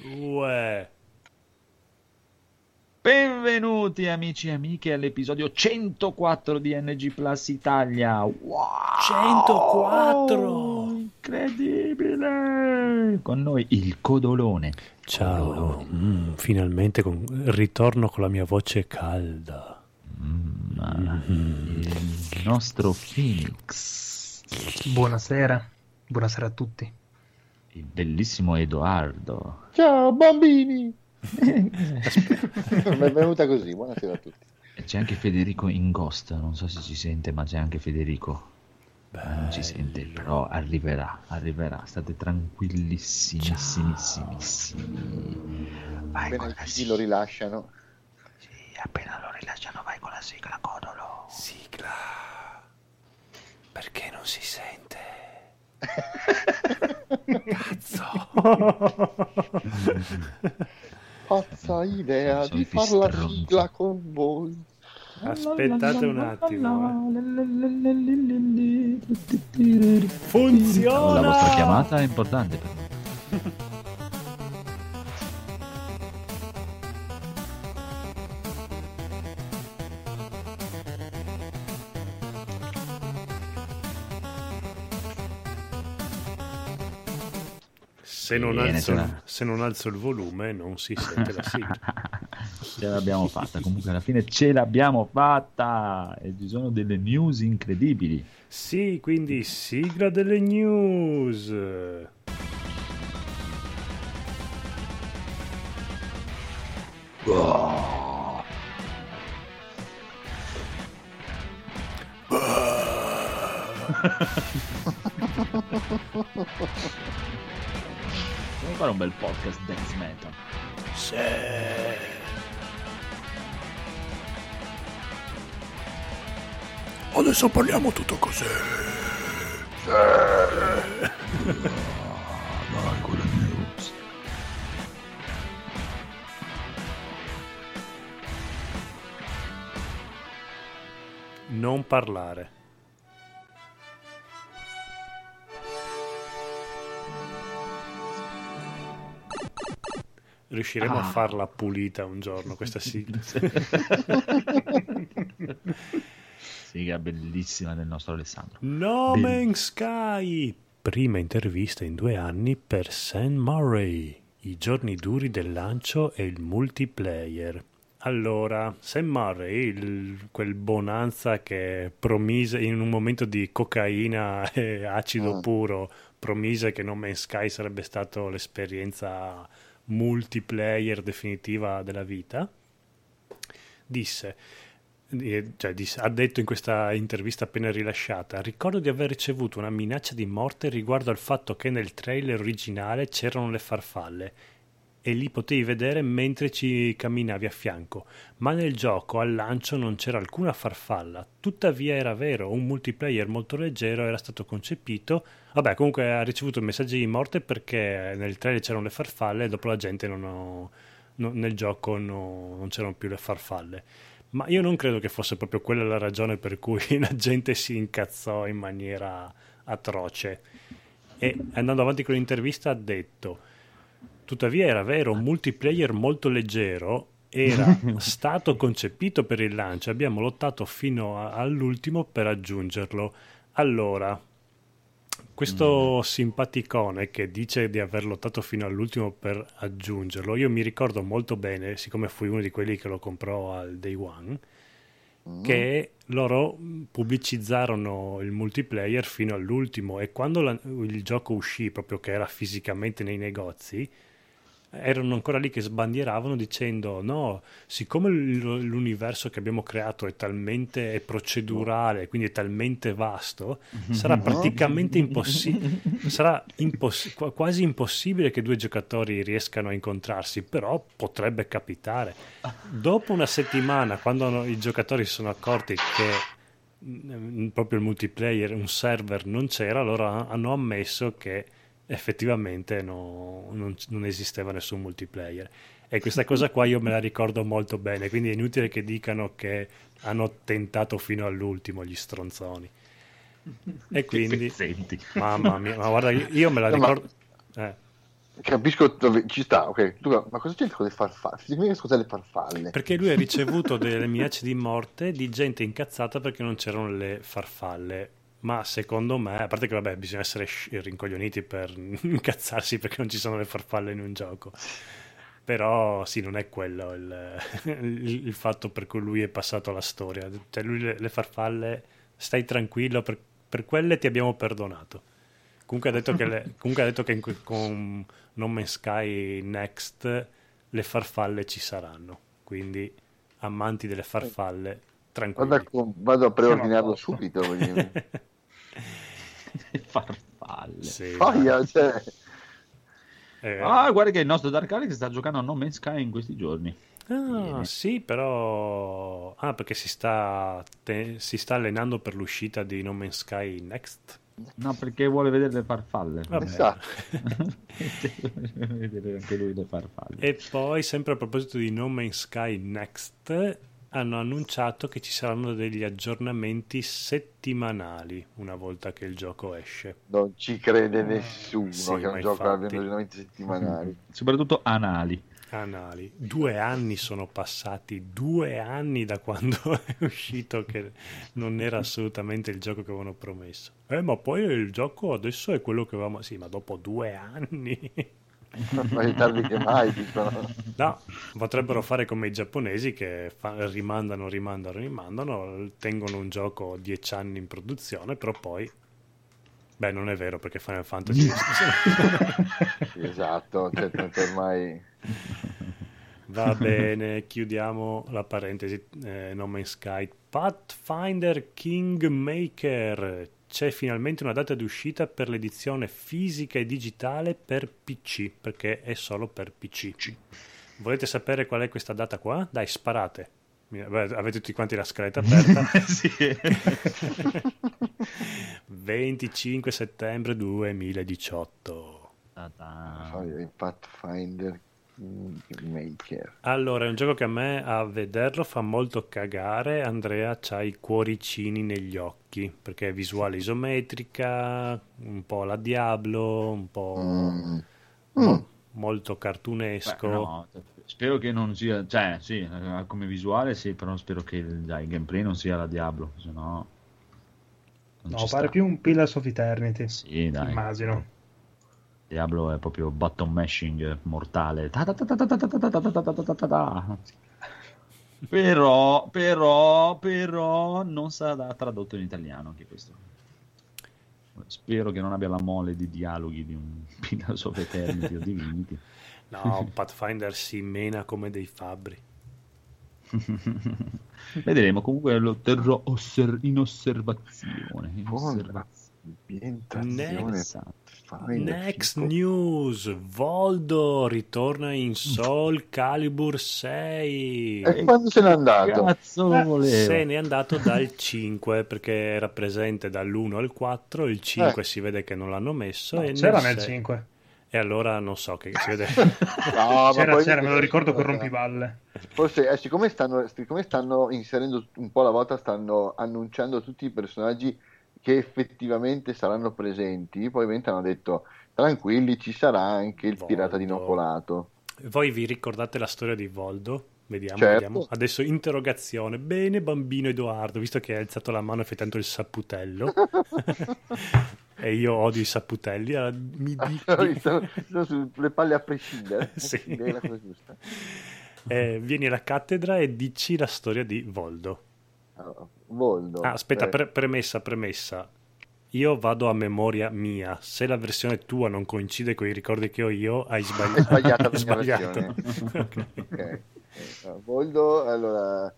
Uè. Benvenuti amici e amiche all'episodio 104 di NG Plus Italia. Wow! 104! Incredibile! Con noi il Codolone. Ciao, Codolone. Mm, finalmente con... ritorno con la mia voce calda. Mm, Il nostro Phoenix. Buonasera, buonasera a tutti. Il bellissimo Edoardo. Ciao bambini! Mi è venuta così, buonasera a tutti. E c'è anche Federico in ghost. Non so se ci sente, ma c'è anche Federico. Non ci sente, però arriverà, arriverà. State tranquillissimissimissimi. Vai Appena il la lo rilasciano. Sì, appena lo rilasciano vai con la sigla, codolo. Sigla. Perché non si sente? Pazza idea Sono di far la sigla con voi. Aspettate un attimo. eh. Funziona! La vostra chiamata è importante per me. Se non, alzo, se non alzo il volume non si sente la sigla. ce l'abbiamo fatta. Comunque alla fine ce l'abbiamo fatta. E ci sono delle news incredibili. Sì, quindi sigla delle news. Dobbiamo fare un bel podcast dance metal. Adesso parliamo tutto così. News. Non parlare. Riusciremo a Ah. farla pulita un giorno questa sigla. Sigla bellissima del nostro Alessandro. No. Man's Sky! Prima intervista in due anni per Sam Murray, i giorni duri del lancio e il multiplayer. Allora, Sam Murray, il- quel bonanza che promise in un momento di cocaina e acido Mm. puro, promise che No Man's Sky sarebbe stato l'esperienza multiplayer definitiva della vita, disse eh, cioè, disse- ha detto in questa intervista appena rilasciata: Ricordo di aver ricevuto una minaccia di morte riguardo al fatto che nel trailer originale c'erano le farfalle e li potevi vedere mentre ci camminavi a fianco, ma nel gioco al lancio non c'era alcuna farfalla. Tuttavia era vero, un multiplayer molto leggero era stato concepito. Vabbè, comunque ha ricevuto messaggi di morte perché nel trailer c'erano le farfalle e dopo la gente non ho- no- nel gioco no- non c'erano più le farfalle. Ma io non credo che fosse proprio quella la ragione per cui la gente si incazzò in maniera atroce. E andando avanti con l'intervista ha detto: Tuttavia era vero, un multiplayer molto leggero era stato concepito per il lancio. Abbiamo lottato fino a- all'ultimo per aggiungerlo. Allora, questo simpaticone che dice di aver lottato fino all'ultimo per aggiungerlo, io mi ricordo molto bene, siccome fui uno di quelli che lo comprò al day one, che loro pubblicizzarono il multiplayer fino all'ultimo e quando la- il gioco uscì, proprio che era fisicamente nei negozi, erano ancora lì che sbandieravano dicendo no, siccome l'universo che abbiamo creato è talmente è procedurale, quindi è talmente vasto, sarà praticamente impossibile, sarà imposs- qua- quasi impossibile che due giocatori riescano a incontrarsi, però potrebbe capitare. Dopo una settimana, quando i giocatori si sono accorti che mm, proprio il multiplayer, un server non c'era, ha- hanno ammesso che effettivamente no- non, non esisteva nessun multiplayer. E questa cosa qua io me la ricordo molto bene, quindi è inutile che dicano che hanno tentato fino all'ultimo gli stronzoni. E quindi, Senti. mamma mia, ma guarda, io me la ricordo. eh. Capisco dove ci sta, ok. Luca, ma cosa c'entra con le farfalle? Cos'è le farfalle? Perché lui ha ricevuto delle minacce di morte di gente incazzata perché non c'erano le farfalle. Ma secondo me, a parte che vabbè, bisogna essere rincoglioniti per incazzarsi perché non ci sono le farfalle in un gioco. Però sì, non è quello il, il, il fatto per cui lui è passato alla storia. Cioè lui le, le farfalle, stai tranquillo, per, per quelle ti abbiamo perdonato. Comunque ha detto che, le, ha detto che in, con No Man's Sky Next le farfalle ci saranno. Quindi amanti delle farfalle, tranquilli. Vado a, vado a preordinarlo subito. farfalle. Sì, Poi, cioè... eh, ah, guarda che il nostro Dark Alex sta giocando a No Man's Sky in questi giorni. Ah, sì, però... Ah, perché si sta, te... si sta allenando per l'uscita di No Man's Sky Next? No, perché vuole vedere le farfalle. Esatto. vedere anche lui le farfalle. E poi, sempre a proposito di No Man's Sky Next, hanno annunciato che ci saranno degli aggiornamenti settimanali una volta che il gioco esce. Non ci crede nessuno sì, che un gioco abbia aggiornamenti settimanali. Soprattutto anali. Anali. Due anni sono passati, due anni da quando è uscito che non era assolutamente il gioco che avevano promesso. Eh, ma poi il gioco adesso è quello che avevamo... Sì, ma dopo due anni... Mai tardi che mai, dicono. No, potrebbero fare come i giapponesi che fa... rimandano, rimandano, rimandano, tengono un gioco dieci anni in produzione, però poi Beh, non è vero perché Final Fantasy. esatto, cioè, ormai. Va bene, chiudiamo la parentesi. Eh, no Man's Sky. Pathfinder Kingmaker. C'è finalmente una data di uscita per l'edizione fisica e digitale per PC, perché è solo per PC. Volete sapere qual è questa data qua? Dai, sparate. Avete tutti quanti la scaletta aperta? sì. 25 settembre 2018. Pathfinder Maker. Allora, è un gioco che a me a vederlo fa molto cagare. Andrea c'ha i cuoricini negli occhi perché è visuale isometrica, un po' la Diablo, un po' mm. Mm. molto cartunesco. Beh, no, spero che non sia, cioè, sì, come visuale sì, però spero che dai, il gameplay non sia la Diablo, se no no, pare sta. più un Pillars of Eternity. Sì, dai. Immagino. Diablo è proprio button mashing mortale. Però, però, però non sarà tradotto in italiano anche questo. Spero che non abbia la mole di dialoghi di un Pillars of Eternity o Divinity. No, Pathfinder si mena come dei fabbri. Vedremo, comunque lo terrò osser- in osservazione. In osservazione. Next, next news Voldo ritorna in Soul Calibur 6 e quando se n'è andato? Cazzo eh, se n'è andato dal 5 perché era presente dall'1 al 4 il 5 eh. si vede che non l'hanno messo no, c'era nel 5 e allora non so che si vede. no, c'era, c'era, me lo ricordo con rompiballe. Forse, eh, siccome, stanno, siccome stanno inserendo un po' alla volta, stanno annunciando tutti i personaggi che effettivamente saranno presenti, poi ovviamente hanno detto tranquilli, ci sarà anche il Voldo. pirata di Nocolato. Voi vi ricordate la storia di Voldo? Vediamo, certo. vediamo. Adesso interrogazione. Bene, bambino Edoardo, visto che hai alzato la mano effettuando il saputello. e io odio i saputelli. Allora mi dici... sono, sono sulle palle a prescindere. sì. eh, vieni alla cattedra e dici la storia di Voldo. Voldo. Ah, aspetta, pre- premessa, premessa. Io vado a memoria mia. Se la versione tua non coincide con i ricordi che ho io, hai sbagliato. Hai sbagliato. hai sbagliato. okay. okay. Eh, Voldo, allora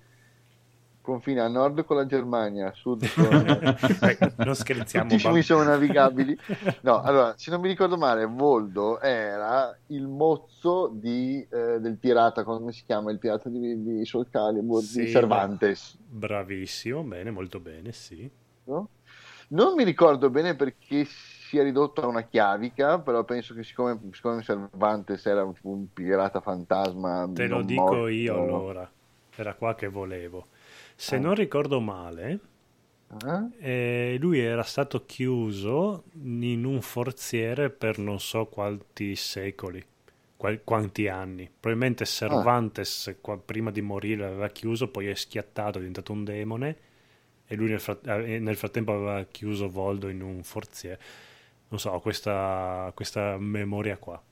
confina a nord con la Germania, a sud con... non scherziamo. Tutti i fiumi sono navigabili. No, allora, se non mi ricordo male, Voldo era il mozzo di, eh, del pirata, come si chiama? Il pirata di, di Soul Calibur, sì, di Cervantes. Bravissimo, bene, molto bene, sì. No? Non mi ricordo bene perché si è ridotto a una chiavica, però penso che siccome, siccome Cervantes era un, un pirata fantasma... Te lo dico morto, io allora, era qua che volevo. Se non ricordo male, Uh-huh. E lui era stato chiuso in un forziere per non so quanti secoli, qual- quanti anni. Probabilmente Cervantes, ah. prima di morire, l'aveva chiuso, poi è schiattato, è diventato un demone e lui nel, frat- eh, nel frattempo aveva chiuso Voldo in un forziere. Non so, questa, questa memoria qua.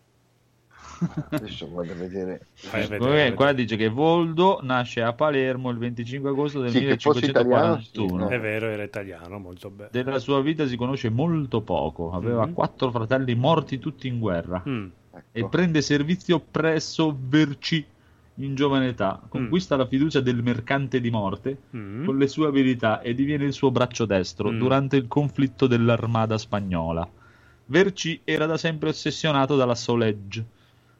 Adesso vado a vedere. vedere. Qua dice che Voldo nasce a Palermo il 25 agosto del sì, 1541. Italiano, sì, È vero, era italiano, molto bene. Della sua vita si conosce molto poco. Aveva mm-hmm. quattro fratelli morti tutti in guerra. Mm. Ecco. E prende servizio presso Verci in giovane età. Conquista mm. la fiducia del mercante di morte mm. con le sue abilità e diviene il suo braccio destro mm. durante il conflitto dell'armata spagnola. Verci era da sempre ossessionato dalla Soledge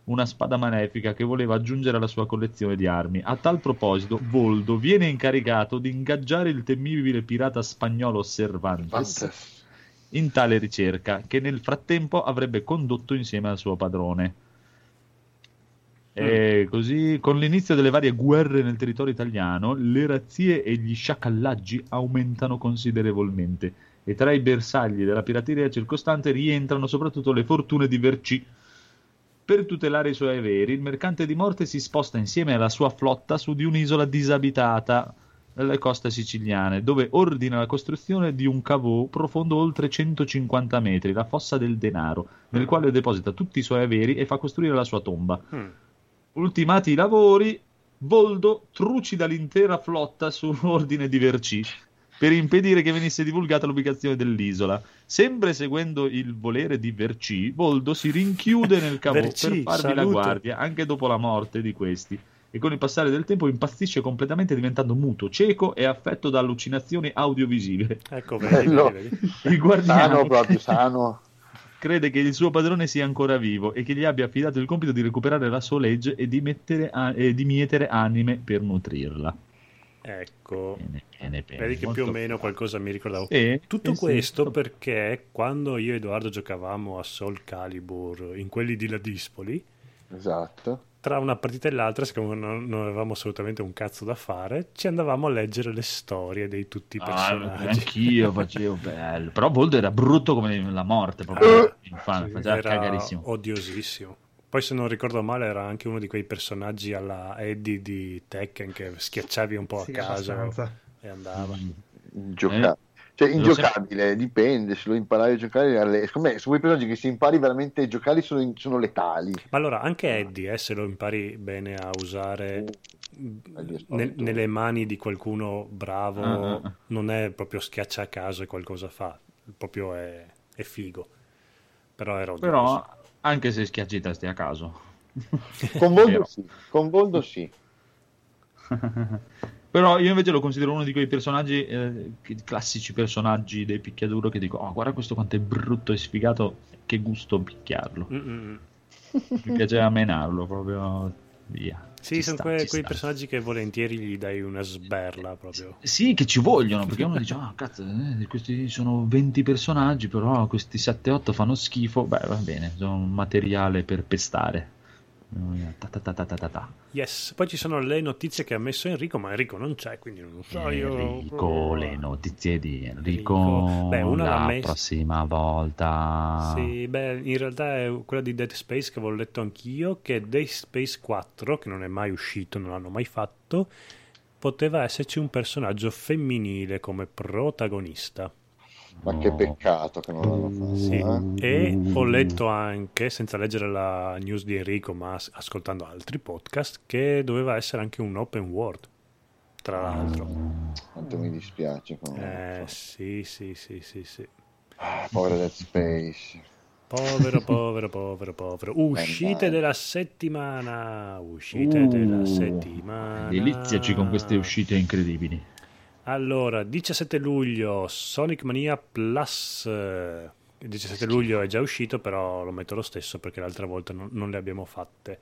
una spada malefica che voleva aggiungere alla sua collezione di armi. A tal proposito, Voldo viene incaricato di ingaggiare il temibile pirata spagnolo Cervantes in tale ricerca, che nel frattempo avrebbe condotto insieme al suo padrone. E mm. così, con l'inizio delle varie guerre nel territorio italiano, le razzie e gli sciacallaggi aumentano considerevolmente e tra i bersagli della pirateria circostante rientrano soprattutto le fortune di Verci, per tutelare i suoi averi, il mercante di morte si sposta insieme alla sua flotta su di un'isola disabitata nelle coste siciliane, dove ordina la costruzione di un cavò profondo oltre 150 metri, la fossa del denaro, nel mm. quale deposita tutti i suoi averi e fa costruire la sua tomba. Mm. Ultimati i lavori, Voldo trucida l'intera flotta su ordine di Verci per impedire che venisse divulgata l'ubicazione dell'isola. Sempre seguendo il volere di Verci, Voldo si rinchiude nel cavo per farvi salute. la guardia anche dopo la morte di questi e con il passare del tempo impazzisce completamente diventando muto, cieco e affetto da allucinazioni audiovisive. Ecco, vedi. Il guardiano sano, proprio sano. crede che il suo padrone sia ancora vivo e che gli abbia affidato il compito di recuperare la sua legge e di, a- e di mietere anime per nutrirla. Ecco, bene, bene, bene. vedi che più o meno qualcosa mi ricordavo. Eh, Tutto eh, questo sì. perché quando io e Edoardo giocavamo a Soul Calibur in quelli di Ladispoli, esatto. tra una partita e l'altra, siccome non, non, avevamo assolutamente un cazzo da fare, ci andavamo a leggere le storie di tutti i ah, personaggi. Ah, anch'io facevo bello, però Voldo era brutto come la morte, proprio infame, sì, faceva cagarissimo. Odiosissimo. Poi se non ricordo male era anche uno di quei personaggi alla Eddie di Tekken che schiacciavi un po' a sì, caso e andava. Gioca- eh, cioè, ingiocabile, dipende, se lo imparavi a giocare, alle... secondo me su quei personaggi che si impari veramente a giocare sono, in... sono letali. Ma allora, anche Eddie, eh, se lo impari bene a usare ne- nelle mani di qualcuno bravo, uh-huh. non è proprio schiaccia a caso e qualcosa fa, proprio è, è figo. Però era Però anche se schiacci i tasti a caso. Con Voldo sì, con Voldo sì. Però io invece lo considero uno di quei personaggi, eh, classici personaggi dei picchiaduro che dico, oh, guarda questo quanto è brutto e sfigato, che gusto picchiarlo. Mm-mm. Mi piaceva menarlo proprio via. Sì, sono sta, que- quei sta. personaggi che volentieri gli dai una sberla proprio. Sì, che ci vogliono, perché uno dice, ah, oh, cazzo, eh, questi sono 20 personaggi, però questi 7-8 fanno schifo. Beh, va bene, sono un materiale per pestare. Yes, poi ci sono le notizie che ha messo Enrico, ma Enrico non c'è, quindi non lo so io. Enrico, le notizie di Enrico, Enrico. Beh, una la messa... prossima volta. Sì, beh, in realtà è quella di Dead Space che avevo letto anch'io, che Dead Space 4, che non è mai uscito, non l'hanno mai fatto, poteva esserci un personaggio femminile come protagonista. Ma no. che peccato che non l'hanno fatto. Sì. Eh? E ho letto anche, senza leggere la news di Enrico, ma ascoltando altri podcast, che doveva essere anche un open world. Tra l'altro, quanto mi dispiace. Eh, sì, sì, sì, sì, sì. Ah, povero Dead Space. Povero, povero, povero, povero. Uscite della settimana. Uscite uh, della settimana. Deliziaci con queste uscite incredibili. Allora, 17 luglio, Sonic Mania Plus. Il 17 luglio è già uscito, però lo metto lo stesso perché l'altra volta non, non le abbiamo fatte.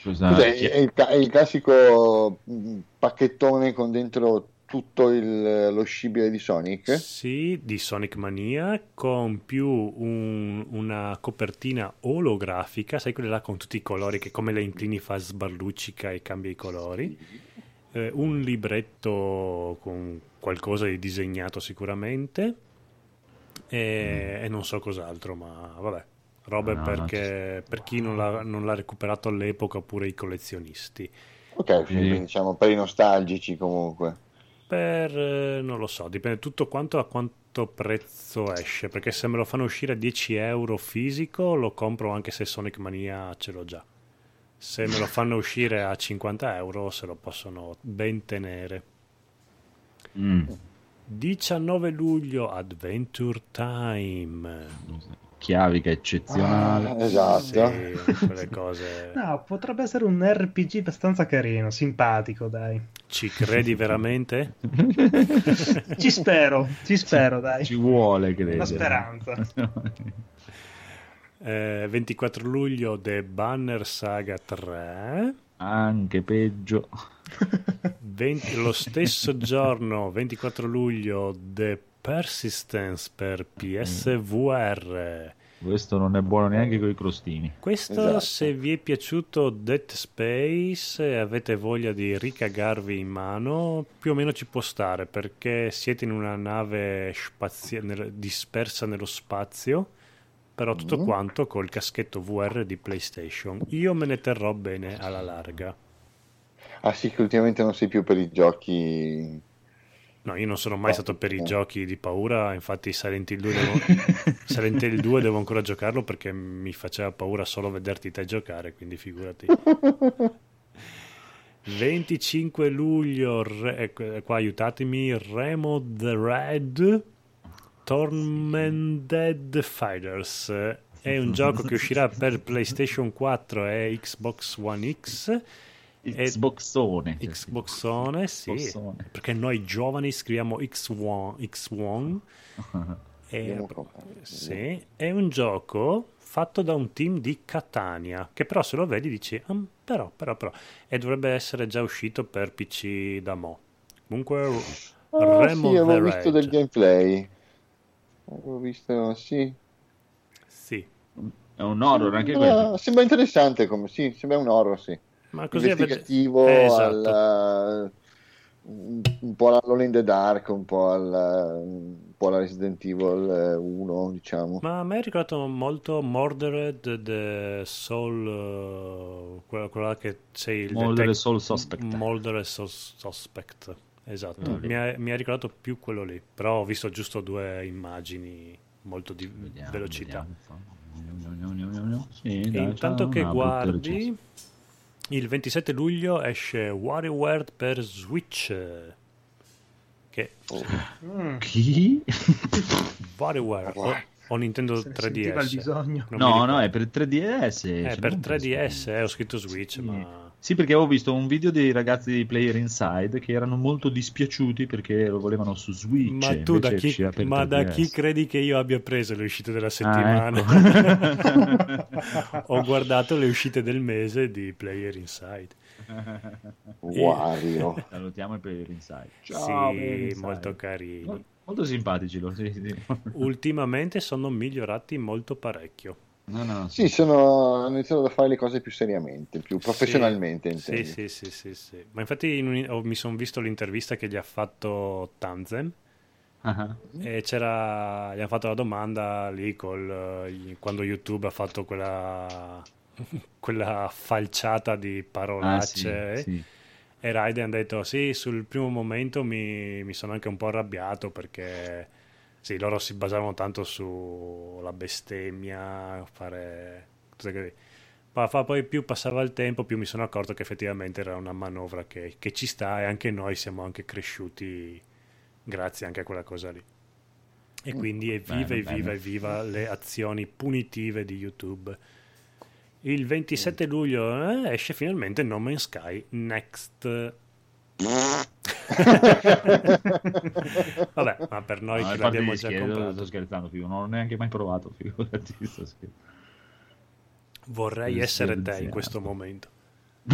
Scusate. È, il, è il classico mm, pacchettone con dentro tutto il, lo scibile di Sonic? Sì, di Sonic Mania, con più un, una copertina olografica, sai quella là con tutti i colori che come le inclini fa sbarluccica e cambia i colori. Sì. Eh, un libretto con qualcosa di disegnato sicuramente e, mm. e non so cos'altro, ma vabbè, robe no, perché, per chi non l'ha, non l'ha, recuperato all'epoca oppure i collezionisti. Ok, quindi diciamo per i nostalgici comunque. Per, eh, non lo so, dipende tutto quanto a quanto prezzo esce, perché se me lo fanno uscire a 10 euro fisico lo compro anche se Sonic Mania ce l'ho già. Se me lo fanno uscire a 50 euro se lo possono ben tenere. Mm. 19 luglio Adventure Time. Chiavica eccezionale. Ah, esatto. Sì, quelle cose. No potrebbe essere un RPG abbastanza carino simpatico dai. Ci credi veramente? ci spero ci spero ci, dai. ci vuole credere. La speranza. Eh, 24 luglio The Banner Saga 3 anche peggio. 20, lo stesso giorno 24 luglio The Persistence per PSVR questo non è buono neanche con i crostini. Questo esatto. se vi è piaciuto Dead Space e avete voglia di ricagarvi in mano più o meno ci può stare perché siete in una nave spazia- dispersa nello spazio però tutto mm. quanto col caschetto VR di PlayStation. Io me ne terrò bene alla larga. Ah sì, che ultimamente non sei più per i giochi... No, io non sono mai stato per i giochi di paura, infatti Silent Hill 2 devo, Silent Hill 2 devo ancora giocarlo perché mi faceva paura solo vederti te giocare, quindi figurati. 25 luglio, re, qua aiutatemi, Remo the Red Tormented Fighters è un gioco che uscirà per PlayStation 4 e Xbox One X. Xboxone. Xboxone, sì. Xboxone. Perché noi giovani scriviamo X1. X1 è, sì, è un gioco fatto da un team di Catania che però se lo vedi dici ah, però, però, però e dovrebbe essere già uscito per PC da mo. Comunque oh, Remo sì, avevo visto del gameplay Avevo visto, sì. Sì. È un horror anche questo. sembra interessante come, sì, sembra un horror, sì. Ma così Investigativo, eh, esatto. al, un po' all'Alone in the Dark, un po' al un po' alla Resident Evil 1, diciamo. Ma a me è ricordato molto Murdered the Soul, uh, quella, quella che c'è il Murdered detect- Soul Suspect. Murdered Soul Suspect. Esatto, mm. mi, ha, mi, ha, ricordato più quello lì, però ho visto giusto due immagini molto di vediamo, velocità. Vediamo. Sì, dai, intanto che guardi, il 27 luglio esce WarioWare per Switch. Che... Oh. Chi? WarioWare. O, o Nintendo 3DS. No, no, è per 3DS. È per 3DS, eh, ho scritto Switch, sì. ma sì, perché avevo visto un video dei ragazzi di Player Inside che erano molto dispiaciuti perché lo volevano su Switch. Ma tu da chi, ma da chi credi che io abbia preso le uscite della settimana? Ah, ecco. Ho guardato le uscite del mese di Player Inside. Wario. Salutiamo i Player Inside. Ciao, sì, Inside. molto carini. Molto simpatici loro. Sì, sì. Ultimamente sono migliorati molto parecchio. No, no, sì, sono, hanno iniziato a fare le cose più seriamente, più professionalmente. Sì, sì, sì, sì, sì, Ma infatti un, oh, mi sono visto l'intervista che gli ha fatto Tanzen. Uh-huh. E c'era, gli hanno fatto la domanda lì col, quando YouTube ha fatto quella, quella falciata di parolacce. Ah, sì, sì. E Raiden ha detto: Sì, sul primo momento mi, mi sono anche un po' arrabbiato perché sì, loro si basavano tanto sulla bestemmia, fare cose. Ma poi più passava il tempo, più mi sono accorto che effettivamente era una manovra che, che ci sta e anche noi siamo anche cresciuti grazie anche a quella cosa lì. E quindi evviva, evviva, evviva le azioni punitive di YouTube. Il 27 luglio eh, esce finalmente No Man's Sky Next. Vabbè, ma per noi no, che l'abbiamo già scherzo, comprato. Sto scherzando, figo. non ho neanche mai provato, figurati. Vorrei Sto essere te in questo momento.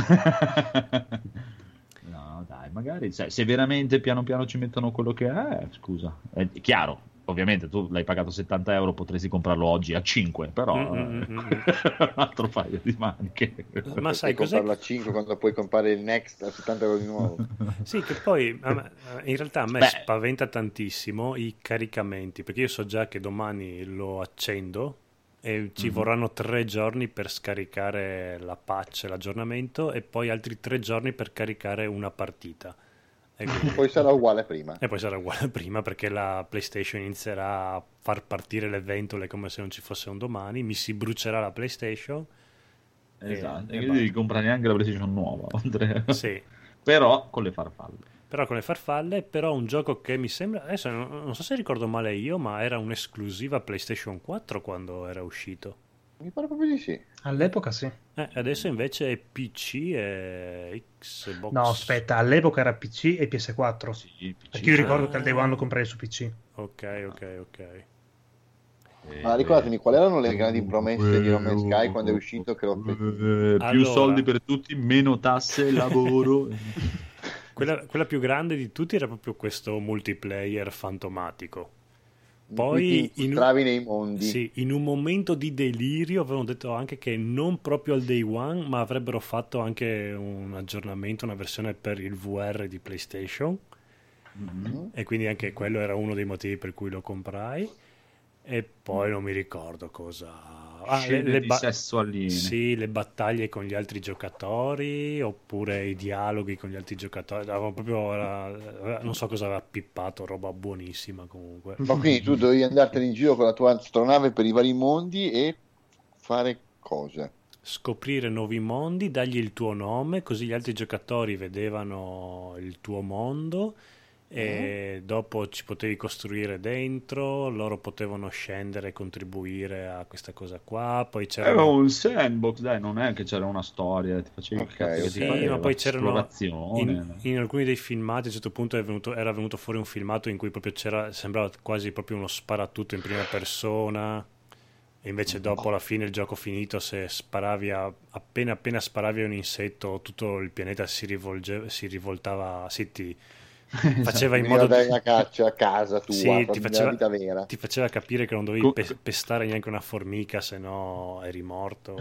no, dai, magari cioè, se veramente piano piano ci mettono quello che è, scusa, è chiaro, ovviamente tu l'hai pagato 70 euro, potresti comprarlo oggi a 5, però Mm, mm, mm, mm. un altro paio di maniche. Ma sai cos'è? comprarlo a 5 quando puoi comprare il Next a 70 euro di nuovo. Sì, che poi me- in realtà a me Beh. spaventa tantissimo i caricamenti, perché io so già che domani lo accendo e ci Mhm. vorranno tre giorni per scaricare la patch, l'aggiornamento e poi altri tre giorni per caricare una partita. E, quindi- Poi sarà uguale a prima. e poi sarà uguale a prima perché la PlayStation inizierà a far partire le ventole come se non ci fosse un domani, mi si brucerà la PlayStation. Esatto, E- e e quindi devi comprare neanche la PlayStation nuova, oltre- Sì, però con le farfalle. Però con le farfalle, però un gioco che mi sembra, adesso non, non so se ricordo male io, ma era un'esclusiva PlayStation 4 quando era uscito. Mi pare proprio di sì. All'epoca sì. Eh, adesso invece è PC e Xbox. No, aspetta, all'epoca era PC e PS4. Sì, PC. Perché io ricordo Ah. che al Day One lo comprai su PC. Ok, ok, ok. Eh, Ma ricordatemi quali erano le grandi promesse di No Man's Sky quando è uscito che lo Eh, più Allora. soldi per tutti, meno tasse, lavoro. Quella, quella più grande di tutti era proprio questo multiplayer fantomatico. Poi in... nei mondi. sì, in un momento di delirio avevano detto anche che non proprio al day one, ma avrebbero fatto anche un aggiornamento, una versione per il VR di PlayStation. Mhm. E quindi anche quello era uno dei motivi per cui lo comprai. E poi non mi ricordo cosa. Ah, di sesso aliene. Sì, le battaglie con gli altri giocatori oppure i dialoghi con gli altri giocatori. Proprio, era- non so cosa aveva pippato, roba buonissima comunque. Ma quindi tu dovevi andartene in giro con la tua astronave per i vari mondi e fare cosa? Scoprire nuovi mondi, dargli il tuo nome, così gli altri giocatori vedevano il tuo mondo e dopo ci potevi costruire dentro, loro potevano scendere e contribuire a questa cosa qua, poi Era c'erano... un sandbox, dai, non è che c'era una storia, ti facevi Ok, il cazzo sì, pareva, ma poi c'erano in, in alcuni dei filmati a un certo punto è venuto- era venuto fuori un filmato in cui proprio c'era sembrava quasi proprio uno sparatutto in prima persona e invece dopo alla fine il gioco finito se sparavi a, appena appena sparavi a un insetto tutto il pianeta si rivolgeva si rivoltava sì, ti faceva in modo dai una caccia a casa tua, Sì, ti nella faceva- vita vera. ti faceva capire che non dovevi Co- pe- pestare neanche una formica se no eri morto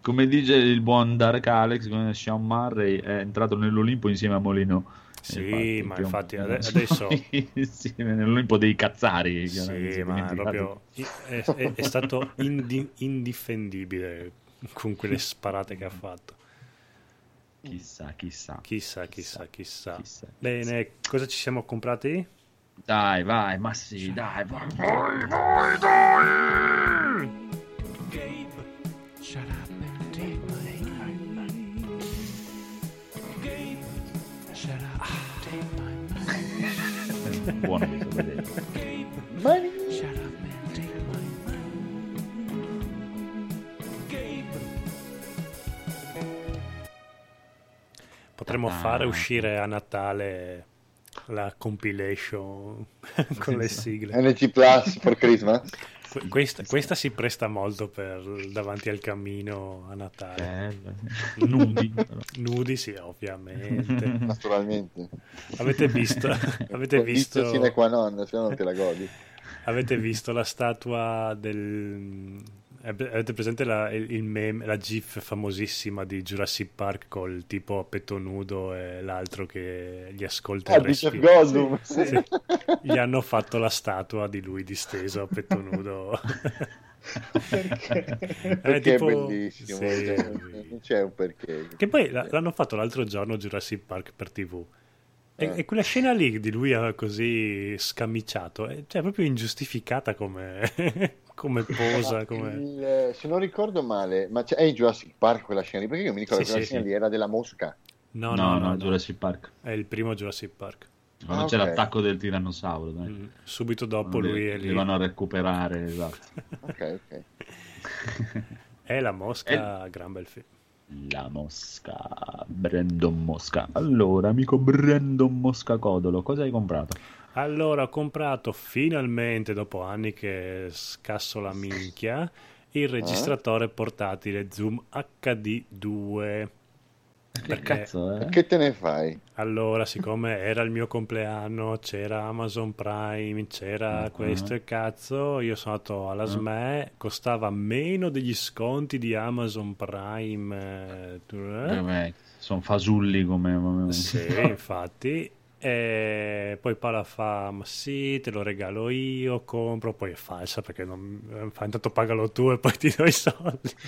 Come dice il buon Dark Alex, come Sean Murray è entrato nell'Olimpo insieme a Molino. Sì, ma infatti meno. ade- adesso- insieme nell'Olimpo dei cazzari. Sì, ma proprio, è, è- è stato indi- indifendibile con quelle sparate che ha fatto. Chissà, chissà. Chissà, chissà, chissà. chissà. Bene, cosa ci siamo comprati? Dai, vai, ma sì, dai, vai. Shut up and take my money. Gabe, shut up and take my money. Buono questo, vedete. Gabe, shut up Potremmo Ah. fare uscire a Natale la compilation con le sigle. NG Plus for Christmas. Que- Questa, questa si presta molto per davanti al cammino a Natale. Bello. Nudi. Nudi, sì, ovviamente. Naturalmente. Avete visto, avete visto, sine qua non, se no non te la godi. avete visto la statua del... Avete presente la, il meme, la gif famosissima di Jurassic Park col tipo a petto nudo e l'altro che gli ascolta Ah, il di Jeff respiro? Goldblum. Sì. Gli hanno fatto la statua di lui disteso a petto nudo. Perché? È Perché tipo- è bellissimo. sì. cioè, non c'è un perché. Che poi l'hanno fatto l'altro giorno Jurassic Park per TV. E, Eh. e quella scena lì di lui eh, così scamiciato, è cioè, proprio ingiustificata come, come posa. Come... il- se non ricordo male, ma c'è, è in Jurassic Park quella scena lì? Perché io mi ricordo Sì, che quella sì, scena sì. lì era della mosca. No, No, no, no, no, no. Jurassic Park. È il primo Jurassic Park. Quando Ah, c'è ok. l'attacco del tirannosauro, dai. Mm, Subito dopo Quando lui li- è li lì. vanno a recuperare, esatto. Ok, ok. È la mosca, gran bel film. La mosca, Brandon Mosca. Allora, amico Brandon Mosca Codolo, cosa hai comprato? Allora, ho comprato finalmente, dopo anni che scasso la minchia, il registratore portatile Zoom HD2. Che Perché- cazzo, eh? Che te ne fai? Allora, siccome era il mio compleanno, c'era Amazon Prime, c'era Ah. questo e cazzo, io sono andato alla. SME, costava meno degli sconti di Amazon Prime. eh, eh? Vabbè, sono fasulli come... Sì, infatti. E poi Paola fa: Ma sì, te lo regalo io, compro. Poi è falsa perché non eh, fa intanto pagalo tu e poi ti do i soldi.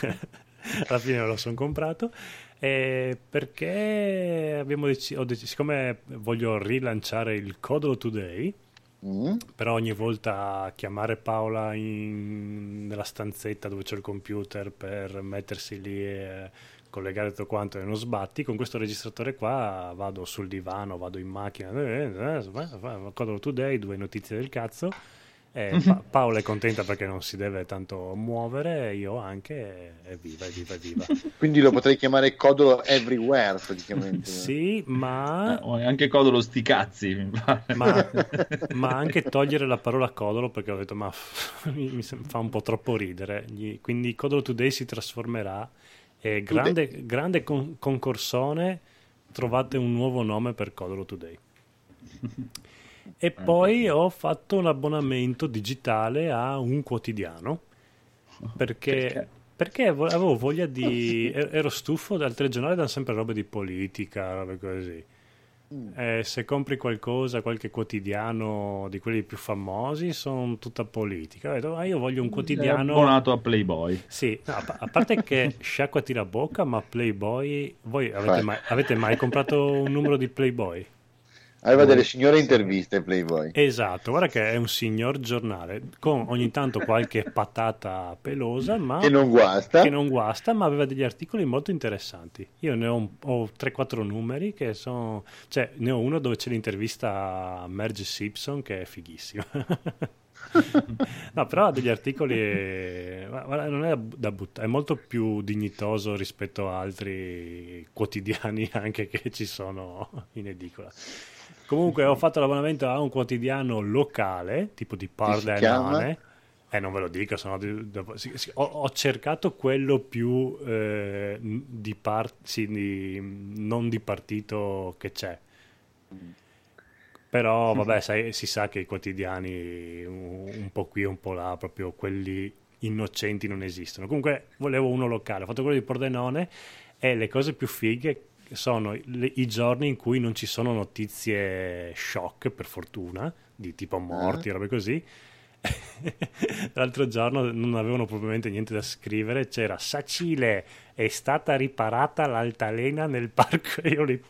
Alla fine me lo sono comprato. E perché abbiamo deciso, siccome voglio rilanciare il Codolo Today, Mm? però ogni volta chiamare Paola in- nella stanzetta dove c'è il computer per mettersi lì e collegare tutto quanto e non sbatti, con questo registratore qua vado sul divano, vado in macchina, eh, eh, eh, Codolo Today, due notizie del cazzo. E Pa- Paola è contenta perché non si deve tanto muovere, io anche, e viva, evviva, evviva. Quindi lo potrei chiamare Codolo Everywhere praticamente. Sì, ma Eh, e anche Codolo sti cazzi, mi pare. ma, ma anche togliere la parola codolo perché ho detto ma mi, fa un po' troppo ridere quindi Codolo Today si trasformerà e grande, grande con- concorsone trovate un nuovo nome per Codolo Today e poi ho fatto un abbonamento digitale a un quotidiano perché, Perché? perché vo- avevo voglia di er- ero stufo dal telegiornale danno sempre robe di politica robe così eh, se compri qualcosa, qualche quotidiano di quelli più famosi, sono tutta politica. Detto, "Ah, io voglio un quotidiano. abbonato a Playboy. Sì, no, a pa- a parte che sciacqua tira bocca, ma Playboy. Voi avete mai, avete mai comprato un numero di Playboy? Aveva delle signore interviste Playboy. Esatto, guarda che è un signor giornale con ogni tanto qualche patata pelosa, ma Che non guasta. che non guasta, ma aveva degli articoli molto interessanti. Io ne ho, ho 3-4 numeri che sono... Cioè, ne ho uno dove c'è l'intervista a Merge Simpson che è fighissima. no, però ha degli articoli... non è da buttare, è molto più dignitoso rispetto a altri quotidiani anche che ci sono in edicola. Comunque ho fatto l'abbonamento a un quotidiano locale, tipo di chiama? Eh, non ve lo dico, sennò dopo- sì, sì, ho, ho cercato quello più eh, di par- sì, di- non di partito che c'è. Però vabbè, sai, si sa che i quotidiani un, un po' qui e un po' là, proprio quelli innocenti non esistono. Comunque volevo uno locale, ho fatto quello di Pordenone e le cose più fighe sono le- i giorni in cui non ci sono notizie shock, per fortuna, di tipo morti, robe così. L'altro giorno non avevano probabilmente niente da scrivere, c'era Sacile è stata riparata l'altalena nel parco e io lì...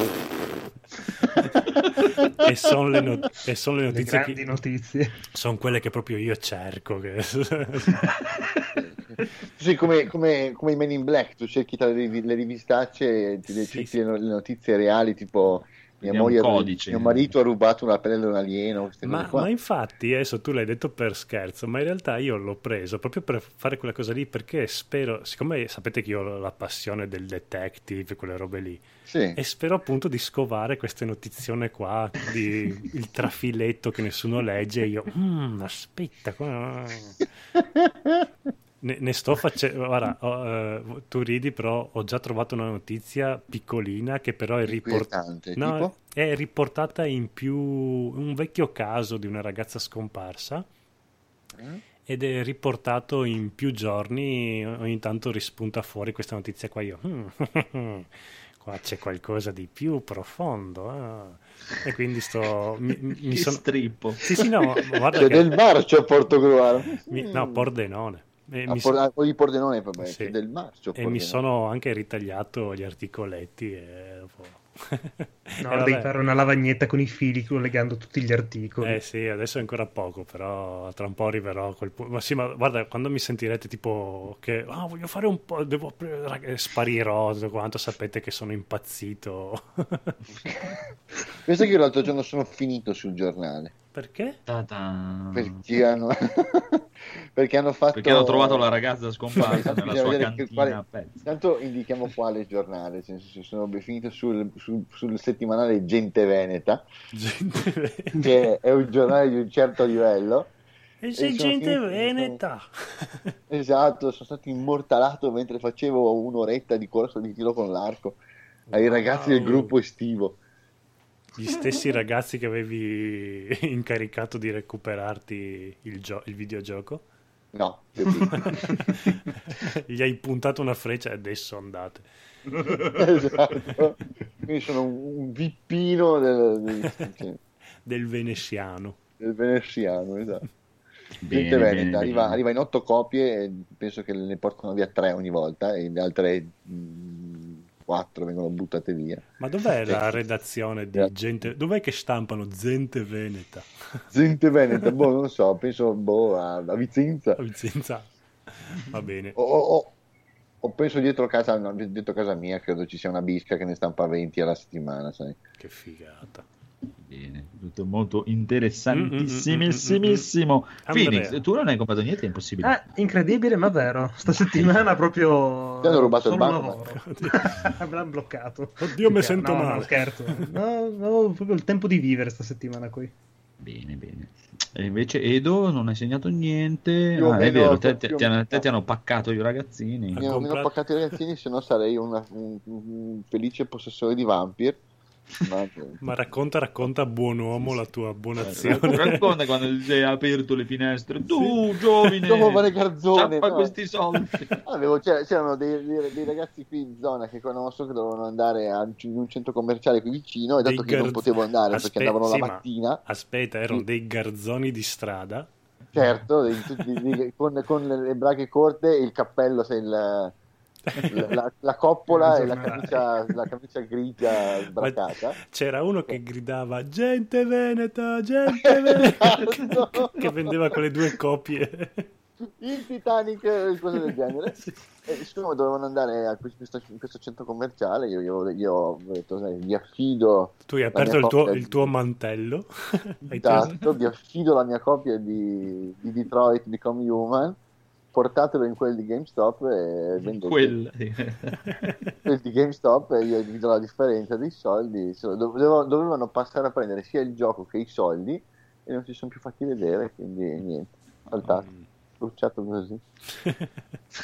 e sono le, not- e son le Le notizie grandi che notizie. sono quelle che proprio io cerco che- Sì, come, come, come i Men in Black, tu cerchi tra le, le rivistacce e ti Sì, cerchi sì. le, le notizie reali, tipo mia moglie, codice. mio marito ha rubato una pelle da un alieno, Ma, qua. ma infatti, adesso tu l'hai detto per scherzo, ma in realtà io l'ho preso proprio per fare quella cosa lì perché spero, siccome sapete che io ho la passione del detective, quelle robe lì, Sì. e spero appunto di scovare queste notizione qua, di il trafiletto che nessuno legge e io, "Mm, aspetta, come... Ne, ne sto facendo, guarda, ho, eh, tu ridi, però ho già trovato una notizia piccolina che però è riportata. Inquietante, No, tipo? è riportata in più un vecchio caso di una ragazza scomparsa Eh? ed è riportato in più giorni. Ogni tanto rispunta fuori questa notizia qua. Io, "Mm, qua c'è qualcosa di più profondo. ah." E quindi sto. Mi, mi sono. strippo. Sì, sì, no, guarda C'è che. del marcio a Portogruaro. mi- no, Pordenone. E A mi, Por- so- di Pordenone, vabbè, Sì. del marcio. e mi Pordenone. sono anche ritagliato gli articoletti. E dopo... No, devi fare una lavagnetta con i fili collegando tutti gli articoli. Eh sì, adesso è ancora poco, però tra un po' arriverò a quel punto. Ma sì, ma guarda, quando mi sentirete tipo che ah, voglio fare un po', devo rag- sparirò, tutto quanto sapete che sono impazzito. Pensa che io l'altro giorno sono finito sul giornale. Perché? Perché hanno, perché hanno fatto... Perché hanno trovato la ragazza scomparsa nella sua cantina quale-. Tanto indichiamo quale giornale, senso sono finito sul, sul- sul settimanale Gente Veneta, Gente... che è un giornale di un certo livello, E sono gente finito- veneta. Esatto, sono stato immortalato mentre facevo un'oretta di corso di tiro con l'arco ai ragazzi del Wow. gruppo estivo. Gli stessi ragazzi che avevi incaricato di recuperarti il, gio- il videogioco? No, Gli hai puntato una freccia e adesso andate. Esatto. Quindi sono un, vippino del, del, Del veneziano. del veneziano, esatto. Bene, Gente bene, veneta, bene. arriva, arriva in otto copie e penso che ne portano via tre ogni volta e le altre mm, quattro vengono buttate via. Ma dov'è la Sì. redazione di Grazie. gente? Dov'è che stampano gente veneta? Gente veneta, boh, non so, penso boh, a, a Vicenza. A Vicenza. Va bene. O, o- o- o penso dietro casa, no, dietro casa mia, credo ci sia una bisca che ne stampa 20 alla settimana, sai. Che figata. Bene, tutto molto Mm, interessantissimissimo. Andrea. Phoenix, tu non hai comprato niente, è impossibile. Ah, incredibile, ma vero. Sta settimana proprio. Ti hanno rubato il banco, lavoro. Me l'hanno bloccato. Oddio, mi sento no, male. No, scherzo. No, no, proprio il tempo di vivere sta settimana qui. Bene, bene. E invece Edo non hai segnato niente. Ah, è vero, te, te- ti hanno, te ti hanno paccato i ragazzini. Ha Mi hanno, mi hanno comprato- paccato i ragazzini, se no sarei una- un, un felice possessore di vampir. Ma, Ma racconta, racconta, buon uomo, la tua buona Eh, azione. Racconta quando hai aperto le finestre. Tu, giovine, Giovane garzone, ciappa no? questi soldi. Avevo- c'era- c'erano dei, dei- dei ragazzi qui in zona che conosco che dovevano andare a in un centro commerciale qui vicino e Dei dato che io non garz- potevo andare Aspe- perché andavano sì, la ma- mattina, Aspetta, erano Sì. dei garzoni di strada. certo, dei- tutti- dei- con, con le braghe corte e il cappello, sai, il- la, la- la coppola e la camicia, la camicia grigia sbracata. C'era uno che gridava gente veneta, gente veneta, Esatto. che vendeva quelle due copie. il Titanic e cose del genere. Sì. E siccome dovevano andare a questo, in questo centro commerciale, io, io- io ho detto, sai, vi affido Tu hai aperto il tuo, copia il di- tuo mantello. Esatto, vi affido la mia copia di, di Detroit Become Human, portatelo in quel di GameStop e vendete Quella. quel di GameStop e io vi do la differenza dei soldi. Dovevano passare a prendere sia il gioco che i soldi e non si sono più fatti vedere, quindi niente, saltato, Mm. bruciato così.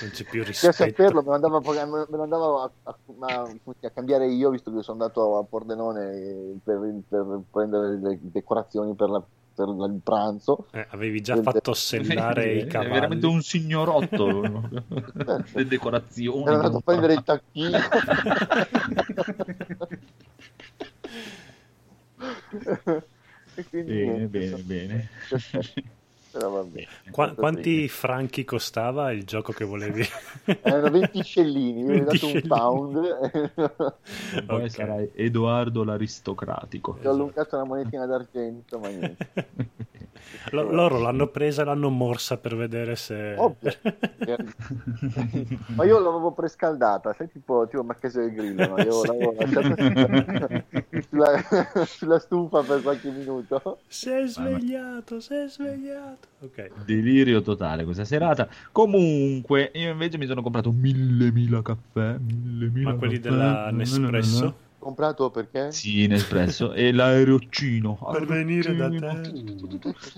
non c'è più Per rispetto. saperlo me lo andavo a, me lo andavo a, a- a- a cambiare io, visto che sono andato a Pordenone per, per prendere le decorazioni per, la- per il pranzo. Eh, avevi già fatto sellare i È cavalli. veramente un signorotto. Le decorazioni. Ero andato a prendere il tacchino. e quindi Bene, niente, bene, so- bene. Però vabbè. Qua- quanti franchi costava il gioco che volevi? Erano 20 scellini, mi 20 avevi dato un pound. Poi Ok. sarai Edoardo l'aristocratico. Ti ho allungato una monetina d'argento, ma niente. Lo- loro l'hanno presa e l'hanno morsa per vedere se... Ovvio. ma io l'avevo prescaldata, sai tipo, tipo Marchese del Grillo, no? Io Sì. l'avevo lasciata sulla, sulla stufa per qualche minuto. Si è svegliato, si è svegliato. Ok. Delirio totale questa serata. Comunque, io invece mi sono comprato mille mila caffè. Mille mila Ma quelli caffè. della Nespresso? Comprato perché? Sì, Nespresso. e l'aeroccino. Per venire da te.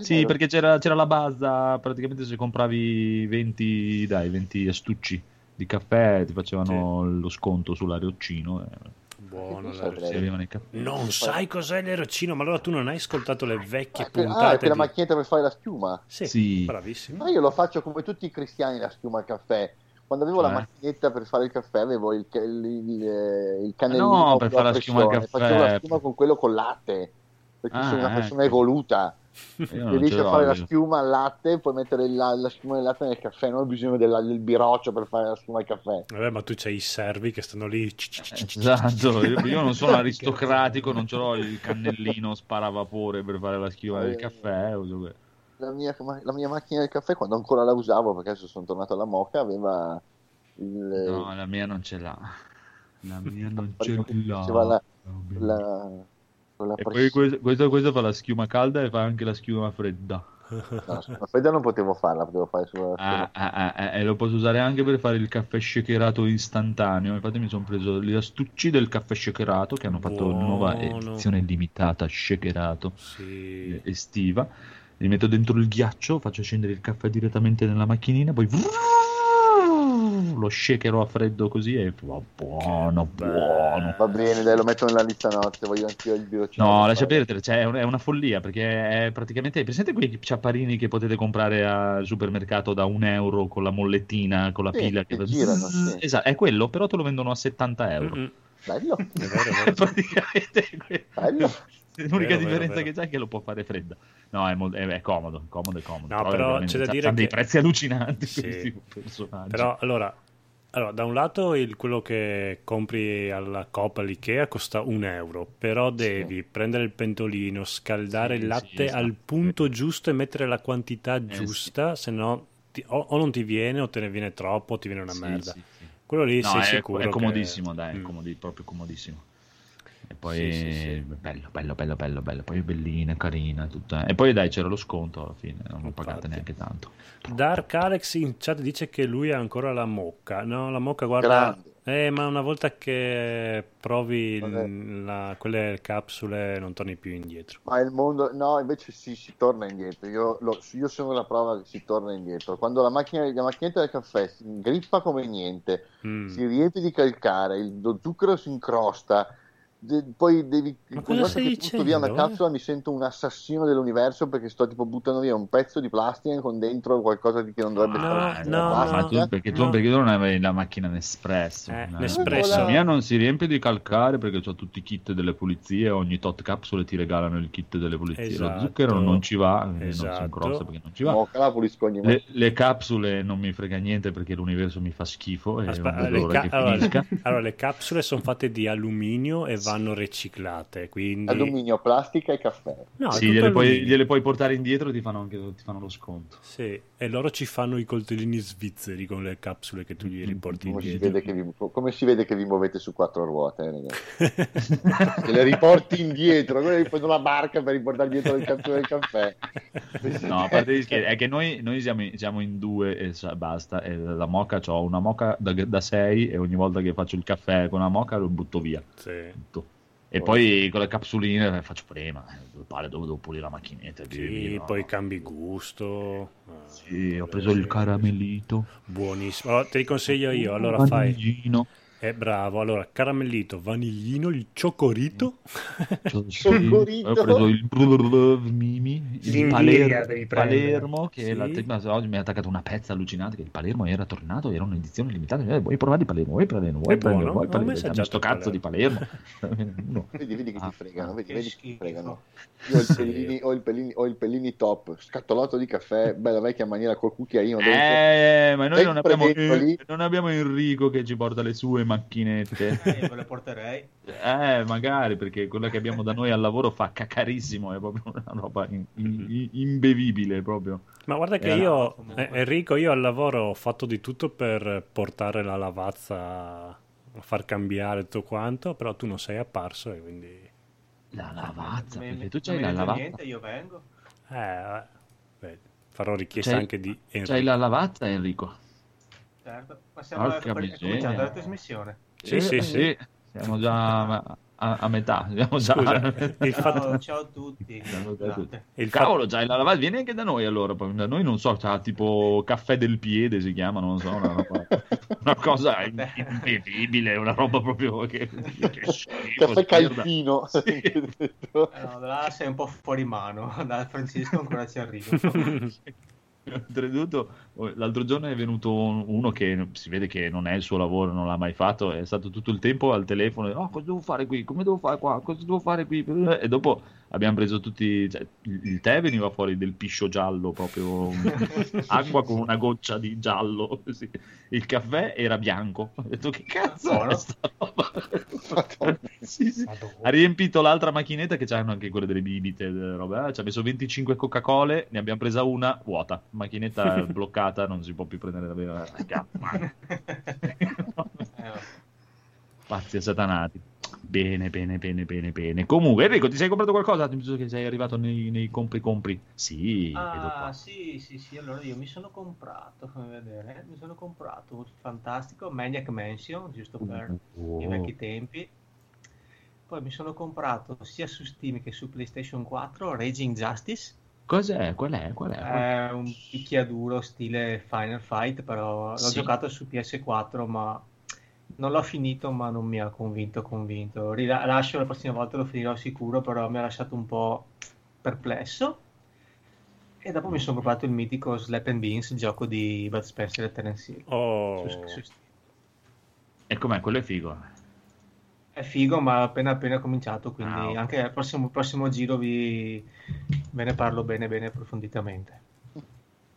Sì, perché c'era, c'era la base, praticamente se compravi 20, dai, 20 astucci di caffè ti facevano lo sconto sull'aeroccino. eh, Buono. La-. Non sai cos'è l'erocino, ma allora tu non hai ascoltato le vecchie Ah, ah, è puntate per la di- macchinetta per fare la schiuma. Sì, Sì. bravissimo. Ma io lo faccio come tutti i cristiani la schiuma al caffè. Quando avevo la Cioè? macchinetta per fare il caffè avevo il, il, il, il cannellino No, per fare la schiuma al caffè. Facevo la schiuma con quello con latte. Perché Ah, sono una ecco. persona evoluta. Riesci a fare la schiuma al latte, puoi mettere la, la schiuma del latte nel caffè, non hai bisogno della- del biroccio per fare la schiuma al caffè. Vabbè, ma tu c'hai i servi che stanno lì. Esatto, io, non sono aristocratico, non ce l'ho il cannellino sparavapore per fare la schiuma del Eh. caffè. o dove- La mia, la mia macchina del caffè, quando ancora la usavo, perché adesso sono tornato alla moca, aveva il, No, la mia non ce l'ha. La mia non ce l'ha. la, la, con la E poi questo, questo, questo fa la schiuma calda e fa anche la schiuma fredda. No, la fredda non potevo farla, potevo fare sulla Ah, ah, ah, ah, e lo posso usare anche per fare il caffè shakerato istantaneo. Infatti, mi sono preso gli astucci del caffè shakerato che hanno fatto una nuova Buono. edizione limitata shakerato Sì. eh, estiva. li metto dentro il ghiaccio, faccio scendere il caffè direttamente nella macchinina, poi lo shakerò a freddo così e va buono, buono. Va bene, dai, lo metto nella lista notte, voglio anch'io il birocino. No, lascia perdere, cioè, è, un- è una follia perché è praticamente. Presente quei ciapparini che potete comprare al supermercato da un euro con la mollettina, con la Sì, pila che fa- girano, sì. Esatto, è quello, però te lo vendono a 70 euro. Mm-mm. Bello, È vero, è vero. praticamente bello. L'unica Vero, differenza vero, vero. che c'è è che lo può fare fredda. No, è, mol- è- è comodo, comodo, è comodo. No, però veramente c'è da dire c'ha dei che- prezzi allucinanti Sì. questi personaggi. Però allora, allora, da un lato il- quello che compri alla Coop all'Ikea costa un euro, però devi prendere il pentolino, scaldare Sì, il latte sì, esatto. al punto giusto e mettere la quantità sì. giusta, se no ti- o, o non ti viene o te ne viene troppo o ti viene una Sì, merda. sì, sì. Quello lì No, sei è, sicuro è che- comodissimo, dai, è Mm. comodi- proprio comodissimo. E poi Sì, sì, sì. bello, bello, bello, bello, bello. Poi bellina, carina, tutta. E poi dai, c'era lo sconto alla fine, non l'ho pagata Infatti. neanche tanto. Dark Alex in chat dice che lui ha ancora la mocca. No, la mocca, guarda. Grande. Eh, ma una volta che provi la- quelle capsule non torni più indietro. Ma il mondo, no, invece sì, si torna indietro. Io, lo- io sono la prova che si torna indietro. Quando la, macchina, la macchinetta del caffè si ingrippa come niente, Mm. si riempie di calcare, il, lo zucchero si incrosta, de- poi devi. Ma cosa stai che butto via una eh? capsula mi sento un assassino dell'universo perché sto tipo buttando via un pezzo di plastica con dentro qualcosa di che non dovrebbe No, stare no, ma plastica. tu, perché, tu, no. perché tu non avevi la macchina Nespresso. Eh, no? Nespresso. La mia non si riempie di calcare perché ho tutti i kit delle pulizie. Ogni tot capsule ti regalano il kit delle pulizie. Lo Esatto. zucchero non ci va, quindi non si Esatto. incrosta perché non ci va. Mocca la pulisco ogni volta. Le, le capsule non mi frega niente perché l'universo mi fa schifo e vedo le, ca- che allora, finisca. allora, le capsule sono fatte di alluminio e vanno riciclate, quindi... Alluminio, plastica e caffè. No, Sì, gliele puoi, gliele puoi portare indietro e ti fanno, anche, ti fanno lo sconto. Sì, e loro ci fanno i coltellini svizzeri con le capsule che tu gli riporti Come si, indietro. vede che vi, come si vede che vi muovete su quattro ruote, eh, ragazzi. Che le riporti indietro, noi preso una barca per riportare dietro il caffè del caffè. No, a parte gli scherzi, è che noi, noi siamo, in, siamo in due e basta. E la moca, ho una moca da 6 e ogni volta che faccio il caffè con una moca lo butto via. Sì. E poi con le capsuline eh, faccio prima, eh, dove pare dove devo pulire la macchinetta. Sì, via, no? poi cambi gusto. eh, Sì, ho preso il caramellito. Buonissimo. Allora, te li consiglio io. Allora fai. È bravo. Allora, caramellito, vaniglino, il ciocorito. Sì, Cioccolito. Ho preso il Mimi, il Palermo. Palermo che Sì. la tema- oggi mi ha attaccato una pezza allucinante che il Palermo era tornato, era un'edizione limitata. Eh, vuoi provare il Palermo? Vuoi Palermo? Vuoi Palermo? Vuoi Palermo? Dammi assaggiato sto cazzo di Palermo. Uno. Vedi, vedi che Ah. ti fregano, vedi, Che vedi che ti schifo. fregano. Io ho il pellini, ho il pellini, ho il pellini top, scattolato di caffè, bella vecchia maniera col cucchiaino dentro. Eh, ma noi non abbiamo, non abbiamo Enrico che ci porta le sue macchinette. Eh, ve le porterei. Eh, magari perché quella che abbiamo da noi al lavoro fa cacarissimo, è proprio una roba in- in- imbevibile proprio. Ma guarda che Eh, io, comunque. eh, Enrico, io al lavoro ho fatto di tutto per portare la lavazza a far cambiare tutto quanto, però tu non sei apparso e quindi... La lavazza, Me- perché me- tu c'hai non la lavazza. niente, io vengo. Eh, eh, beh, farò richiesta C'hai- anche di Enrico. C'hai la lavazza, Enrico? Certo. Ma siamo Porca è com- è miseria. cominciata la trasmissione. Sì, sì, sì. Siamo già a, a- metà. Siamo già... Scusa, fatto... ciao a tutti. Ciao a tutti. Il fatto- Cavolo, c'hai la lavazza, vieni anche da noi allora. Da noi non so, c'ha tipo caffè del piede si chiama, non so, una, roba- una cosa imbevibile, una roba proprio che, che schifo, Caffè calpino. Eh, no, là sei un po' fuori mano. Da Francesco ancora ci arrivo. Oltretutto, l'altro giorno è venuto un- uno che si vede che non è il suo lavoro, non l'ha mai fatto, è stato tutto il tempo al telefono, oh, cosa devo fare qui? Come devo fare qua? Cosa devo fare qui? E dopo abbiamo preso tutti, cioè, il tè veniva fuori del piscio giallo, proprio acqua con una goccia di giallo, così. il caffè era bianco. Ho detto che cazzo Buono. è sta roba? Sì, sì. Ha riempito l'altra macchinetta che c'hanno anche quelle delle bibite, delle robe. Ah, ci ha messo 25 Coca-Cola, ne abbiamo presa una vuota. Macchinetta bloccata, non si può più prendere davvero. Ma- Eh, vabbè. Pazzi assatanati. Bene, bene, bene, bene, bene. Comunque, Enrico, ti sei comprato qualcosa? Che sei arrivato nei, nei compri compri. Sì, Ah, sì, sì, sì. Allora io mi sono comprato, fammi vedere, mi sono comprato un fantastico Maniac Mansion, giusto per Oh. i vecchi tempi. Poi mi sono comprato sia su Steam che su PlayStation 4 Raging Justice. Cos'è? Qual è? Qual è? È un picchiaduro stile Final Fight, però l'ho Sì. giocato su PS4, ma non l'ho finito, ma non mi ha convinto convinto. Rilascio la prossima volta lo finirò sicuro, però mi ha lasciato un po' perplesso. E dopo mi sono comprato il mitico Slap and Beans, gioco di Bud Spencer e Terence Hill. Oh, Su- su Steam. E com'è? Quello è figo. È figo, ma appena appena cominciato, quindi Ah, ok. anche al prossimo, prossimo giro vi... ve ne parlo bene bene approfonditamente.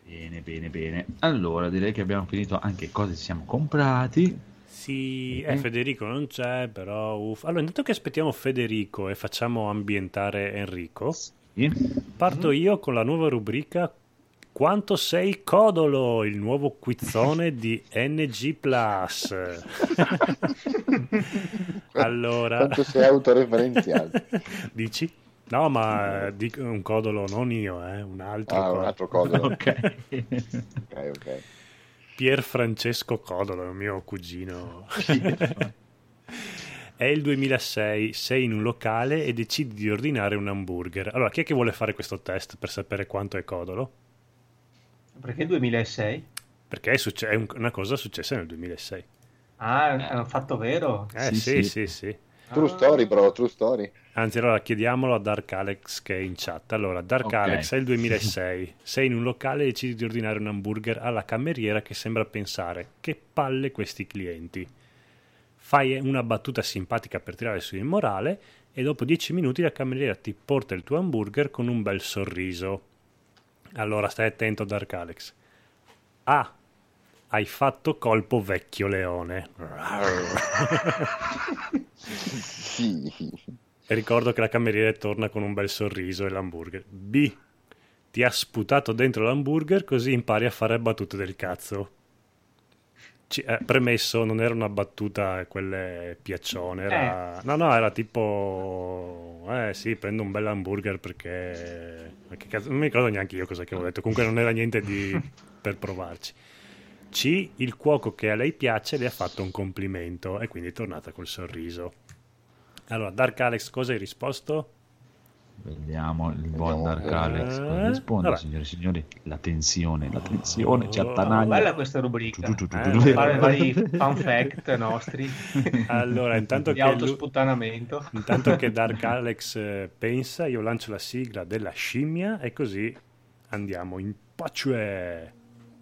Bene, bene, bene. Allora, direi che abbiamo finito anche cosa ci siamo comprati. Sì, eh, Federico non c'è, però uff. Allora, intanto che aspettiamo Federico e facciamo ambientare Enrico, Sì. parto io con la nuova rubrica Quanto sei codolo, il nuovo quizzone di NG Plus. allora, Quanto sei autoreferenziale. dici? No, ma dico un codolo, non io, eh, un altro. Ah, un codolo. altro coso. Ok. Ok, ok. Pier Francesco Codolo, il mio cugino. È il 2006, sei in un locale e decidi di ordinare un hamburger. Allora, chi è che vuole fare questo test per sapere quanto è Codolo? Perché 2006? Perché è, succe- è un- una cosa successa nel 2006. Ah, è un fatto vero? Eh Sì, sì, sì. sì, sì. True story, bro, true story. Anzi, allora chiediamolo a Dark Alex che è in chat. Allora, Dark Ok. Alex, è il 2006. Sei in un locale e decidi di ordinare un hamburger alla cameriera che sembra pensare che palle questi clienti. Fai una battuta simpatica per tirare su il morale e dopo 10 minuti la cameriera ti porta il tuo hamburger con un bel sorriso. Allora, stai attento, Dark Alex. A. Hai fatto colpo vecchio leone. Sì. Ricordo che la cameriera torna con un bel sorriso e l'hamburger. B. Ti ha sputato dentro l'hamburger così impari a fare battute del cazzo. C- eh, premesso, non era una battuta quelle piaccione, era... No, no, era tipo... Eh sì, prendo un bel hamburger perché... che cazzo- Non mi ricordo neanche io cosa che avevo detto, comunque non era niente di... per provarci. C. Il cuoco che a lei piace le ha fatto un complimento e quindi è tornata col sorriso. Allora, Dark Alex, cosa hai risposto? Vediamo il buon. Dark Alex cosa Eh, risponde, vabbè. signore e signori. La tensione, la tensione ci Oh, attanaglia. Bella questa rubrica. Giù, giù, giù, Eh, giù, vari fun fact nostri Allora, intanto di che, autosputtanamento. intanto che Dark Alex eh, pensa, io lancio la sigla della scimmia e così andiamo in pace.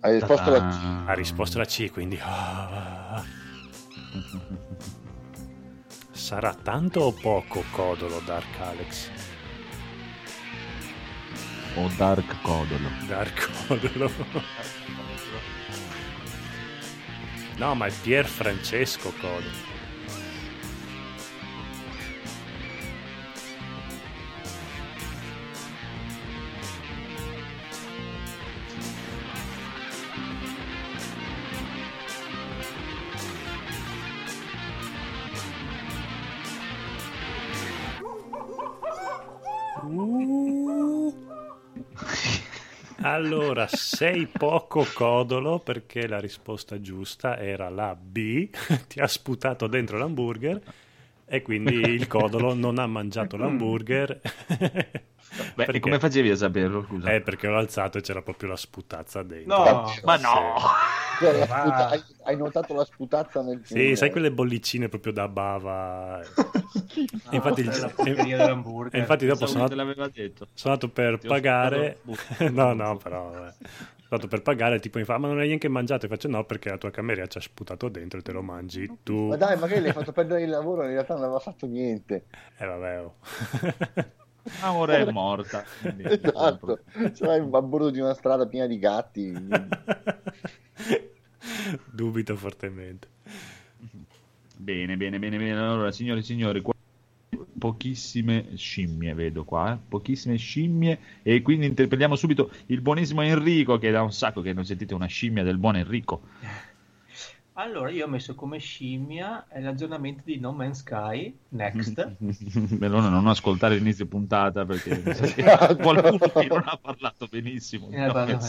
Hai risposto la C. Ha risposto la C, quindi... ah. Sarà tanto o poco codolo Dark Alex? O Dark Codolo. Dark codolo. No, ma è Pier Francesco Codolo. Allora, sei poco codolo perché la risposta giusta era la B, ti ha sputato dentro l'hamburger e quindi il codolo non ha mangiato l'hamburger. Beh, e come facevi a saperlo, scusa? Eh, perché l'ho alzato e c'era proprio la sputazza dentro. No, Ma no! Cioè, sputa- hai, hai notato la sputazza nel Sì, sai quelle bollicine proprio da bava. E infatti, il- e infatti dopo sono te andato, l'aveva detto. sono andato per Ti ho pagare. no, no, però. vabbè. Sono andato per pagare, tipo mi fa, ma non hai neanche mangiato? E faccio no, perché la tua cameriera ci ha sputato dentro e te lo mangi tu. Ma dai, magari l'hai fatto perdere il lavoro, in realtà non aveva fatto niente. Eh vabbè, oh. Ah, ora è morta. quindi- Esatto. Sarai a bordo di una strada piena di gatti. Dubito fortemente. Bene, bene, bene, bene. Allora, signori e signori, qua- pochissime scimmie vedo qua, eh? pochissime scimmie e quindi interpelliamo subito il buonissimo Enrico che da un sacco che non sentite una scimmia del buon Enrico. Allora, io ho messo come scimmia eh, l'aggiornamento di No Man's Sky Next. Melone non ascoltare l'inizio puntata perché che qualcuno che non ha parlato benissimo. Eh, No.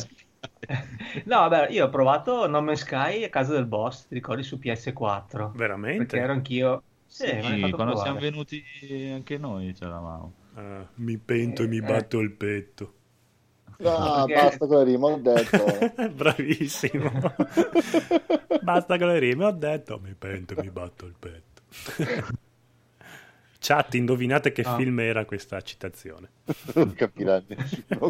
No, vabbè, io ho provato No Man's Sky a casa del boss, ti ricordi, su PS4. Veramente? Perché ero anch'io... Sì, Sì, quando provare. siamo venuti anche noi c'eravamo. Ah, mi pento e mi Eh. batto il petto. Ah, Perché- basta con la rima, ho detto. Bravissimo. Basta con le rime, ho detto, mi pento, mi batto il petto. Chat, indovinate che Ah. film era questa citazione. non capirà nessuno.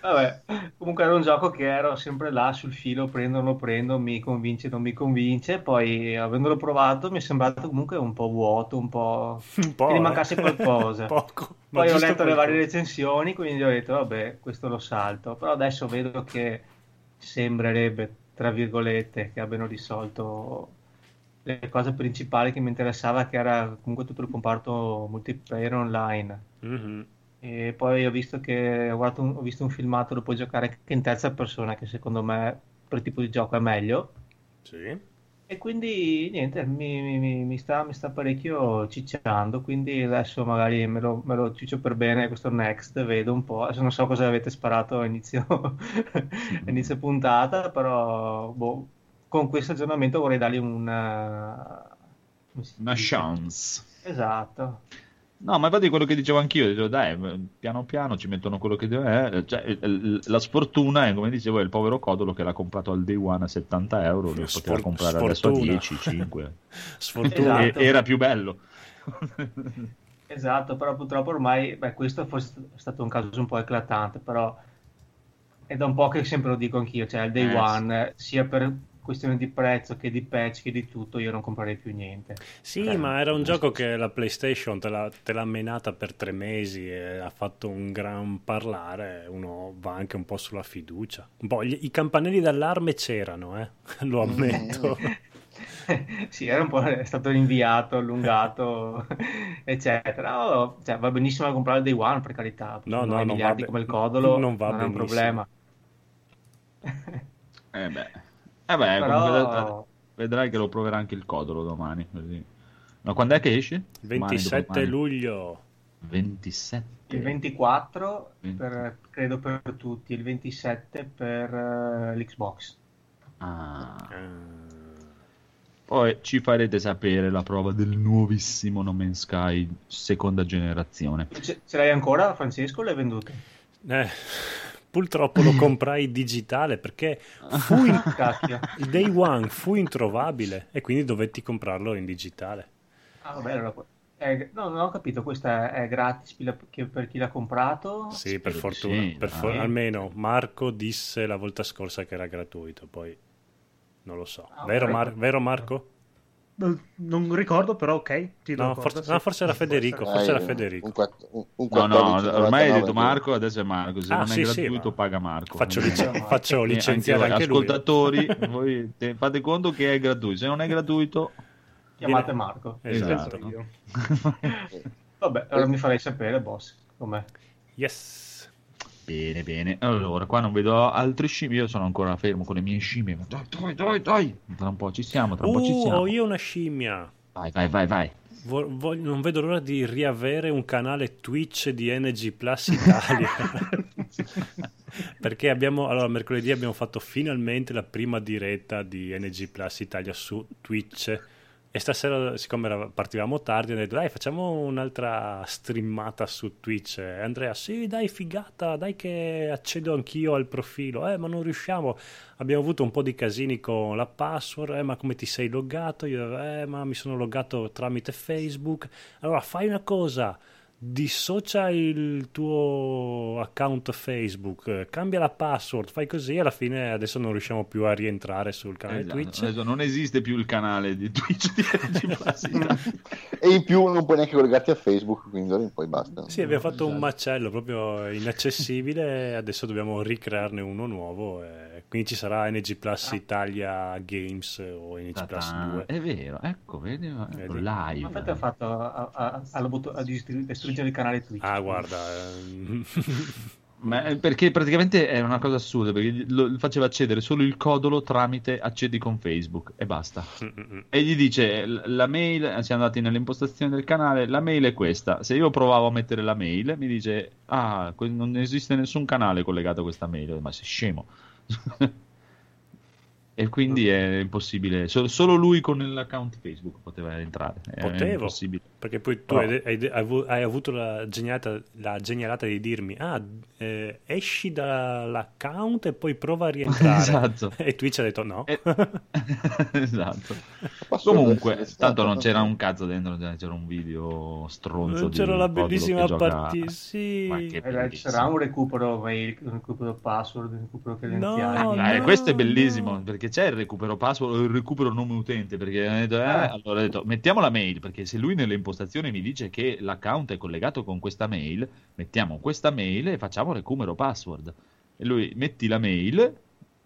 Vabbè, comunque era un gioco che ero sempre là sul filo, prendo, non lo prendo, mi convince, non mi convince, poi avendolo provato mi è sembrato comunque un po' vuoto, un po'... Un po', che eh. mancasse qualcosa. Poco. ma Poi ho letto le varie recensioni, quindi ho detto, vabbè, questo lo salto. Però adesso vedo che sembrerebbe, tra virgolette, che abbiano risolto le cose principali che mi interessava, che era comunque tutto il comparto multiplayer online. Mhm. E poi ho visto che ho, guardato un, ho visto un filmato dove puoi giocare anche in terza persona, che secondo me per il tipo di gioco è meglio. Sì. E quindi niente, mi, mi- mi- sta, mi sta parecchio cicciando, quindi adesso magari me lo, me lo ciccio per bene questo Next, vedo un po', adesso non so cosa avete sparato a inizio, inizio puntata, però boh, con questo aggiornamento vorrei dargli una... si Una dice? chance. Esatto. No, ma infatti quello che dicevo anch'io, dicevo, dai, piano piano ci mettono quello che deve eh, cioè, la sfortuna è, come dicevo, è il povero Codolo che l'ha comprato al day one a 70 euro, lo Sfor- poteva comprare adesso a sfortuna. 10, 5. Sfortuna. Esatto. era più bello. Esatto, però purtroppo ormai, beh, questo forse è stato un caso un po' eclatante, però è da un po' che sempre lo dico anch'io, cioè al day Eh, one, sia per questione di prezzo che di patch che di tutto, io non comprerei più niente. Sì, Eh, ma era un gioco che la PlayStation te l'ha, te l'ha menata per tre mesi e ha fatto un gran parlare. Uno va anche un po' sulla fiducia. Un po', gli- I campanelli d'allarme c'erano, eh? lo ammetto. sì, era un po' è stato rinviato, allungato, eccetera. Oh, cioè, va benissimo a comprare il day one, per carità, No, no, non va be- come il codolo, non va è un benissimo. problema. Eh beh, eh beh comunque Però... vedrai che lo proverà anche il Codolo domani. Così. Ma quando è che esce? Domani, 27 dopodomani? luglio. 27. Il 24 Venti. per- credo per tutti, il 27 per eh, l'Xbox. Ah. Ah. Poi ci farete sapere la prova del nuovissimo No Man's Sky seconda generazione. Ce, ce l'hai ancora, Francesco? L'hai venduto? Eh, purtroppo lo comprai digitale perché fu in- il day one fu introvabile e quindi dovetti comprarlo in digitale. Ah, vabbè, allora, è- no, non ho capito, questa è gratis per la- che- per chi l'ha comprato? Sì, per fortuna. sì, per for- almeno Marco disse la volta scorsa che era gratuito, poi non lo so. Ah, Vero. Mar- vero Marco? Non ricordo, però ok. Ti No, ricordo, forse, sì. no, forse era Federico. Forse era Federico. Un, un, un No, no, 14,99 ormai hai detto. Marco, adesso è Marco. Se Ah, non è sì, sì, gratuito, ma- paga Marco. Faccio, lice- faccio licenziare anche anche, ascoltatori, voi te- fate conto che è gratuito. Se non è gratuito, Chiamate Marco. Esatto. Penso io. Vabbè, allora mi farei sapere, boss, com'è. Yes. Bene, bene. Allora, qua non vedo altre scimmie. Io sono ancora fermo con le mie scimmie. Dai, dai, dai, dai. Tra un po' ci siamo, tra un po' ci Uh, siamo. ho io una scimmia. Vai, vai, vai, vai. Vo- voglio- non vedo l'ora di riavere un canale Twitch di NG Plus Italia. Perché abbiamo, allora, mercoledì abbiamo fatto finalmente la prima diretta di NG Plus Italia su Twitch. E stasera, siccome era- partivamo tardi, ho detto dai, facciamo un'altra streamata su Twitch. E Andrea, sì, dai, figata, dai che accedo anch'io al profilo. Eh, ma non riusciamo. Abbiamo avuto un po' di casini con la password. Eh, ma come ti sei loggato? Io, eh, ma mi sono loggato tramite Facebook. Allora, fai una cosa. Dissocia il tuo account Facebook, eh, cambia la password, fai così. Alla fine, adesso non riusciamo più a rientrare sul canale Esatto, Twitch. adesso non esiste più il canale di Twitch di Plus. E in più non puoi neanche collegarti a Facebook, quindi d'ora in poi basta. Sì, abbiamo fatto un Esatto. macello proprio inaccessibile. e adesso dobbiamo ricrearne uno nuovo. e quindi ci sarà NG Plus Italia Games o NG Plus Ta-ta. 2. È vero, ecco, vedi, ecco, Vedi. Ma live. infatti ha fatto a, a, a- butto- a distru- distruggere il canale Twitch. Ah, guarda, ehm, Ma è perché praticamente è una cosa assurda, perché lo faceva accedere solo il codolo tramite accedi con Facebook e basta. E gli dice la mail, siamo andati nelle impostazioni del canale, la mail è questa. Se io provavo a mettere la mail, mi dice ah, non esiste nessun canale collegato a questa mail, ma sei scemo. E quindi è impossibile. Solo, solo lui con l'account Facebook poteva entrare. Potevo. Perché poi tu hai, hai- hai avu- hai avuto la genialata, la genialata di dirmi: Ah, eh, esci dall'account e poi prova a rientrare. Esatto. E Twitch ha detto no. Eh, esatto. Comunque, tanto non c'era un cazzo dentro, c'era un video stronzo. Non c'era di la bellissima partita. Sì. Ma che bellissimo. Sarà un recupero mail, un recupero password, un recupero credenziali. No, eh, no, questo è bellissimo no. Perché c'è il recupero password o il recupero nome utente perché detto, eh, Ah. allora ha detto mettiamo la mail perché se lui nelle impostazioni mi dice che l'account è collegato con questa mail mettiamo questa mail e facciamo recupero password e lui metti la mail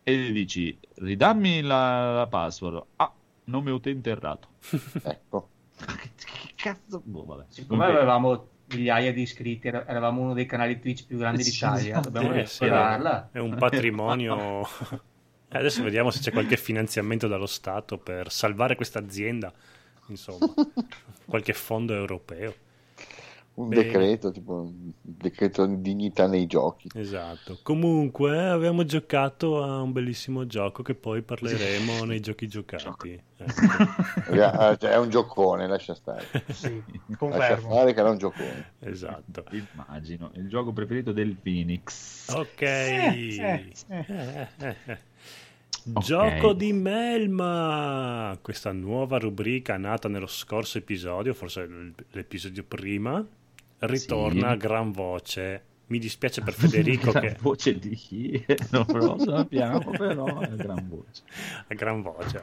e gli dici ridammi la, la password ah nome utente errato Ecco. che cazzo boh, vabbè. Siccome Comunque- avevamo migliaia di iscritti, era- eravamo uno dei canali Twitch più grandi Sì, d'Italia, dobbiamo Eh, sì, recuperarla. È un patrimonio. Eh, Adesso vediamo se c'è qualche finanziamento dallo Stato per salvare questa azienda. Insomma, qualche fondo europeo. Un Bene. decreto, tipo un decreto di dignità nei giochi. Esatto. Comunque, eh, abbiamo giocato a un bellissimo gioco che poi parleremo nei giochi giocati. Ecco, Eh, cioè, è un giocone, lascia stare. Sì, Lascia confermo. fare che era un giocone. esatto. immagino il gioco preferito del Phoenix Ok. Eh, eh, Eh, eh, eh. Ok. Gioco di Melma, questa nuova rubrica nata nello scorso episodio, forse l'episodio prima, ritorna Sì. a gran voce. Mi dispiace per Federico La che voce di chi? Non lo sappiamo, però è gran voce. a gran voce.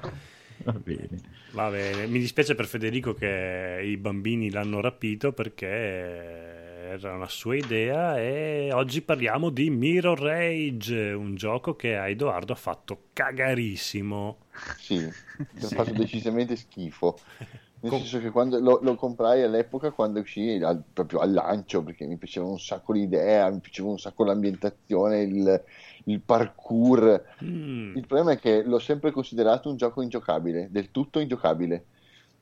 Va bene. Va bene, mi dispiace per Federico che i bambini l'hanno rapito perché era una sua idea e oggi parliamo di Mirror Rage, un gioco che a Edoardo ha fatto cagarissimo. Sì, ha fatto decisamente schifo. Nel Com- senso che quando lo, lo comprai all'epoca, quando uscì al- proprio al lancio, perché mi piaceva un sacco l'idea, mi piaceva un sacco l'ambientazione, il, il parkour. Mm, Il problema è che l'ho sempre considerato un gioco ingiocabile, del tutto ingiocabile.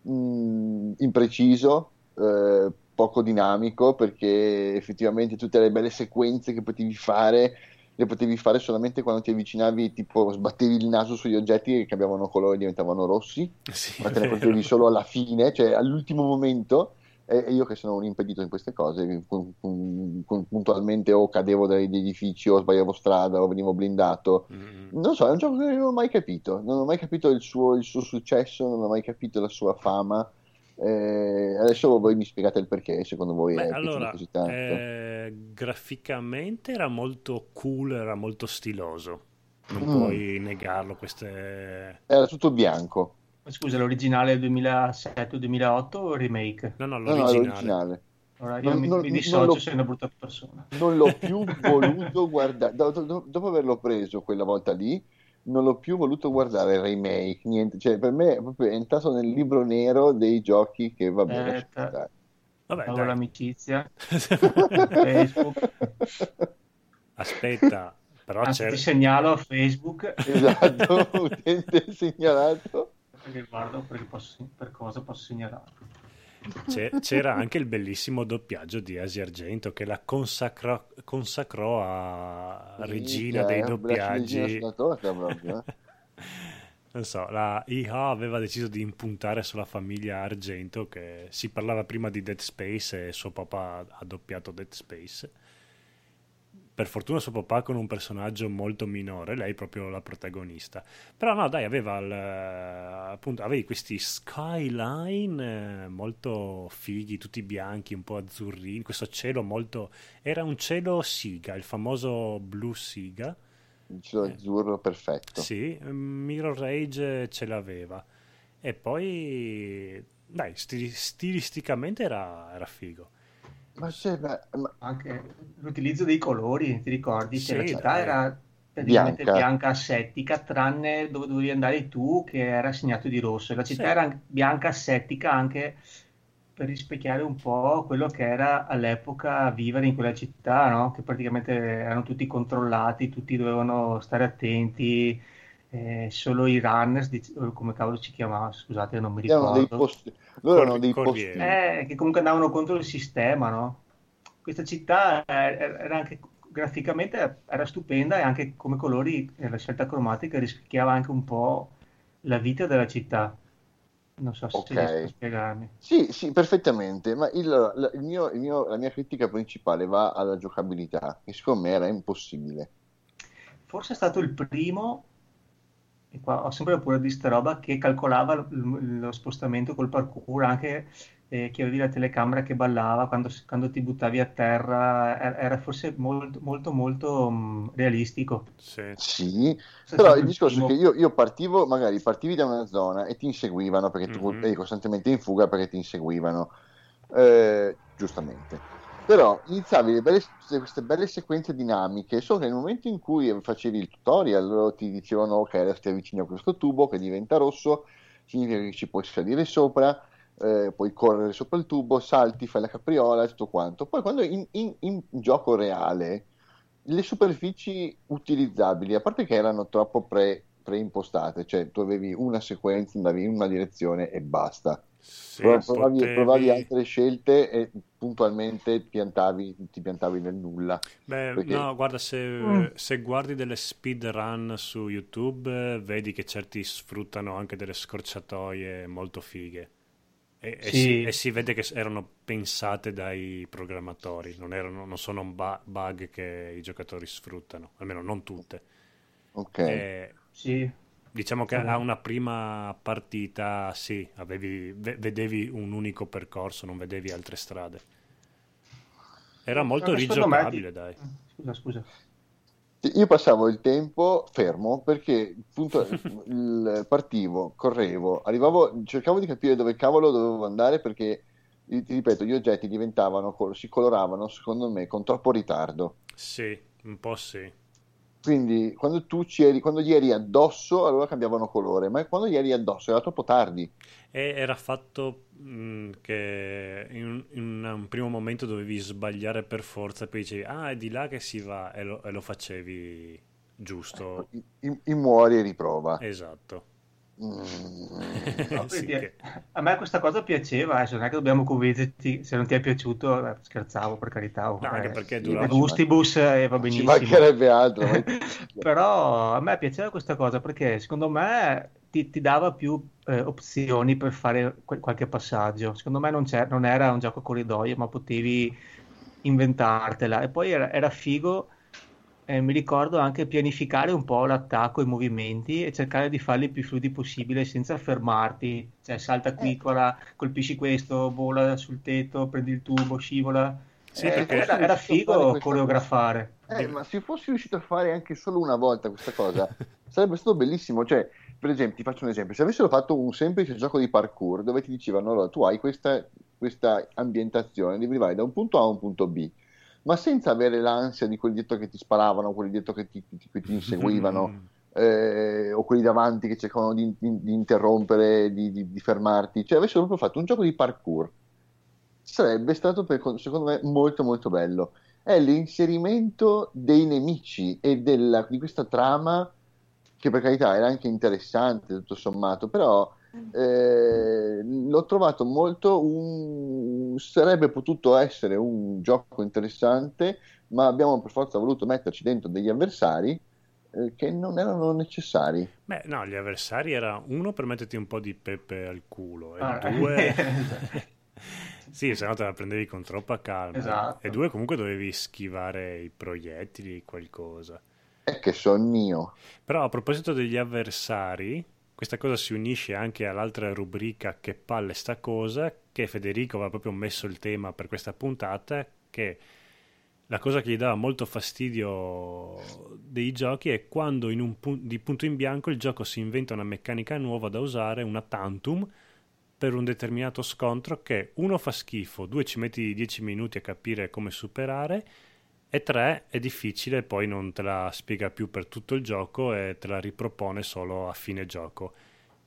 Mm, impreciso, eh, poco dinamico, perché effettivamente tutte le belle sequenze che potevi fare le potevi fare solamente quando ti avvicinavi, tipo sbattevi il naso sugli oggetti che cambiavano colore e diventavano rossi, sì, ma te ne potevi solo alla fine, cioè all'ultimo momento. E io che sono un impedito in queste cose, pu- pu- pu- puntualmente o cadevo dagli edifici o sbagliavo strada o venivo blindato. Mm, Non so, è un gioco che non ho mai capito, non ho mai capito il suo, il suo successo, non ho mai capito la sua fama. Eh, adesso voi mi spiegate il perché, secondo voi Beh, è allora, così tanto. eh, graficamente era molto cool, era molto stiloso. Non Mm. puoi negarlo, queste... Era tutto bianco, Scusa, l'originale 2007 o 2008 o il remake? No, no, no, no, l'originale. l'originale. Ora io Non- mi, non- mi non dissocio, sei una brutta persona. Non l'ho più voluto guardare, do- do- dopo averlo preso quella volta lì, non l'ho più voluto guardare il remake, niente, cioè per me è proprio entrato nel libro nero dei giochi che va bene. Eh, stare. Vabbè, dai. l'amicizia, Facebook. Aspetta, però Anzi, c'è... ti segnalo a Facebook esatto, utente segnalato. perché guardo perché posso- per cosa posso segnalarlo. C'era anche il bellissimo doppiaggio di Asi Argento che la consacrò, consacrò a regina dei eh, la doppiaggi. torta proprio, eh. Non so, la IHA aveva deciso di impuntare sulla famiglia Argento che si parlava prima di Dead Space e suo papà ha doppiato Dead Space. Per fortuna suo papà con un personaggio molto minore, lei proprio la protagonista. Però no, dai, aveva il, appunto, avevi questi skyline eh, molto fighi, tutti bianchi, un po' azzurrini, questo cielo molto... Era un cielo siga, il famoso blu siga. Il cielo azzurro perfetto. Sì, Mirror Rage ce l'aveva. E poi, dai, stili- stilisticamente era, era figo. Ma, c'è- ma- ma- Anche l'utilizzo dei colori, ti ricordi? Cioè, la Sì, città era praticamente Bianca. bianca. asettica, tranne dove dovevi andare tu che era segnato di rosso. La città Sì. era bianca asettica anche per rispecchiare un po' quello che era all'epoca vivere in quella città, no? Che praticamente erano tutti controllati, tutti dovevano stare attenti, eh, solo i runners, come cavolo ci chiamava, scusate, non mi erano dei ricordo. posti, loro erano dei posti. Eh, che comunque andavano contro il sistema, no? Questa città eh, era anche graficamente era stupenda e anche come colori e la scelta cromatica rispecchiava anche un po' la vita della città. Non so se Ok. riesco a spiegarmi. Sì, sì, perfettamente, ma il- la, il mio- il mio- la mia critica principale va alla giocabilità, che secondo me era impossibile. Forse è stato il primo, e qua ho sempre paura di sta roba, che calcolava lo spostamento col parkour, anche eh, che avevi la telecamera che ballava quando, quando ti buttavi a terra, era, era forse molto, molto, molto mm, realistico. Sì. Sì, è però il discorso è primo. che io, io partivo, magari partivi da una zona e ti inseguivano perché tu Mhm. eri costantemente in fuga perché ti inseguivano, eh, giustamente. Però iniziavi le belle- queste belle sequenze dinamiche, solo che nel momento in cui facevi il tutorial loro ti dicevano ok, adesso ti avvicini a questo tubo che diventa rosso, significa che ci puoi salire sopra, eh, puoi correre sopra il tubo, salti, fai la capriola e tutto quanto. Poi quando in, in- in gioco reale le superfici utilizzabili, a parte che erano troppo pre, preimpostate, cioè tu avevi una sequenza, andavi in una direzione e basta. Sì, Prov- provavi, potevi- provavi altre scelte e puntualmente piantavi, ti piantavi nel nulla. Beh, Perché- no, guarda, se, Mm. se guardi delle speedrun su YouTube, eh, vedi che certi sfruttano anche delle scorciatoie molto fighe. E, e Sì. si, e si vede che erano pensate dai programmatori, non, erano, non sono un ba- bug che i giocatori sfruttano, almeno non tutte. Ok. E Sì, diciamo che a una prima partita, sì, avevi- ve- vedevi un unico percorso, non vedevi altre strade. Era molto Anche secondo me rigiocabile, ti- dai. Scusa, scusa. Io passavo il tempo fermo perché appunto il- partivo, correvo, arrivavo, cercavo di capire dove cavolo dovevo andare perché ti ripeto, gli oggetti diventavano, si coloravano secondo me con troppo ritardo. Sì, un po' sì. Quindi quando tu eri, quando gli eri addosso, allora cambiavano colore, ma quando gli eri addosso era troppo tardi. E era fatto mh, che in, un- in un primo momento dovevi sbagliare per forza, poi dicevi, ah, è di là che si va, e lo, e lo facevi giusto. I, i- i muori e riprova. Esatto. Mm. No, Sì, che- A me questa cosa piaceva, adesso non è che dobbiamo convincerti, se non ti è piaciuto, eh, scherzavo per carità, oh, No, anche eh, perché de gustibus eh, va Ci benissimo. mancherebbe altro. Però a me piaceva questa cosa perché secondo me ti, ti dava più eh, opzioni per fare quel- qualche passaggio. Secondo me non, c'è- non era un gioco a corridoio, ma potevi inventartela. E poi era, era figo, eh, mi ricordo anche pianificare un po' l'attacco, i movimenti e cercare di farli il più fluidi possibile senza fermarti. Cioè salta qui, Eh. qua, colpisci questo, vola sul tetto, prendi il tubo, scivola. Sì, Eh, perché- era, era figo coreografare. Eh, ma se fossi riuscito a fare anche solo una volta questa cosa, sarebbe stato bellissimo. Cioè, per esempio, ti faccio un esempio: se avessero fatto un semplice gioco di parkour dove ti dicevano allora tu hai questa, questa ambientazione, devi arrivare da un punto A a un punto B, ma senza avere l'ansia di quelli dietro che ti sparavano, quelli dietro che ti, ti- che ti inseguivano, eh, o quelli davanti che cercavano di, di- di interrompere, di, di- di fermarti, cioè avessero proprio fatto un gioco di parkour. Sarebbe stato, per- secondo me, molto molto bello. È l'inserimento dei nemici e della- di questa trama che per carità era anche interessante tutto sommato, però eh, l'ho trovato molto un... sarebbe potuto essere un gioco interessante, ma abbiamo per forza voluto metterci dentro degli avversari eh, che non erano necessari. Beh, no, gli avversari era uno per metterti un po' di pepe al culo, e Ah, due... esatto. sì, se no te la prendevi con troppa calma. Esatto. E due comunque dovevi schivare i proiettili, qualcosa. È che sono io. Però a proposito degli avversari, questa cosa si unisce anche all'altra rubrica che palle sta cosa, che Federico aveva proprio messo il tema per questa puntata, che la cosa che gli dava molto fastidio dei giochi è quando pu- di punto in bianco il gioco si inventa una meccanica nuova da usare, una tantum, per un determinato scontro che uno fa schifo, due ci metti 10 minuti a capire come superare e tre è difficile e poi non te la spiega più per tutto il gioco e te la ripropone solo a fine gioco.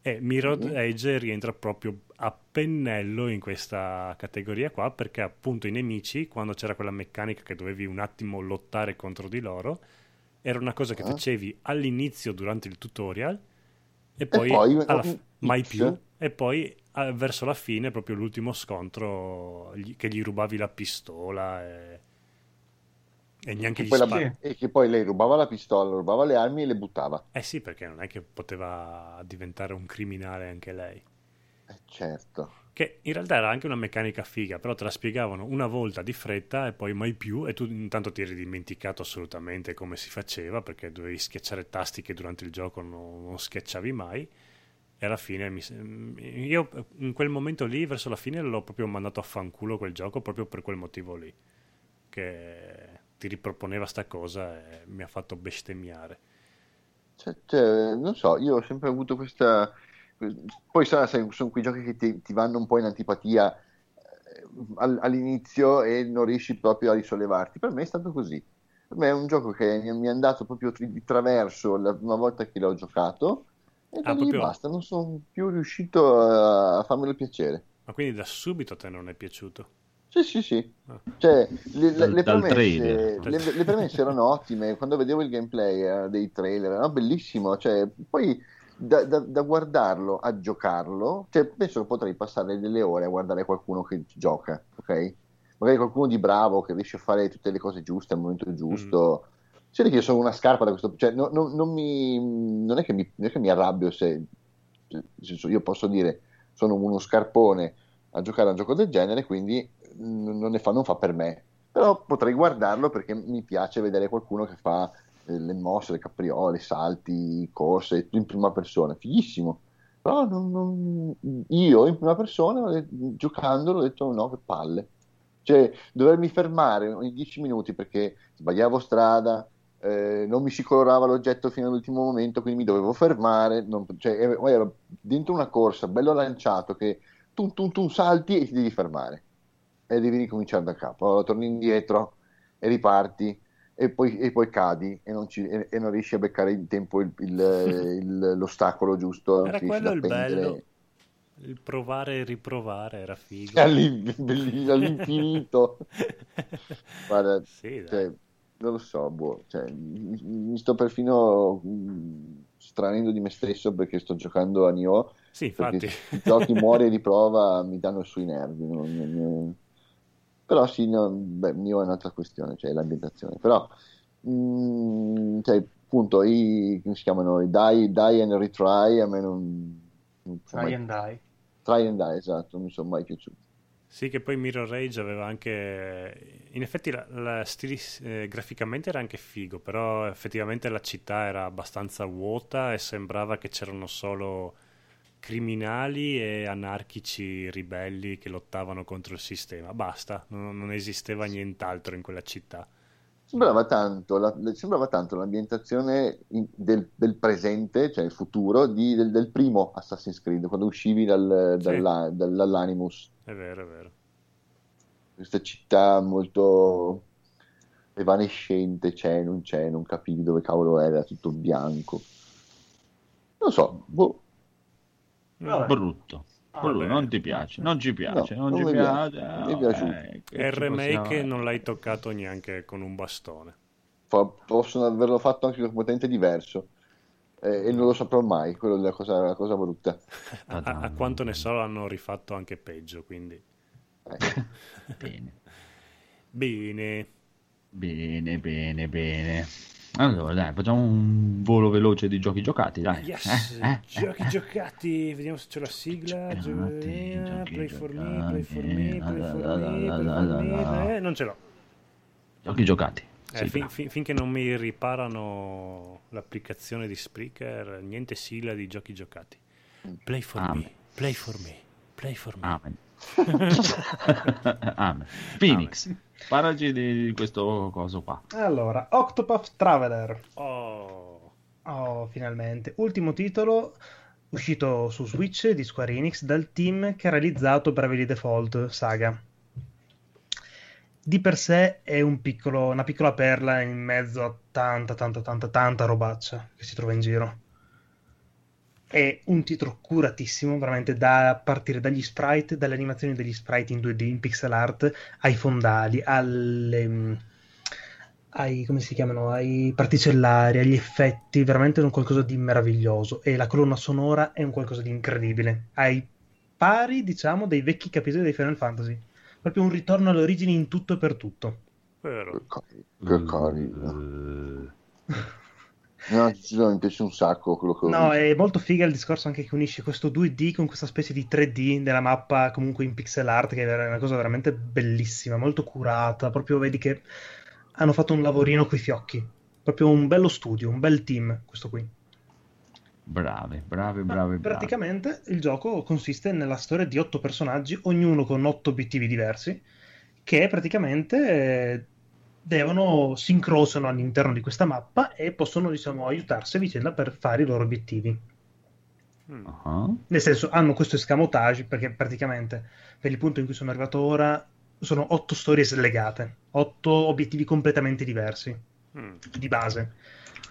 E Mirror Mhm. Edge rientra proprio a pennello in questa categoria qua perché appunto i nemici, quando c'era quella meccanica che dovevi un attimo lottare contro di loro, era una cosa che Ah. facevi all'inizio durante il tutorial e poi, poi alla mai più e poi verso la fine proprio l'ultimo scontro che gli rubavi la pistola e, E neanche Che gli la- e che poi lei rubava la pistola, rubava le armi e le buttava. Eh sì, perché non è che poteva diventare un criminale anche lei. Eh, certo. Che in realtà era anche una meccanica figa, però te la spiegavano una volta di fretta e poi mai più, e tu intanto ti eri dimenticato assolutamente come si faceva, perché dovevi schiacciare tasti che durante il gioco non, non schiacciavi mai. E alla fine mi se- io in quel momento lì, verso la fine, l'ho proprio mandato a fanculo quel gioco proprio per quel motivo lì. Che ti riproponeva sta cosa e mi ha fatto bestemmiare. Cioè, cioè, non so, io ho sempre avuto questa... Poi sarà, sai, sono quei giochi che ti, ti vanno un po' in antipatia eh, all- all'inizio e non riesci proprio a risollevarti. Per me è stato così. Per me è un gioco che mi è andato proprio di traverso la prima volta che l'ho giocato e Ah, proprio- basta, non sono più riuscito a, a farmelo piacere. Ma quindi da subito a te non è piaciuto? Sì, sì, sì. Ah. Cioè, le, Dal- le premesse, le- le premesse erano ottime, quando vedevo il gameplay eh, dei trailer era bellissimo, cioè, poi da, da- da guardarlo a giocarlo, cioè, penso che potrei passare delle ore a guardare qualcuno che gioca, ok? Magari qualcuno di bravo che riesce a fare tutte le cose giuste al momento giusto. Si vede che io sono una scarpa da questo, cioè, no- no- non, mi, non è che mi, non è che mi arrabbio se, cioè, nel senso, io posso dire sono uno scarpone a giocare a un gioco del genere, quindi mm, non, ne fa, non fa per me. Però potrei guardarlo perché mi piace vedere qualcuno che fa eh, le mosse, le capriole, salti, corse in prima persona. Fighissimo. Però non- non- io in prima persona, giocandolo, ho detto no, che palle. Cioè, dovermi fermare ogni 10 minuti perché sbagliavo strada, eh, non mi si colorava l'oggetto fino all'ultimo momento, quindi mi dovevo fermare. non- cioè, eh, ero dentro una corsa, bello lanciato, che tu, tu, tu salti e ti devi fermare e devi ricominciare da capo. Allora torni indietro e riparti e poi, e poi cadi e non, ci- e- e non riesci a beccare in tempo il- il- il- l'ostacolo giusto. non Era quello il bello. Il provare e riprovare era figo. All'in- all'infinito. Guarda, Sì, cioè, non lo so, boh, cioè, mi, mi sto perfino mh, stranendo di me stesso perché sto giocando a Nioh Sì, infatti. i giochi muore e riprova mi danno sui nervi. non- non- Però sì, no, beh, Nioh è un'altra questione, cioè l'ambientazione. Però, mh, cioè, appunto, i, come si chiamano? I die, die and retry, a me non... Try mai- and die. Try and die, esatto, non mi sono mai piaciuti. Sì, che poi Mirror Rage aveva anche... In effetti la, la stilis- eh, graficamente era anche figo, però effettivamente la città era abbastanza vuota e sembrava che c'erano solo criminali e anarchici ribelli che lottavano contro il sistema. Basta, non, non esisteva nient'altro in quella città. Sembrava tanto, la- sembrava tanto l'ambientazione in- del, del presente, cioè il futuro, di- del, del primo Assassin's Creed, quando uscivi dal- dalla- dal- dall'Animus. È vero, è vero. Questa città molto evanescente, c'è, non c'è, non capivi dove cavolo era, tutto bianco. Non so, boh, Vabbè. Brutto. Ah, Brutto, non ti piace, non ci piace, No, non, non ci piace. piace, no, eh, che E il remake possiamo- non l'hai toccato neanche con un bastone. po- possono averlo fatto anche completamente diverso. Eh, e non lo saprò mai, quello è la cosa, la cosa brutta. A, a- a quanto ne so l'hanno rifatto anche peggio, quindi... Eh. Bene, Bene. bene, bene, bene. Allora, dai, facciamo un volo veloce di giochi giocati, dai. Yes, Eh, eh, giochi eh, giocati, vediamo se c'è la sigla. Giocati, Gio- giochi play for me, play for me, play for me, play for. Eh, non ce l'ho. Giochi giocati. Eh, fin- fin- finché non mi riparano l'applicazione di Spreaker, niente sigla di giochi giocati. Play for Amen. me, play for me, play for me. Amen. Amen. Phoenix, parlaci di questo coso qua. Allora, Octopath Traveler. Oh, Oh, finalmente. Ultimo titolo uscito su Switch di Square Enix dal team che ha realizzato Bravely Default Saga. Di per sé è un piccolo- una piccola perla in mezzo a tanta, tanta, tanta, tanta robaccia che si trova in giro. È un titolo curatissimo, veramente da partire dagli sprite, dalle animazioni degli sprite in 2D, in pixel art, ai fondali, alle, mm, ai, come si chiamano, ai particellari, agli effetti, veramente è un qualcosa di meraviglioso. E la colonna sonora è un qualcosa di incredibile. Ai pari, diciamo, dei vecchi capitoli dei Final Fantasy. Proprio un ritorno alle origini in tutto e per tutto. Però, Che che carino. No, no, mi piace un sacco quello che ho No, visto. è molto figa il discorso anche che unisce questo 2D con questa specie di 3D della mappa comunque in pixel art, che è una cosa veramente bellissima, molto curata. Proprio vedi che hanno fatto un lavorino coi fiocchi. Proprio un bello studio, un bel team, questo qui. brave, brave, brave, brave. praticamente il gioco consiste nella storia di otto personaggi, ognuno con otto obiettivi diversi, che praticamente eh, devono si incrociano all'interno di questa mappa e possono, diciamo, aiutarsi a vicenda per fare i loro obiettivi. Ah, Nel senso, hanno questo escamotage perché praticamente per il punto in cui sono arrivato ora sono otto storie slegate, otto obiettivi completamente diversi mm. di base.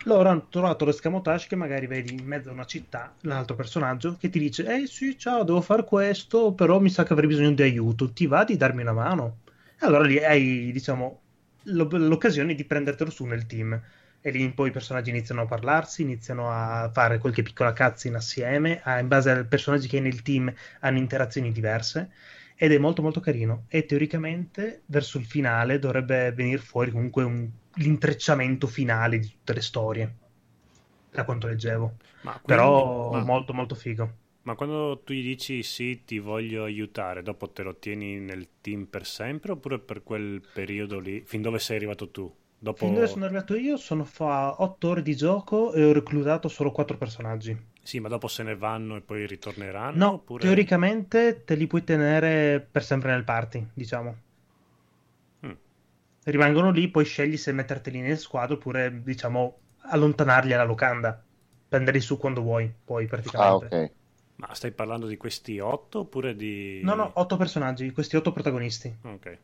Loro hanno trovato l'escamotage che magari vedi in mezzo a una città l'altro personaggio che ti dice: Eh sì, ciao, devo fare questo, però mi sa che avrei bisogno di aiuto. Ti va di darmi una mano? E allora lì hai, diciamo, l'occasione di prendertelo su nel team. E lì poi i personaggi iniziano a parlarsi, iniziano a fare qualche piccola cutscene assieme, a- in base ai personaggi che hai nel team hanno interazioni diverse. Ed è molto molto carino. E teoricamente verso il finale dovrebbe venire fuori comunque un- l'intrecciamento finale di tutte le storie. Da quanto leggevo. Quindi- Però ma- molto molto figo. Ma quando tu gli dici sì, ti voglio aiutare, dopo te lo tieni nel team per sempre oppure per quel periodo lì, fin dove sei arrivato tu? Dopo... Fin dove sono arrivato io sono fa 8 ore di gioco e ho reclutato solo 4 personaggi. Sì, ma dopo se ne vanno e poi ritorneranno? No, oppure... teoricamente te li puoi tenere per sempre nel party, diciamo. Mm. Rimangono lì, poi scegli se metterteli nel squadro oppure, diciamo, allontanarli alla locanda. Prenderli su quando vuoi, poi Ah, praticamente. ok. Ma stai parlando di questi otto oppure di... No, no, 8 personaggi, questi 8 protagonisti. Ok.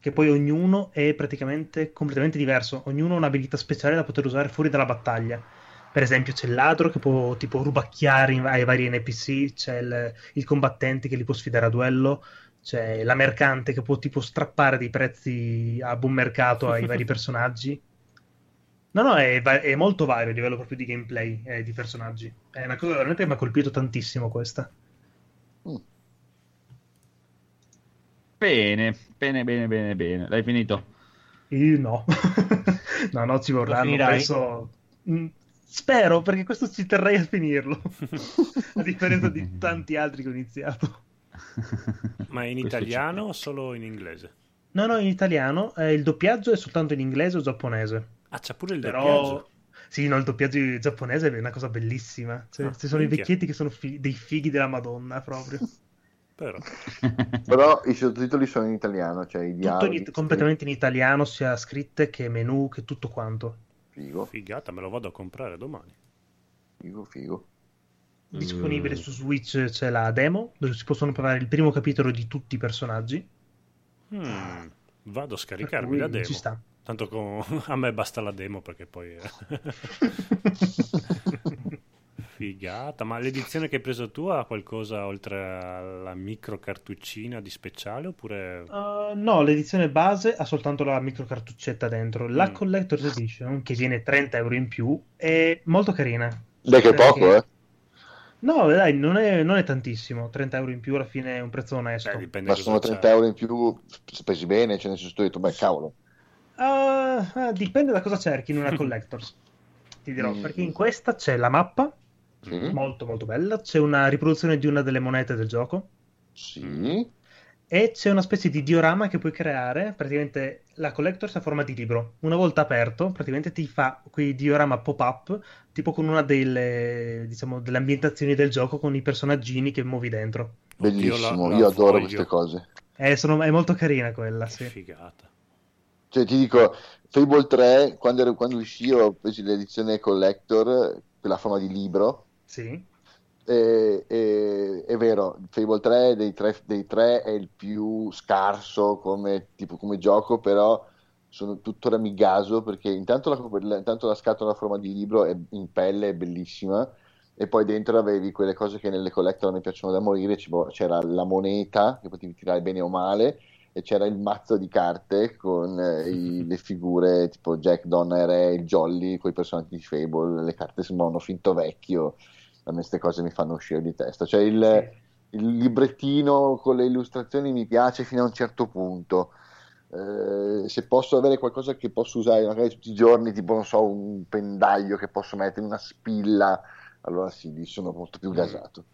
che poi ognuno è praticamente completamente diverso, ognuno ha un'abilità speciale da poter usare fuori dalla battaglia. Per esempio, c'è il ladro che può tipo rubacchiare ai vari NPC, c'è il, il combattente che li può sfidare a duello, c'è la mercante che può tipo strappare dei prezzi a buon mercato ai vari personaggi. No, no, è, è molto vario a livello proprio di gameplay e di personaggi. È una cosa veramente che mi ha colpito tantissimo questa. Mm. Bene, bene, bene, bene, bene. L'hai finito? Io no, no, no, ci vorranno. finirai? Penso... Mm, Spero, perché questo ci terrei a finirlo. a differenza di tanti altri che ho iniziato. Ma in Questo italiano o solo in inglese? No, no, in italiano. eh, il doppiaggio è soltanto in inglese o giapponese. Ah, c'è pure il Però... doppiaggio. Sì, no, il doppiaggio giapponese è una cosa bellissima. Cioè, Ah, ci sono i minchia. vecchietti che sono fi- dei fighi della Madonna, proprio. Però. Però i sottotitoli sono in italiano, cioè i Tutto dialoghi. in- completamente in italiano, sia scritte che menu, che tutto quanto. Figo, Figata, me lo vado a comprare domani. figo, figo. Disponibile Mm. su Switch c'è la demo, dove si possono provare il primo capitolo di tutti i personaggi. Hmm, Vado a scaricarmi la demo. Ci sta. Tanto con- a me basta la demo perché poi... eh. Figata, ma l'edizione che hai preso tu ha qualcosa oltre alla micro cartuccina di speciale oppure... Uh, no, l'edizione base ha soltanto la micro cartuccetta dentro. La Mm. Collector's Edition, che viene 30 euro in più, è molto carina. Dai che poco, eh. No, dai, non è, non è tantissimo. 30 euro in più alla fine è un prezzo onesto. Beh, Ma sono c'è. 30 euro in più spesi bene, cioè nel senso ho detto, beh cavolo. Ah, dipende da cosa cerchi in una Collector's. Ti dirò, Mm. perché in questa c'è la mappa, Sì, molto molto bella, c'è una riproduzione di una delle monete del gioco. sì. E c'è una specie di diorama che puoi creare, praticamente la Collector's a forma di libro. Una volta aperto, praticamente ti fa quei diorama pop-up, tipo con una delle, diciamo, delle ambientazioni del gioco con i personaggini che muovi dentro. Oddio, Bellissimo, la- la io adoro voglio. queste cose. Eh, sono- è molto carina quella, sì. figata. Cioè, ti dico, Fable 3, quando, ero- quando uscì, ho preso l'edizione collector, quella forma di libro. Sì. E, e- è vero, Fable 3 dei tre, dei tre è il più scarso come, tipo, come gioco, però sono tuttora mi gaso perché intanto la, intanto la scatola a forma di libro è in pelle, è bellissima. E poi dentro avevi quelle cose che nelle collector mi piacciono da morire, c'era la moneta che potevi tirare bene o male, e c'era il mazzo di carte con eh, i- le figure tipo Jack, Donna e il Jolly, con i personaggi di Fable, le carte sembravano finto vecchio, a me queste cose mi fanno uscire di testa. Cioè il, il librettino con le illustrazioni mi piace fino a un certo punto, Eh, se posso avere qualcosa che posso usare magari tutti i giorni, tipo non so, un pendaglio che posso mettere una spilla, allora sì, lì sono molto più gasato.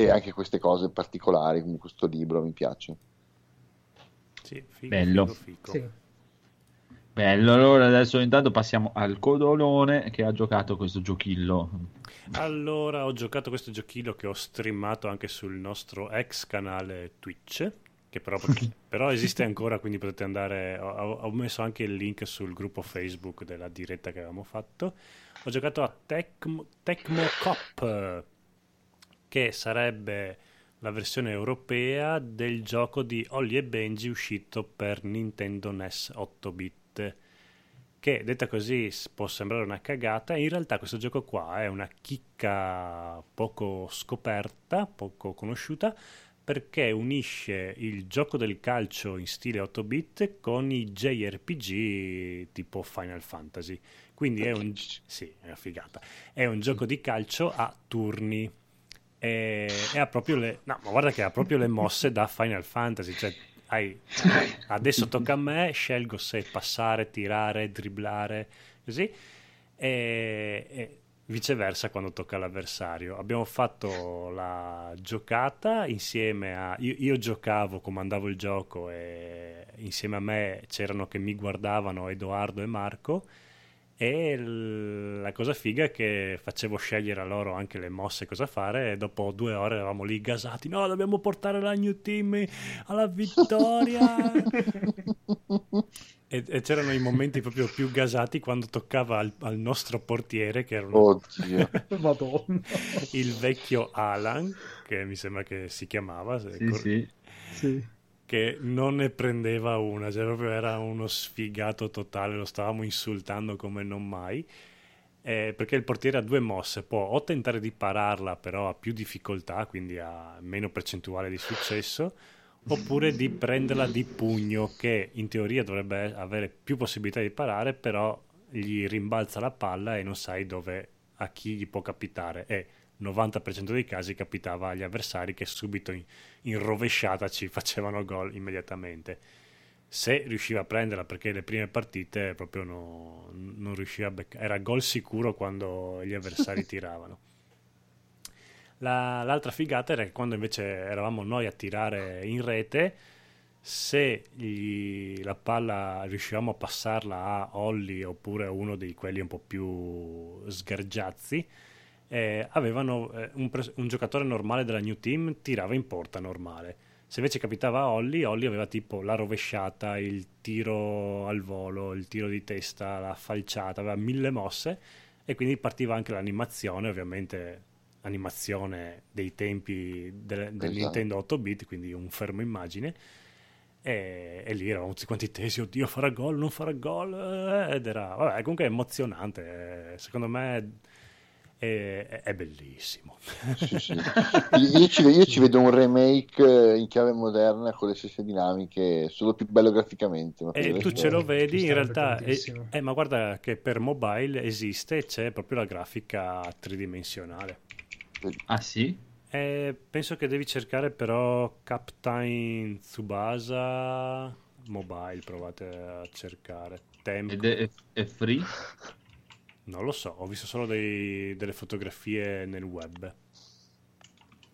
E anche queste cose particolari, come questo libro, mi piace. Sì, figo, Bello. figo. Sì. Bello, allora adesso intanto passiamo al Codolone che ha giocato questo giochillo. Allora, ho giocato questo giochino che ho streamato anche sul nostro ex canale Twitch, che però, però esiste ancora, quindi potete andare. Ho, ho- ho messo anche il link sul gruppo Facebook della diretta che avevamo fatto. Ho giocato a Tecmo, Tecmo Cop, che sarebbe la versione europea del gioco di Holly e Benji uscito per Nintendo NES 8-bit che detta così può sembrare una cagata, in realtà questo gioco qua è una chicca poco scoperta, poco conosciuta, perché unisce il gioco del calcio in stile 8-bit con i JRPG tipo Final Fantasy. Quindi è un, sì, è. È un gioco di calcio a turni. E, e ha proprio le, no, ma guarda che ha proprio le mosse da Final Fantasy, cioè hai adesso tocca a me, scelgo se passare, tirare, dribblare, così, e, e viceversa quando tocca all'avversario. Abbiamo fatto la giocata insieme a... Io, io giocavo, comandavo il gioco e insieme a me c'erano che mi guardavano Edoardo e Marco. E la cosa figa è che facevo scegliere a loro anche le mosse cosa fare e dopo due ore eravamo lì gasati. No, dobbiamo portare la New Team alla vittoria! e, e c'erano i momenti proprio più gasati quando toccava al, al nostro portiere, che era un- Oddio. Madonna. il vecchio Alan, che mi sembra che si chiamava, Sì, cor- sì. Sì. Che non ne prendeva una, cioè proprio era uno sfigato totale, lo stavamo insultando come non mai. eh, perché il portiere ha due mosse, può o tentare di pararla, però ha più difficoltà, quindi ha meno percentuale di successo, oppure di prenderla di pugno, che in teoria dovrebbe avere più possibilità di parare, però gli rimbalza la palla e non sai dove a chi gli può capitare. E 90% dei casi capitava agli avversari che subito in, in rovesciata ci facevano gol immediatamente. Se riusciva a prenderla perché le prime partite proprio no- non riusciva a beccare, era gol sicuro quando gli avversari tiravano. La- l'altra figata era che quando invece eravamo noi a tirare in rete, se gli- la palla riuscivamo a passarla a Olli oppure a uno di quelli un po' più sgargiazzi, eh, avevano eh, un, pres- un giocatore normale della New Team tirava in porta normale. Se invece capitava a Olli, Olli aveva tipo la rovesciata, il tiro al volo, il tiro di testa, la falciata, aveva mille mosse e quindi partiva anche l'animazione, ovviamente animazione dei tempi del, del Esatto. Nintendo 8 bit, quindi un fermo immagine. E, e lì eravamo tutti quanti tesi, oddio farà gol, non farà gol, eh, ed era, vabbè, comunque emozionante, eh, secondo me è, è- è bellissimo. Sì, sì. Io, ci, io ci vedo un remake eh, in chiave moderna con le stesse dinamiche, solo più bello graficamente. ma E il tu ce lo vedi, in realtà, è- eh, ma guarda che per mobile esiste, c'è proprio la grafica tridimensionale. Ah sì? Eh, penso che devi cercare però Captain Tsubasa mobile, provate a cercare. Tempo. Ed è, è free? Non lo so, ho visto solo dei- delle fotografie nel web.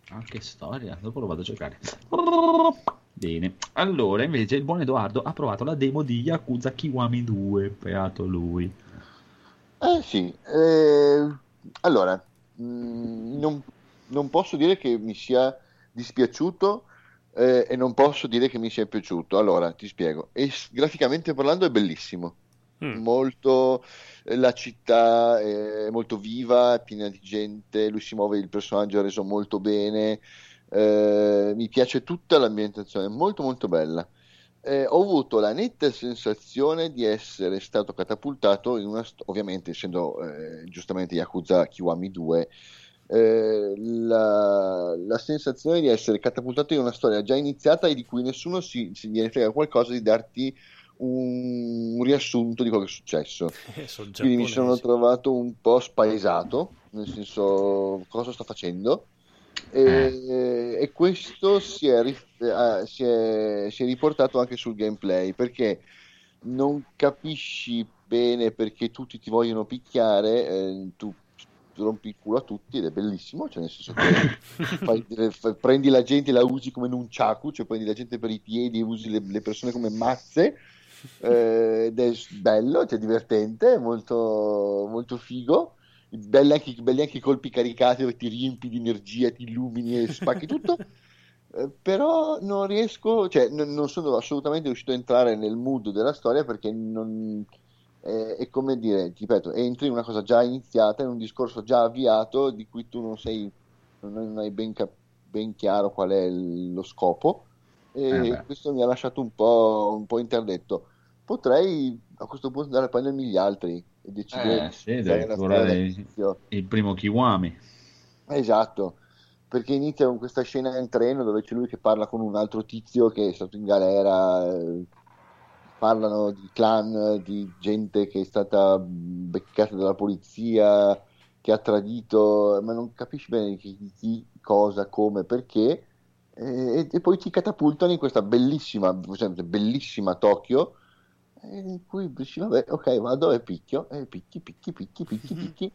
Ah, che storia, dopo lo vado a cercare. Bene, allora invece il buon Edoardo ha provato la demo di Yakuza Kiwami 2, beato lui. Eh sì, eh, allora, mh, non, non posso dire che mi sia dispiaciuto eh, e non posso dire che mi sia piaciuto. Allora, ti spiego. E graficamente parlando è bellissimo, Mm. molto, eh, la città è molto viva, è piena di gente, lui si muove, il personaggio è reso molto bene, eh, mi piace tutta l'ambientazione, molto molto bella. Eh, ho avuto la netta sensazione di essere stato catapultato in una sto- ovviamente essendo eh, giustamente Yakuza Kiwami 2 eh, la, la sensazione di essere catapultato in una storia già iniziata e di cui nessuno si, si gliene frega qualcosa di darti un, un riassunto di quello che è successo. Eh, quindi mi sono trovato un po' spaesato nel senso cosa sto facendo? E, e questo si è, eh, si, è, si è riportato anche sul gameplay perché non capisci bene perché tutti ti vogliono picchiare, eh, tu rompi il culo a tutti ed è bellissimo, cioè nel senso che fai- fai- prendi la gente e la usi come nunchaku, cioè prendi la gente per i piedi e usi le, le persone come mazze eh, ed è bello, cioè divertente, è molto, molto figo. Belli anche, belli anche i colpi caricati dove ti riempi di energia, ti illumini e spacchi tutto. Eh, però non riesco, cioè n- non sono assolutamente riuscito a entrare nel mood della storia perché non è, è come dire, ti ripeto, entri in una cosa già iniziata, in un discorso già avviato di cui tu non sei, non hai ben, cap- ben chiaro qual è il- lo scopo e Eh questo mi ha lasciato un po', un po' interdetto. Potrei a questo punto andare a prendermi gli altri e decidere Eh, sì, devi il-. Il primo Kiwami. Esatto, perché inizia con questa scena in treno dove c'è lui che parla con un altro tizio che è stato in galera, eh, parlano di clan, di gente che è stata beccata dalla polizia, che ha tradito, ma non capisci bene chi, chi, cosa, come, perché, e, e poi ti catapultano in questa bellissima, sempre bellissima Tokyo, eh, in cui dici, vabbè, ok, vado e picchio, e picchi, picchi, picchi, picchi, picchi.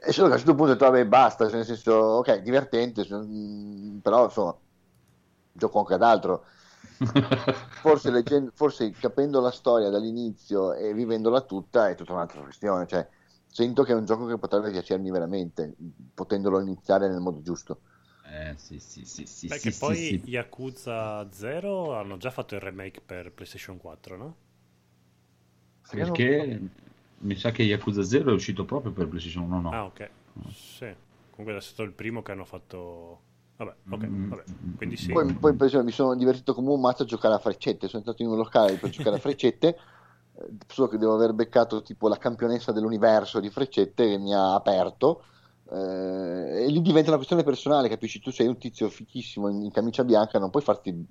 E solo che a un certo punto ho detto, vabbè, basta, cioè, nel senso, ok, divertente, mm, però insomma, gioco anche ad altro. Forse, leggendo, forse capendo la storia dall'inizio e vivendola tutta è tutta un'altra questione. Cioè, sento che è un gioco che potrebbe piacermi veramente, potendolo iniziare nel modo giusto. Eh, sì, sì, sì, sì, Perché sì, poi sì, sì. Yakuza 0 hanno già fatto il remake per PlayStation 4, no? Perché mi sa che Yakuza 0 è uscito proprio per PlayStation 1, no? Ah, ok. Sì. Comunque è stato il primo che hanno fatto... Vabbè, ok, Mm, vabbè. Quindi sì. Poi, poi, mi sono divertito come un mazzo a giocare a freccette. Sono entrato in un locale per giocare a freccette, eh, solo che devo aver beccato tipo la campionessa dell'universo di freccette che mi ha aperto. Eh, e lì diventa una questione personale, capisci? Tu sei un tizio fichissimo in, in camicia bianca, non puoi farti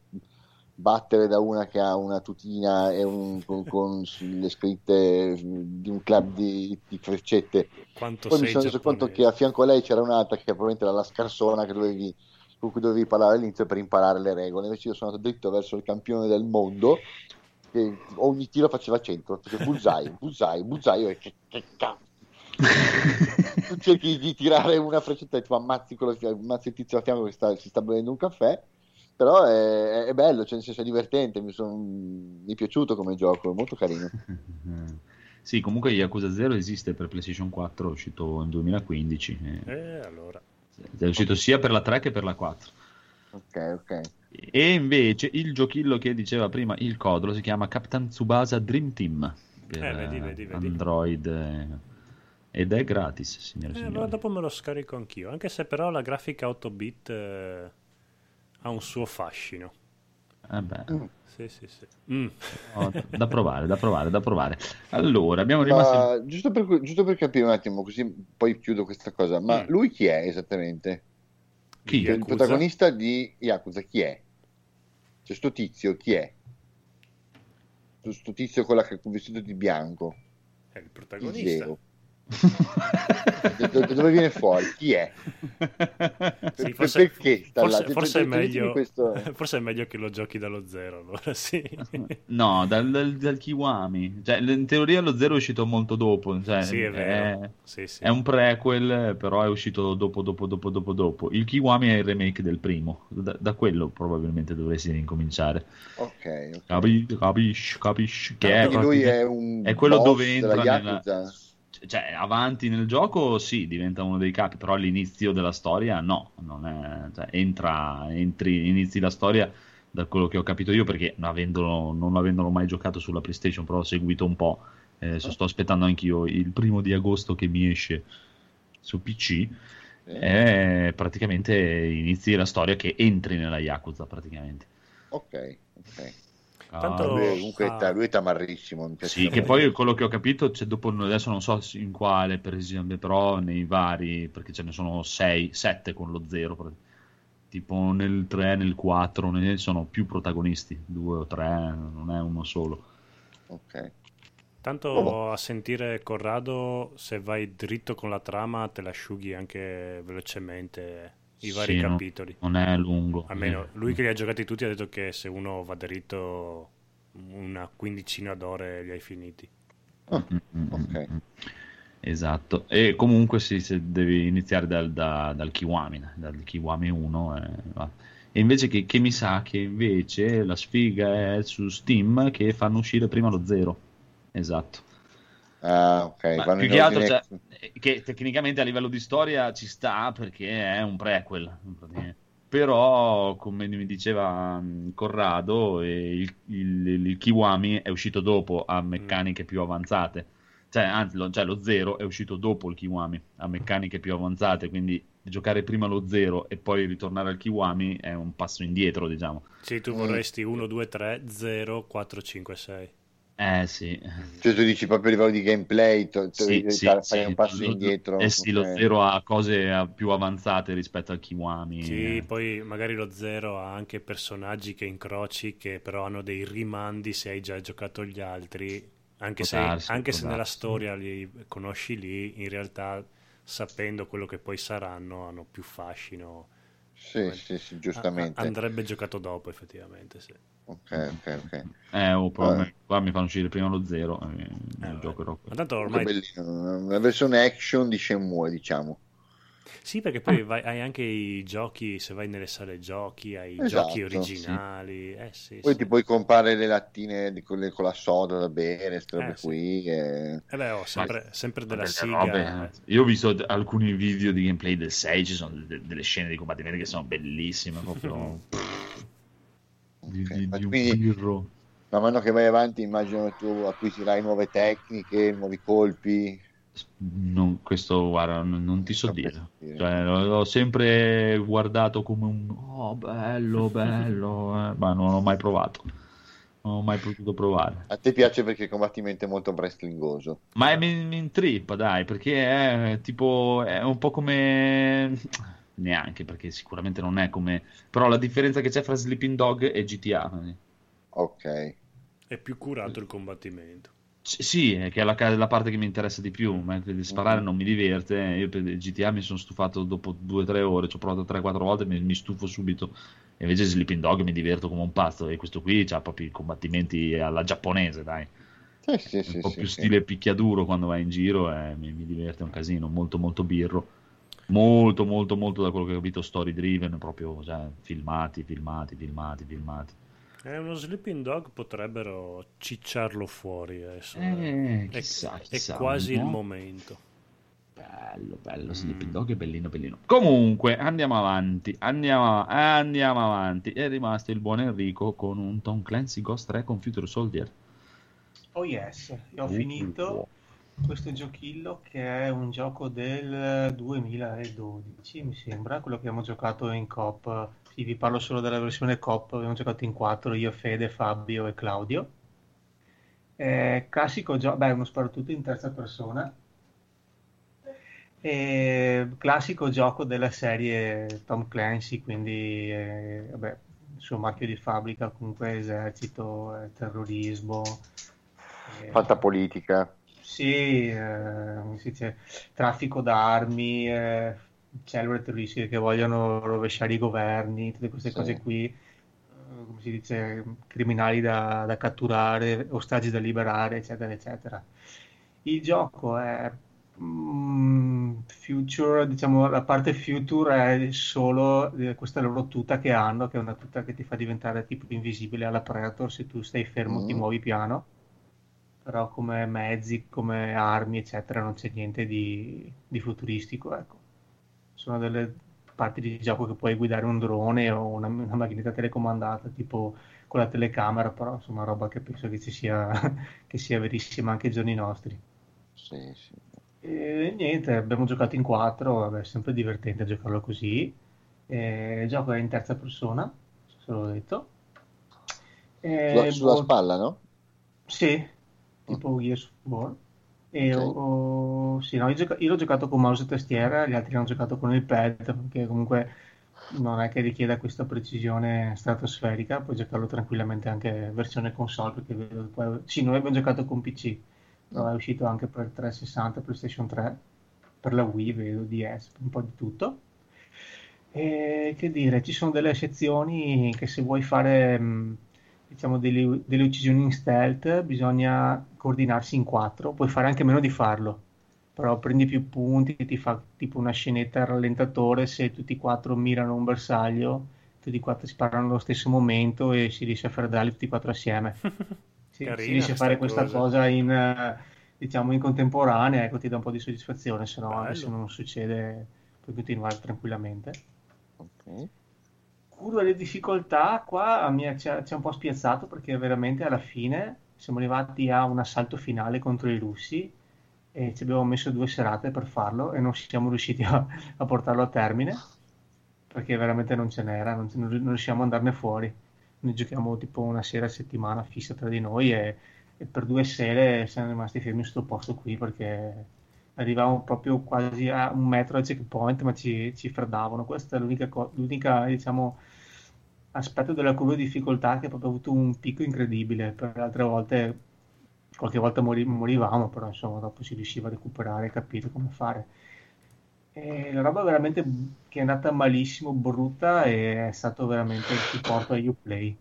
battere da una che ha una tutina e un, con, con le scritte di un club di, di freccette. Quanto Poi mi sono reso conto che a fianco a lei c'era un'altra che probabilmente era la scarsona che dovevi, con cui dovevi parlare all'inizio per imparare le regole. Invece io sono andato dritto verso il campione del mondo che ogni tiro faceva 100, faceva bullseye, bullseye, bullseye, io, che, che cazzo. tu cerchi di tirare una freccetta e ti ammazzi, quello, ammazzi il tizio a fianco che sta- si sta bevendo un caffè. Però è, è bello, cioè nel senso è divertente, mi, son- mi è piaciuto come gioco, è molto carino. Sì, comunque Yakuza 0 esiste per PlayStation 4, è uscito nel 2015. eh. Eh, allora. È uscito sia per la 3 che per la 4. Ok, ok. E invece il giochillo che diceva prima il Codolo si chiama Captain Tsubasa Dream Team per Eh, vedi, vedi, vedi. Android eh, ed è gratis, signore e Eh, allora signori. dopo me lo scarico anch'io, anche se però la grafica 8-bit eh, ha un suo fascino. Eh beh, Sì, sì, sì. Mm. oh, da provare, da provare, da provare. Allora, abbiamo rimasto Ma giusto per, giusto per capire un attimo, così poi chiudo questa cosa, ma Mm. lui chi è esattamente? Chi? Cioè, il protagonista di Yakuza chi è? Cioè, sto tizio chi è? Sto, sto tizio con la vestito di bianco, È il protagonista. Geo. Da, dove viene fuori? Chi è? Sì, forse, perché sta là? forse, forse è meglio, questo- forse è meglio che lo giochi dallo zero, allora sì. No, dal, dal, dal Kiwami. Cioè, in teoria lo 0 è uscito molto dopo. Cioè, sì, è vero. È, Sì, sì. è un prequel, però è uscito dopo, dopo, dopo, dopo, dopo. Il Kiwami è il remake del primo. Da, da quello probabilmente dovresti incominciare. Ok, ok. Capisci? Capisci? Capisci? Che è, lui è un è quello dove entra nella-? Cioè, avanti nel gioco sì, diventa uno dei capi, però all'inizio della storia no. Non è, cioè, entra, entri, inizi la storia da quello che ho capito io, perché avendolo- non avendolo mai giocato sulla PlayStation, però ho seguito un po'. eh, sto aspettando anch'io il primo di agosto che mi esce su PC. Sì. E praticamente inizi la storia che entri nella Yakuza praticamente. Ok, ok. Tanto- Lui, è- comunque ah. lui è tamarrissimo. mi piace Sì, che poi quello che ho capito, c'è dopo adesso non so in quale, per esempio, però nei vari, perché ce ne sono 6, 7 con lo 0, tipo nel 3, nel 4, ne sono più protagonisti, due o tre, non è uno solo. Ok. Tanto Oh. a sentire Corrado, se vai dritto con la trama te l'asciughi anche velocemente i vari Sì, capitoli. non è lungo. Almeno Eh. lui che li ha giocati tutti ha detto che se uno va dritto una quindicina d'ore li hai finiti. Mm, ok. Esatto, e comunque sì, se devi iniziare dal, da- dal Kiwami, dal Kiwami 1. eh. E invece che, che mi sa che invece la sfiga è su Steam che fanno uscire prima lo 0. Esatto. Ah, ok. Più che altro, cioè, che tecnicamente a livello di storia ci sta perché è un prequel. Però, come mi diceva mh, Corrado, il, il- il Kiwami è uscito dopo a meccaniche più avanzate. Cioè, anzi, lo, cioè, lo zero è uscito dopo il Kiwami a meccaniche più avanzate. Quindi giocare prima lo zero e poi ritornare al Kiwami è un passo indietro, diciamo. Sì, tu Mm. vorresti 1, 2, 3, 0, 4, 5, 6. Eh sì. Cioè, tu dici proprio a livello di gameplay, to- to- Sì, fai sì, fai sì. un passo Lo- indietro. Eh sì, lo zero ha cose eh, più avanzate rispetto al Kiwami. Sì, eh. poi magari lo 0 ha anche personaggi che incroci che però hanno dei rimandi se hai già giocato gli altri. Anche, Può se, darsi, anche se nella storia li conosci lì, in realtà sapendo quello che poi saranno hanno più fascino. Sì, sì, sì, giustamente. A- andrebbe giocato dopo, effettivamente. Sì. Ok, ok, ok. Eh, oh, però Ah. me- qua mi fanno uscire prima lo zero. eh, Eh, giocherò. Ma tanto ormai bellino. Una versione action di Shenmue, diciamo. Sì, perché poi vai- hai anche i giochi, se vai nelle sale giochi, hai i Esatto, giochi originali. Eh sì, Poi sì. ti puoi comprare le lattine di quelle con la soda da bere, queste robe Eh, sì. qui. e- Eh beh, oh, sempre, sempre della siga. robe, eh. Io ho visto alcuni video di gameplay del 6, ci sono de- delle scene di combattimento che sono bellissime, proprio di, Ok, di- ma di un quindi- birro. Man mano che vai avanti, immagino che tu acquisirai nuove tecniche, nuovi colpi. Non, questo, guarda, non, non ti so dire. Cioè, l'ho, l'ho sempre guardato come un oh, bello, bello, eh, ma non ho mai provato. Non ho mai potuto provare. A te piace perché il combattimento è molto wrestlingoso. Ma è, mi, mi intrippa, dai, perché è tipo, è un po' come... Neanche, perché sicuramente non è come... Però la differenza che c'è fra Sleeping Dog e GTA. Ok. È più curato il combattimento. C- sì, è che è la, la parte che mi interessa di più, ma di sparare Mhm. non mi diverte. Io per GTA mi sono stufato dopo 2-3 ore, ci ho provato 3-4 volte e mi, mi stufo subito. E invece Sleeping Dog mi diverto come un pazzo e questo qui ha proprio i combattimenti alla giapponese, dai. Sì, sì, un sì, po' sì, più sì. stile picchiaduro quando vai in giro e mi, mi diverte un casino, molto molto birro. Molto molto molto da quello che ho capito story driven, proprio cioè, filmati, filmati, filmati, filmati. È uno sleeping dog, potrebbero cicciarlo fuori adesso. Eh, è, chissà, è chissà, quasi no? il momento. Bello, bello, Mm. Sleeping Dog è bellino, bellino. Comunque, andiamo avanti, andiamo, andiamo avanti. È rimasto il buon Enrico con un Tom Clancy Ghost 3 con Future Soldier. Oh yes, io ho Uh, finito questo giochillo che è un gioco del 2012, mi sembra, quello che abbiamo giocato in coop. Sì, vi parlo solo della versione coop, abbiamo giocato in quattro, io, Fede, Fabio e Claudio. Eh, classico gioco, beh, uno sparatutto in terza persona. Eh, classico gioco della serie Tom Clancy, quindi eh, vabbè, il suo marchio di fabbrica, comunque esercito, eh, terrorismo. eh, Fatta politica. Sì, eh, come si dice, traffico d'armi, eh, cellule terroristiche che vogliono rovesciare i governi, tutte queste Sì. cose qui, eh, come si dice, criminali da, da catturare, ostaggi da liberare, eccetera, eccetera. Il gioco è mm, future, diciamo, la parte future è solo eh, questa loro tuta che hanno, che è una tuta che ti fa diventare tipo invisibile alla Predator se tu stai fermo, ti Mm. muovi piano però come mezzi, come armi, eccetera, non c'è niente di, di futuristico, ecco. Sono delle parti di gioco che puoi guidare un drone o una, una macchinetta telecomandata, tipo con la telecamera, però insomma roba che penso che ci sia, che sia verissima anche ai giorni nostri. Sì, sì. E niente, abbiamo giocato in quattro, vabbè, è sempre divertente giocarlo così. Eh, il gioco è in terza persona, se l'ho detto. E Sulla, sulla boh, spalla, no? sì, tipo Gears of War. E Ok. ho- sì, no, io, gioca- io l'ho giocato con mouse e tastiera, gli altri hanno giocato con il pad, perché comunque non è che richieda questa precisione stratosferica, puoi giocarlo tranquillamente anche versione console, perché vedo poi... Sì, noi abbiamo giocato con PC, però è uscito anche per 360, PlayStation 3, per la Wii, vedo, DS, un po' di tutto. E che dire, ci sono delle sezioni che se vuoi fare diciamo delle, delle uccisioni in stealth bisogna coordinarsi in quattro, puoi fare anche meno di farlo, però prendi più punti, ti fa tipo una scenetta al rallentatore se tutti e quattro mirano un bersaglio, tutti e quattro sparano allo stesso momento e si riesce a fredarli tutti e quattro assieme. Si, Carina si riesce a fare questa cosa. cosa in, diciamo, in contemporanea, ecco, ti dà un po' di soddisfazione, se no Bello. se non succede puoi continuare tranquillamente. Ok. Curva le difficoltà, qua mi ha, ci ha un po' spiazzato perché veramente alla fine siamo arrivati a un assalto finale contro i russi e ci abbiamo messo due serate per farlo e non siamo riusciti a, a portarlo a termine perché veramente non ce n'era, non, non riusciamo a andarne fuori. Noi giochiamo tipo una sera a settimana fissa tra di noi e, e per due sere siamo rimasti fermi su sto posto qui perché arrivavamo proprio quasi a un metro al checkpoint, ma ci, ci freddavano. Questa è l'unica, co- l'unica, diciamo, aspetto della curva di difficoltà che ha proprio avuto un picco incredibile. Per altre volte, qualche volta mori- morivamo, però insomma dopo si riusciva a recuperare e capire come fare. E la roba veramente che è andata malissimo, brutta, è stato veramente il supporto a Uplay,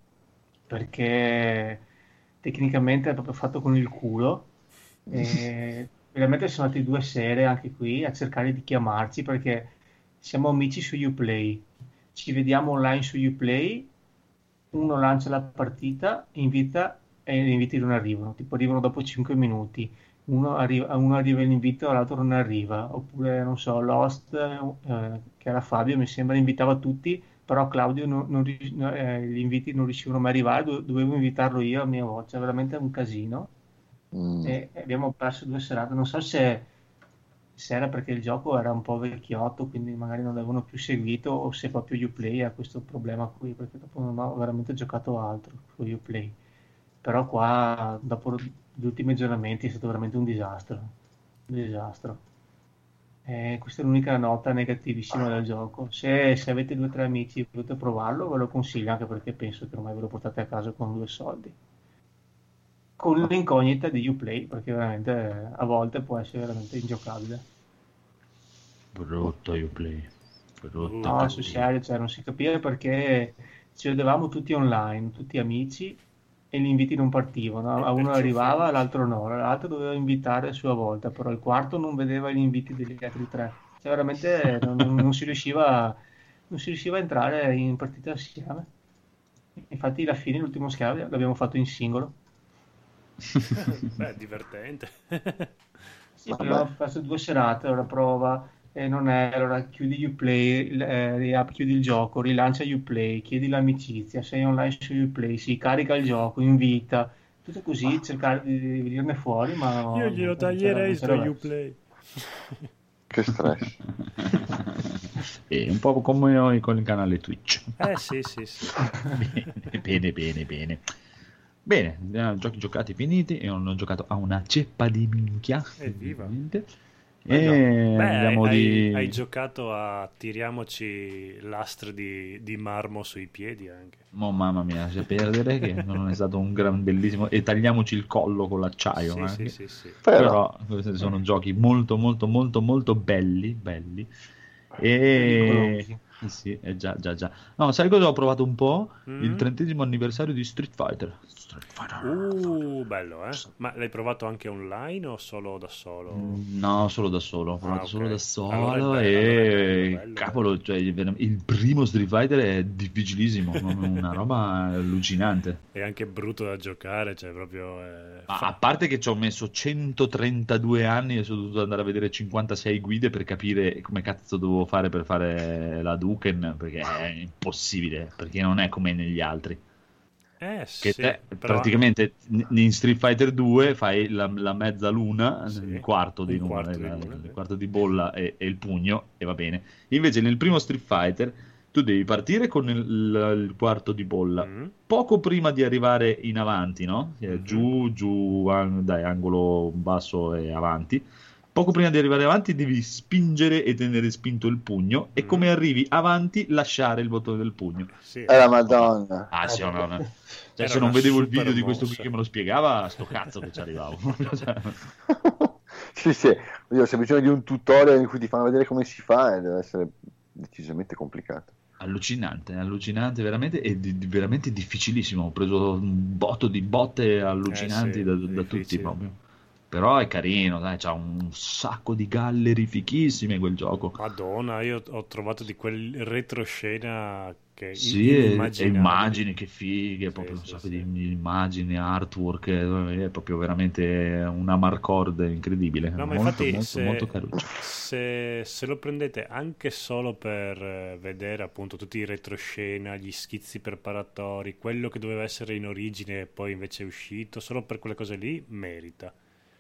perché tecnicamente è proprio fatto con il culo. E veramente sono andati due sere anche qui a cercare di chiamarci perché siamo amici su Uplay, ci vediamo online su Uplay, uno lancia la partita, invita e gli inviti non arrivano, tipo arrivano dopo 5 minuti, uno arriva, uno arriva l'invito, all'altro non arriva, oppure non so, Lost, eh, che era Fabio, mi sembra invitava tutti, però Claudio non, non eh, gli inviti non riuscivano mai a arrivare, do- dovevo invitarlo io a mia voce, è veramente un casino Mm. e abbiamo perso due serate. Non so se, se era perché il gioco era un po' vecchiotto, quindi magari non l'avevano più seguito, o se proprio Uplay ha questo problema qui, perché dopo non ho veramente giocato altro su Uplay. Però qua, dopo gli ultimi aggiornamenti, è stato veramente un disastro. Un disastro. E questa è l'unica nota negativissima del gioco. Se, se avete due o tre amici e volete provarlo, ve lo consiglio anche perché penso che ormai ve lo portate a casa con due soldi con l'incognita di Uplay perché veramente eh, a volte può essere veramente ingiocabile. Brutto Uplay. Brutto. No, sul serio, cioè non si capiva perché ci vedevamo tutti online, tutti amici e gli inviti non partivano. A uno arrivava, all'altro no, l'altro doveva invitare a sua volta, però il quarto non vedeva gli inviti degli altri tre. Cioè veramente non, non- si riusciva, non si riusciva a entrare in partita assieme. Infatti alla fine l'ultimo scambio l'abbiamo fatto in singolo. Beh, divertente. Sì, Vabbè. abbiamo fatto due serate, ora prova e non è, allora chiudi Uplay, il- eh, riap- chiudi il gioco, rilancia Uplay, chiedi l'amicizia, sei online su Uplay, si carica il gioco, invita, tutto così, cercare di, venirne fuori, ma no, Io glielo taglierei su. Uplay. Che stress. E un po' come noi con il canale Twitch. Eh sì, sì, sì. bene, bene, bene, bene. Bene, eh, giochi giocati finiti. Io non ho giocato a una ceppa di minchia. Evviva. Beh, E no. Beh, andiamo hai, di... hai giocato a tiriamoci lastre di, di marmo sui piedi anche. Oh, mamma mia, lascia perdere che non è stato un gran bellissimo... E tagliamoci il collo con l'acciaio. sì, anche. sì, sì, sì. Però, Però questi sono giochi molto, molto, molto, molto belli, belli. E... Pericolosi. Sì, sì, eh, già, già, già. No, sai cosa ho provato un po'? Mm. Il trentesimo anniversario di Street Fighter. Street Fighter. Uh, bello, eh? Ma l'hai provato anche online o solo da solo? Mm, No, solo da solo, ho provato Ah, ok. solo da solo Allora bello, e bello, bello, cavolo, cioè, il primo Street Fighter è difficilissimo, una roba allucinante. È anche brutto da giocare, cioè proprio... eh, Ma a parte che ci ho messo 132 anni e sono dovuto andare a vedere 56 guide per capire come cazzo dovevo fare per fare la Duken, perché è impossibile, perché non è come negli altri. Eh Che sì, te, però- praticamente in Street Fighter 2 fai la, la mezza luna, Sì, il quarto di, un luna, quarto di la- luna, il quarto di bolla e, e il pugno e va bene. Invece nel primo Street Fighter tu devi partire con il, il quarto di bolla. Mm. Poco prima di arrivare in avanti, no? Mhm. Giù, giù, an- dai, angolo basso e avanti. Poco prima di arrivare avanti devi spingere e tenere spinto il pugno e Mhm. come arrivi avanti lasciare il bottone del pugno. Sì. è la Madonna. Ah, sì, no, no. Cioè, se non vedevo il video di questo qui mossa. che me lo spiegava, sto cazzo che ci arrivavo. Cioè, sì, sì. Oddio, se hai bisogno di un tutorial in cui ti fanno vedere come si fa, eh, deve essere decisamente complicato. Allucinante, allucinante veramente e di- di- veramente difficilissimo. Ho preso un botto di botte allucinanti Eh sì, da, da tutti proprio. Però è carino, dai, c'ha un sacco di gallery fichissime quel gioco. Madonna, io ho trovato di quel retroscena che Sì, immagini che fighe, Sì, proprio un sì, sacco sì. di immagini, artwork, eh, è proprio veramente una marcord incredibile. No, ma molto, infatti molto, se, molto se, se lo prendete anche solo per eh, vedere appunto tutti i retroscena, gli schizzi preparatori, quello che doveva essere in origine e poi invece è uscito, solo per quelle cose lì merita.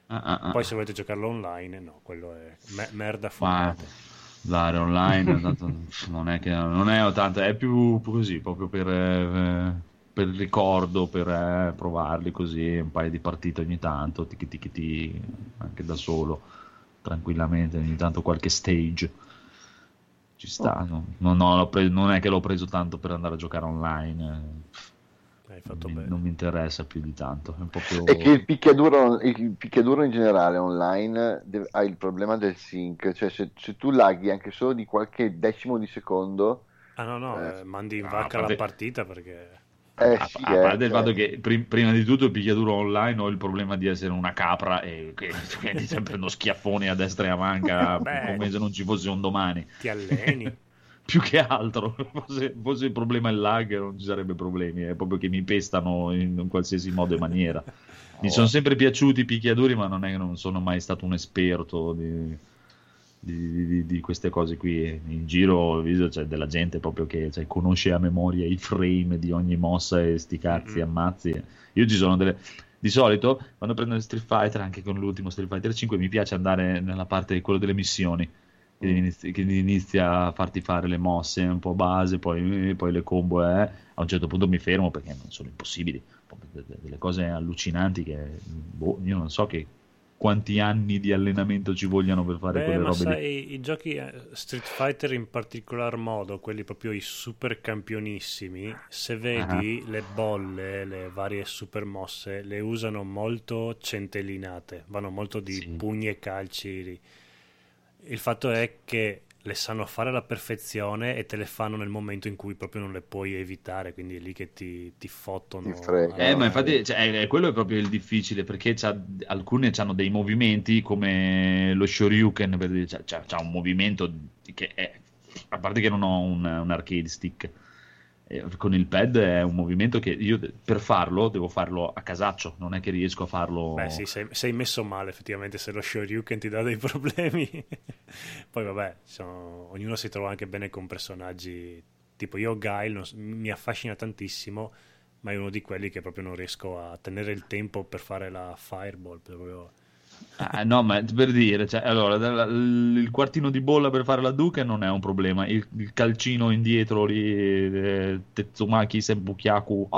Ah, ah, ah. Poi se volete giocarlo online, no, quello è me- merda Ma fumata. dare online tanto, non è che non è tanto, è più così, proprio per, eh, per il ricordo, per eh, provarli così, un paio di partite ogni tanto, tiki tiki ti, anche da solo, tranquillamente, ogni tanto qualche stage. Ci sta, no? Non, ho- l'ho pre- non è che l'ho preso tanto per andare a giocare online, eh, Hai fatto non, mi, bene. non mi interessa più di tanto. È un proprio... E che il picchiaduro, il picchiaduro in generale online deve- ha il problema del sync, cioè se, se tu laghi anche solo di qualche decimo di secondo, Ah no, no, Eh, eh, mandi in no, vacca parte- la partita perché... eh A, sì, a eh, parte il cioè, fatto che pri- prima di tutto il picchiaduro online ho il problema di essere una capra e che quindi sempre prendo schiaffoni a destra e a manca Beh. come se non ci fosse un domani. Ti alleni. Più che altro, fosse, fosse il problema il lag non ci sarebbe problemi, è proprio che mi pestano in, in qualsiasi modo e maniera. Mi Oh. sono sempre piaciuti i picchiaduri, ma non è che non sono mai stato un esperto di, di- di- di queste cose qui. In giro c'è della gente proprio che cioè, conosce a memoria i frame di ogni mossa e sti cazzi, Mm-mm. ammazzi. Io ci sono delle. Di solito, quando prendo Street Fighter, anche con l'ultimo Street Fighter 5, mi piace andare nella parte di quello delle missioni. Che inizi- che inizia a farti fare le mosse un po' base, poi, poi le combo. eh. A un certo punto mi fermo perché non sono impossibili. Delle cose allucinanti che boh, io non so che quanti anni di allenamento ci vogliano per fare Beh, quelle robe sai, i giochi eh, Street Fighter in particolar modo, quelli proprio i super campionissimi, se vedi Ah. le bolle, le varie super mosse, le usano molto centellinate, vanno molto di Sì. pugni e calci. Il fatto è che le sanno fare alla perfezione e te le fanno nel momento in cui proprio non le puoi evitare, quindi è lì che ti, ti fottono. Eh, ma infatti cioè, quello è proprio il difficile perché c'ha, alcune hanno dei movimenti come lo Shoryuken, per dire, c'ha, c'ha- c'ha un movimento che è, a parte che non ho un, un arcade stick, con il pad è un movimento che io per farlo devo farlo a casaccio, non è che riesco a farlo... Beh, sì, sei, sei messo male effettivamente se lo Shoryuken ti dà dei problemi. Poi vabbè, sono- ognuno si trova anche bene con personaggi tipo io Guile mi affascina tantissimo, ma è uno di quelli che proprio non riesco a tenere il tempo per fare la fireball. proprio- Ah, no, ma per dire, cioè, allora, il quartino di bolla per fare la Duke non è un problema. Il, il calcino indietro lì, eh, Tetsumaki Senbukyaku,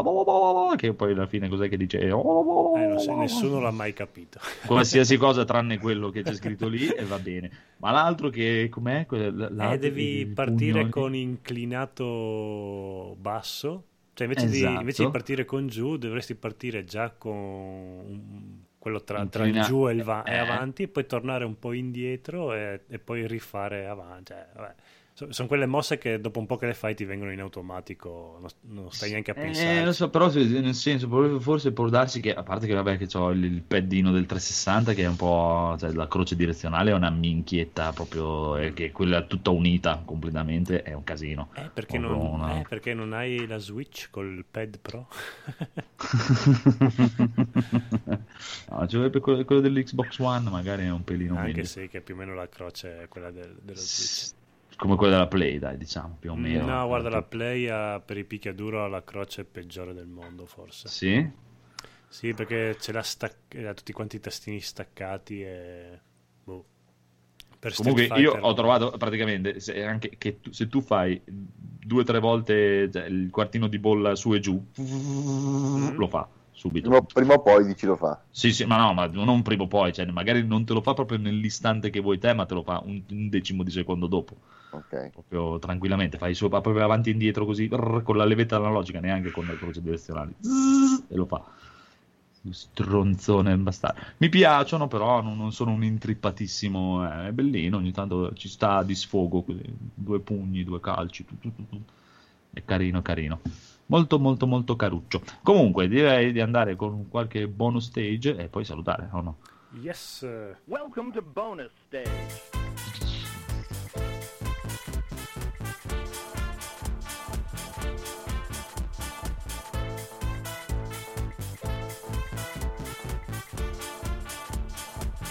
che poi alla fine cos'è che dice? Eh, non so, nessuno l'ha mai capito. Qualsiasi cosa tranne quello che c'è scritto lì e va bene. Ma l'altro che com'è? L'altro Eh, devi partire pugno- con inclinato basso. Cioè, invece, di, Esatto. invece di partire con giù, dovresti partire già con quello tra, tra il giù e il va- e eh. avanti, e poi tornare un po' indietro e, e poi rifare avanti. Cioè, vabbè. So- sono quelle mosse che dopo un po' che le fai ti vengono in automatico, non, non stai neanche a pensare. Eh, lo so, però nel senso, forse può darsi che, a parte che vabbè che ho il, paddino del 360 che è un po', cioè la croce direzionale è una minchietta proprio, eh, che quella tutta unita completamente è un casino. Eh, perché, non, una- eh, perché non hai la Switch col pad Pro? no, cioè, per quello, quello dell'Xbox One magari è un pelino Anche meglio. se che più o meno la croce è quella del- della Switch. Come quella della Play, dai, diciamo, più o meno. No, guarda, la Play ha, per i picchiaduro ha la croce peggiore del mondo, forse. Sì? Sì, perché ce l'ha, stac- ha tutti quanti i tastini staccati e... boh. Per Comunque io Fighter- ho trovato praticamente se, anche che tu- se tu fai due o tre volte cioè, il quartino di bolla su e giù, lo fa subito. Prima, prima o poi dici lo fa. Sì, sì, ma no, ma non prima o poi, cioè, magari non te lo fa proprio nell'istante che vuoi te, ma te lo fa un, un decimo di secondo dopo, Ok. proprio tranquillamente, fai su, proprio avanti e indietro così, brrr, con la levetta analogica, neanche con le croce direzionali, Zzz, e lo fa. Stronzone bastardo. Mi piacciono, però non, non sono un intrippatissimo. eh, È bellino, ogni tanto ci sta di sfogo. così, Due pugni, due calci. tu, tu, tu. È carino, carino. Molto, molto, molto caruccio. Comunque, direi di andare con qualche bonus stage e poi salutare, o no? Yes. Welcome to bonus stage.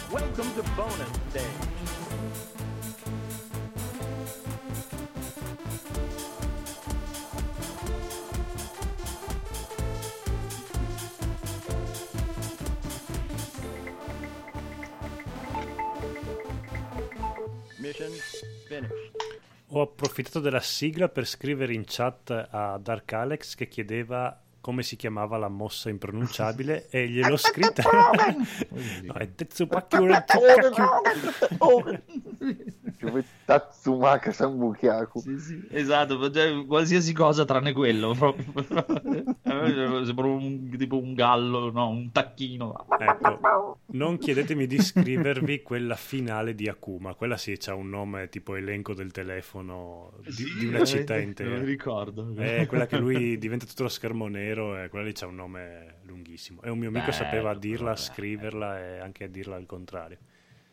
Welcome to bonus stage. Ho approfittato della sigla per scrivere in chat a Dark Alex che chiedeva come si chiamava la mossa impronunciabile e gliel'ho scritta. no, è Tetsupakyu Tsukakyu. Come Tatsumaka Sambukiaku. Sì, sì, esatto, cioè, qualsiasi cosa tranne quello. Sembra un, tipo un gallo, no, un tacchino. Ecco, non chiedetemi di scrivervi quella finale di Akuma, quella sì, c'ha un nome tipo elenco del telefono di, Sì, di una città intera. Lo ricordo. È quella che lui diventa tutto lo schermo nero e quella lì c'ha un nome lunghissimo. E un mio amico Bello, sapeva dirla, vabbè. scriverla e anche a dirla al contrario.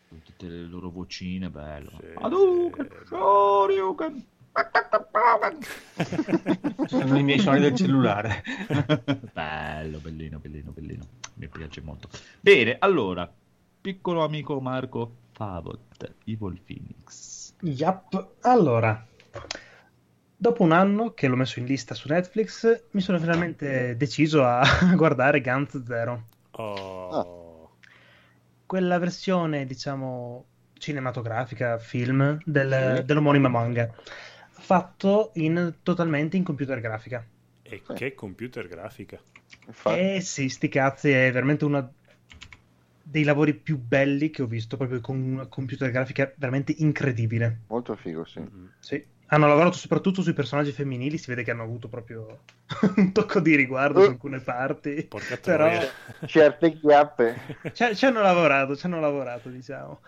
Con tutte le loro vocine, bello. Sì. Hadouken, Shoryuken. Sono i miei suoni del cellulare. bello, bellino, bellino, bellino. Mi piace molto. Bene, allora, piccolo amico Marco Favot, Evil Phoenix. Yap. Allora, dopo un anno che l'ho messo in lista su Netflix, mi sono finalmente deciso a guardare Gantz Zero. Oh, Quella versione, diciamo, cinematografica, film, del- Sì. dell'omonima manga, fatto in, totalmente in computer grafica. e che computer grafica. Infatti, Eh sì, sti cazzi, è veramente uno dei lavori più belli che ho visto, proprio con una computer grafica veramente incredibile. molto figo, sì. Mm. Sì. Hanno lavorato soprattutto sui personaggi femminili, si vede che hanno avuto proprio un tocco di riguardo su alcune parti. Porca Però. Certe chiappe. ci, ci hanno lavorato, ci hanno lavorato, diciamo.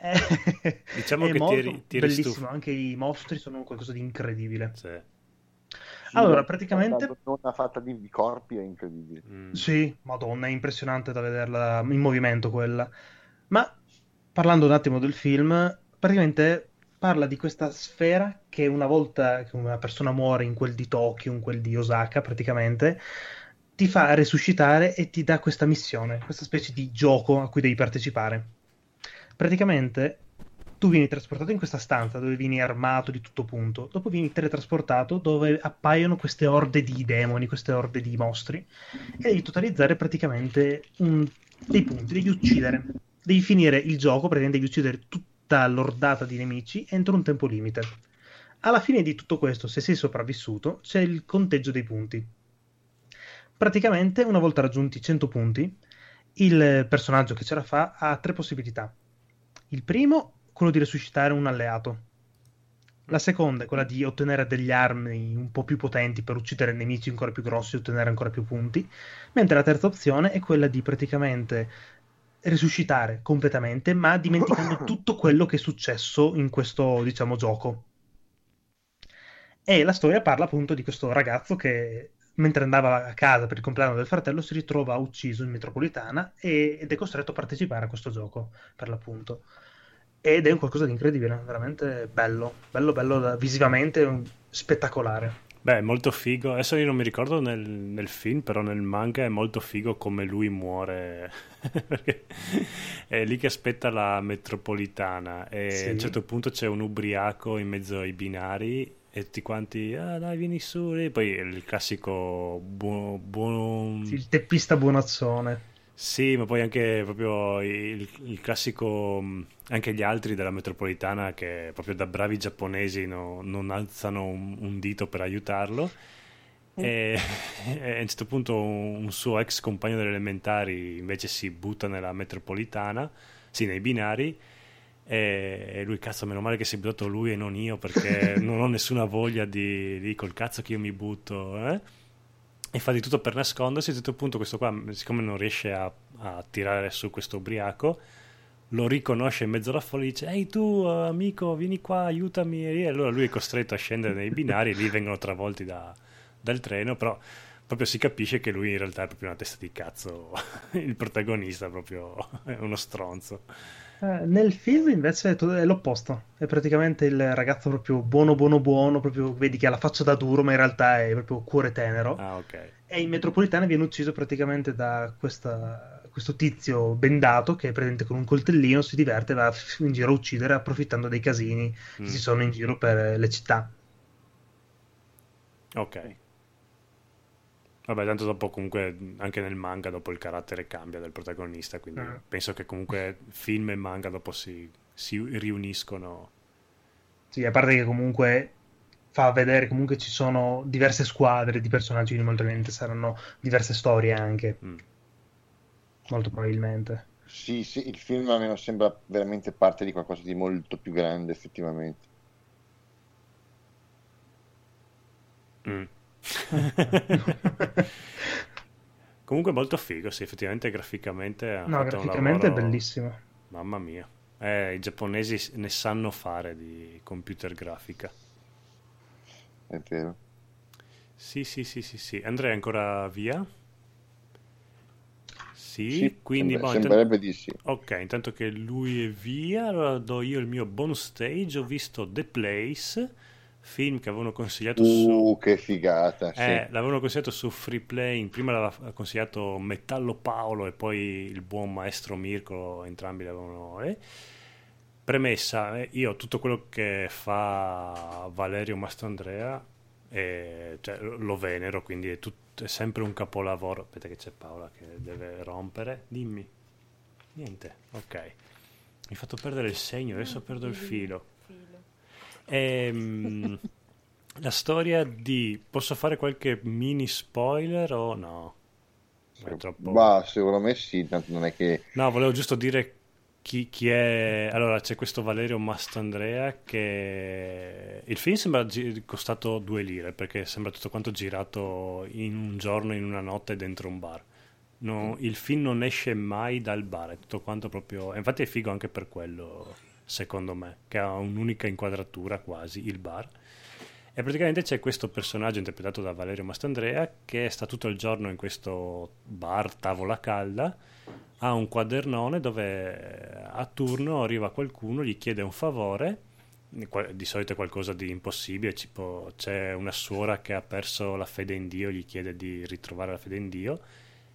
Eh, Diciamo è che ti molto eri- ti eri bellissimo, stufo. anche i mostri sono qualcosa di incredibile. Sì. Allora, praticamente- Una fatta di corpi è incredibile. Mm. Sì, madonna, è impressionante da vederla in movimento quella. Ma parlando un attimo del film, praticamente parla di questa sfera che una volta che una persona muore in quel di Tokyo, in quel di Osaka, praticamente, ti fa resuscitare e ti dà questa missione, questa specie di gioco a cui devi partecipare. Praticamente tu vieni trasportato in questa stanza dove vieni armato di tutto punto, dopo vieni teletrasportato dove appaiono queste orde di demoni, queste orde di mostri, e devi totalizzare praticamente un- dei punti, devi uccidere. Devi finire il gioco, praticamente devi uccidere tutta l'ordata di nemici entro un tempo limite. Alla fine di tutto questo, se sei sopravvissuto, c'è il conteggio dei punti. Praticamente, una volta raggiunti 100 punti, il personaggio che ce la fa ha tre possibilità. Il primo, quello di resuscitare un alleato. La seconda è quella di ottenere degli armi un po' più potenti per uccidere nemici ancora più grossi e ottenere ancora più punti. Mentre la terza opzione è quella di praticamente risuscitare completamente, ma dimenticando tutto quello che è successo in questo, diciamo, gioco. E la storia parla appunto di questo ragazzo che mentre andava a casa per il compleanno del fratello si ritrova ucciso in metropolitana e- ed è costretto a partecipare a questo gioco, per l'appunto. Ed è un qualcosa di incredibile, veramente bello, bello, bello visivamente, spettacolare. Beh, è molto figo. Adesso io non mi ricordo nel, nel film, però nel manga è molto figo come lui muore. Perché è lì che aspetta la metropolitana e Sì. a un certo punto c'è un ubriaco in mezzo ai binari e tutti quanti, ah dai, vieni su. E poi il classico buon... buon... Il teppista buonazzone. Sì, ma poi anche proprio il, il classico, mh, anche gli altri della metropolitana che proprio da bravi giapponesi no- non alzano un, un dito per aiutarlo. E, e a un certo punto un, un suo ex compagno delle elementari invece si butta nella metropolitana, sì, nei binari. E, e lui, cazzo, meno male che si è buttato lui e non io perché non ho nessuna voglia di, di col cazzo che io mi butto. eh?" E fa di tutto per nascondersi. A un certo punto, questo qua, siccome non riesce a, a tirare su questo ubriaco, lo riconosce in mezzo alla folla e dice: Ehi, tu, eh, amico, vieni qua, aiutami. E allora lui è costretto a scendere nei binari e lì vengono travolti da- dal treno. Però proprio si capisce che lui in realtà è proprio una testa di cazzo. Il protagonista proprio è uno stronzo. Eh, nel film invece è to- è l'opposto, è praticamente il ragazzo proprio buono, buono, buono, proprio vedi che ha la faccia da duro, ma in realtà è proprio cuore tenero. Ah, ok. E in metropolitana viene ucciso praticamente da questa- questo tizio bendato che è presente con un coltellino, si diverte e va in giro a uccidere approfittando dei casini che Mm. ci sono in giro per le città. Ok. Vabbè, tanto dopo comunque anche nel manga dopo il carattere cambia del protagonista, quindi Ah. penso che comunque film e manga dopo si, si riuniscono. Sì, a parte che comunque fa vedere comunque ci sono diverse squadre di personaggi, quindi molto probabilmente saranno diverse storie anche, Mm. molto probabilmente. Sì, sì, il film almeno sembra veramente parte di qualcosa di molto più grande, effettivamente. Mm. Comunque molto figo, sì, effettivamente graficamente ha No, fatto un graficamente è lavoro- bellissimo. Mamma mia. Eh, i giapponesi ne sanno fare di computer grafica. È vero. Sì, sì, sì, sì, sì. Andrea ancora via? Sì, Sì, quindi sembra- boh, intanto- sembrerebbe di sì. Ok, intanto che lui è via, allora do io il mio bonus stage. Ho visto The Place, film che avevano consigliato su... Uh, che figata, sì. Eh, l'avevano consigliato su Free Play, prima l'aveva consigliato Metallo Paolo e poi il buon maestro Mirko, entrambi l'avevano... eh. Premessa, eh, io tutto quello che fa Valerio Mastandrea eh, cioè, lo venero, quindi è, tut- è sempre un capolavoro. Aspetta che c'è Paola che deve rompere. Dimmi. Niente, ok. Mi hai fatto perdere il segno, adesso perdo il filo. Ehm, la storia di... Posso fare qualche mini spoiler o no? È troppo... Bah, secondo me sì, tanto non è che... No, volevo giusto dire chi, chi è... Allora, c'è questo Valerio Mastandrea che... Il film sembra gi- costato due lire perché sembra tutto quanto girato in un giorno, in una notte dentro un bar. No, il film non esce mai dal bar, è tutto quanto proprio... Infatti è figo anche per quello, secondo me, che ha un'unica inquadratura quasi, il bar. E praticamente c'è questo personaggio interpretato da Valerio Mastandrea che sta tutto il giorno in questo bar, tavola calda, ha un quadernone dove eh, a turno arriva qualcuno, gli chiede un favore, di solito è qualcosa di impossibile, tipo c'è una suora che ha perso la fede in Dio, gli chiede di ritrovare la fede in Dio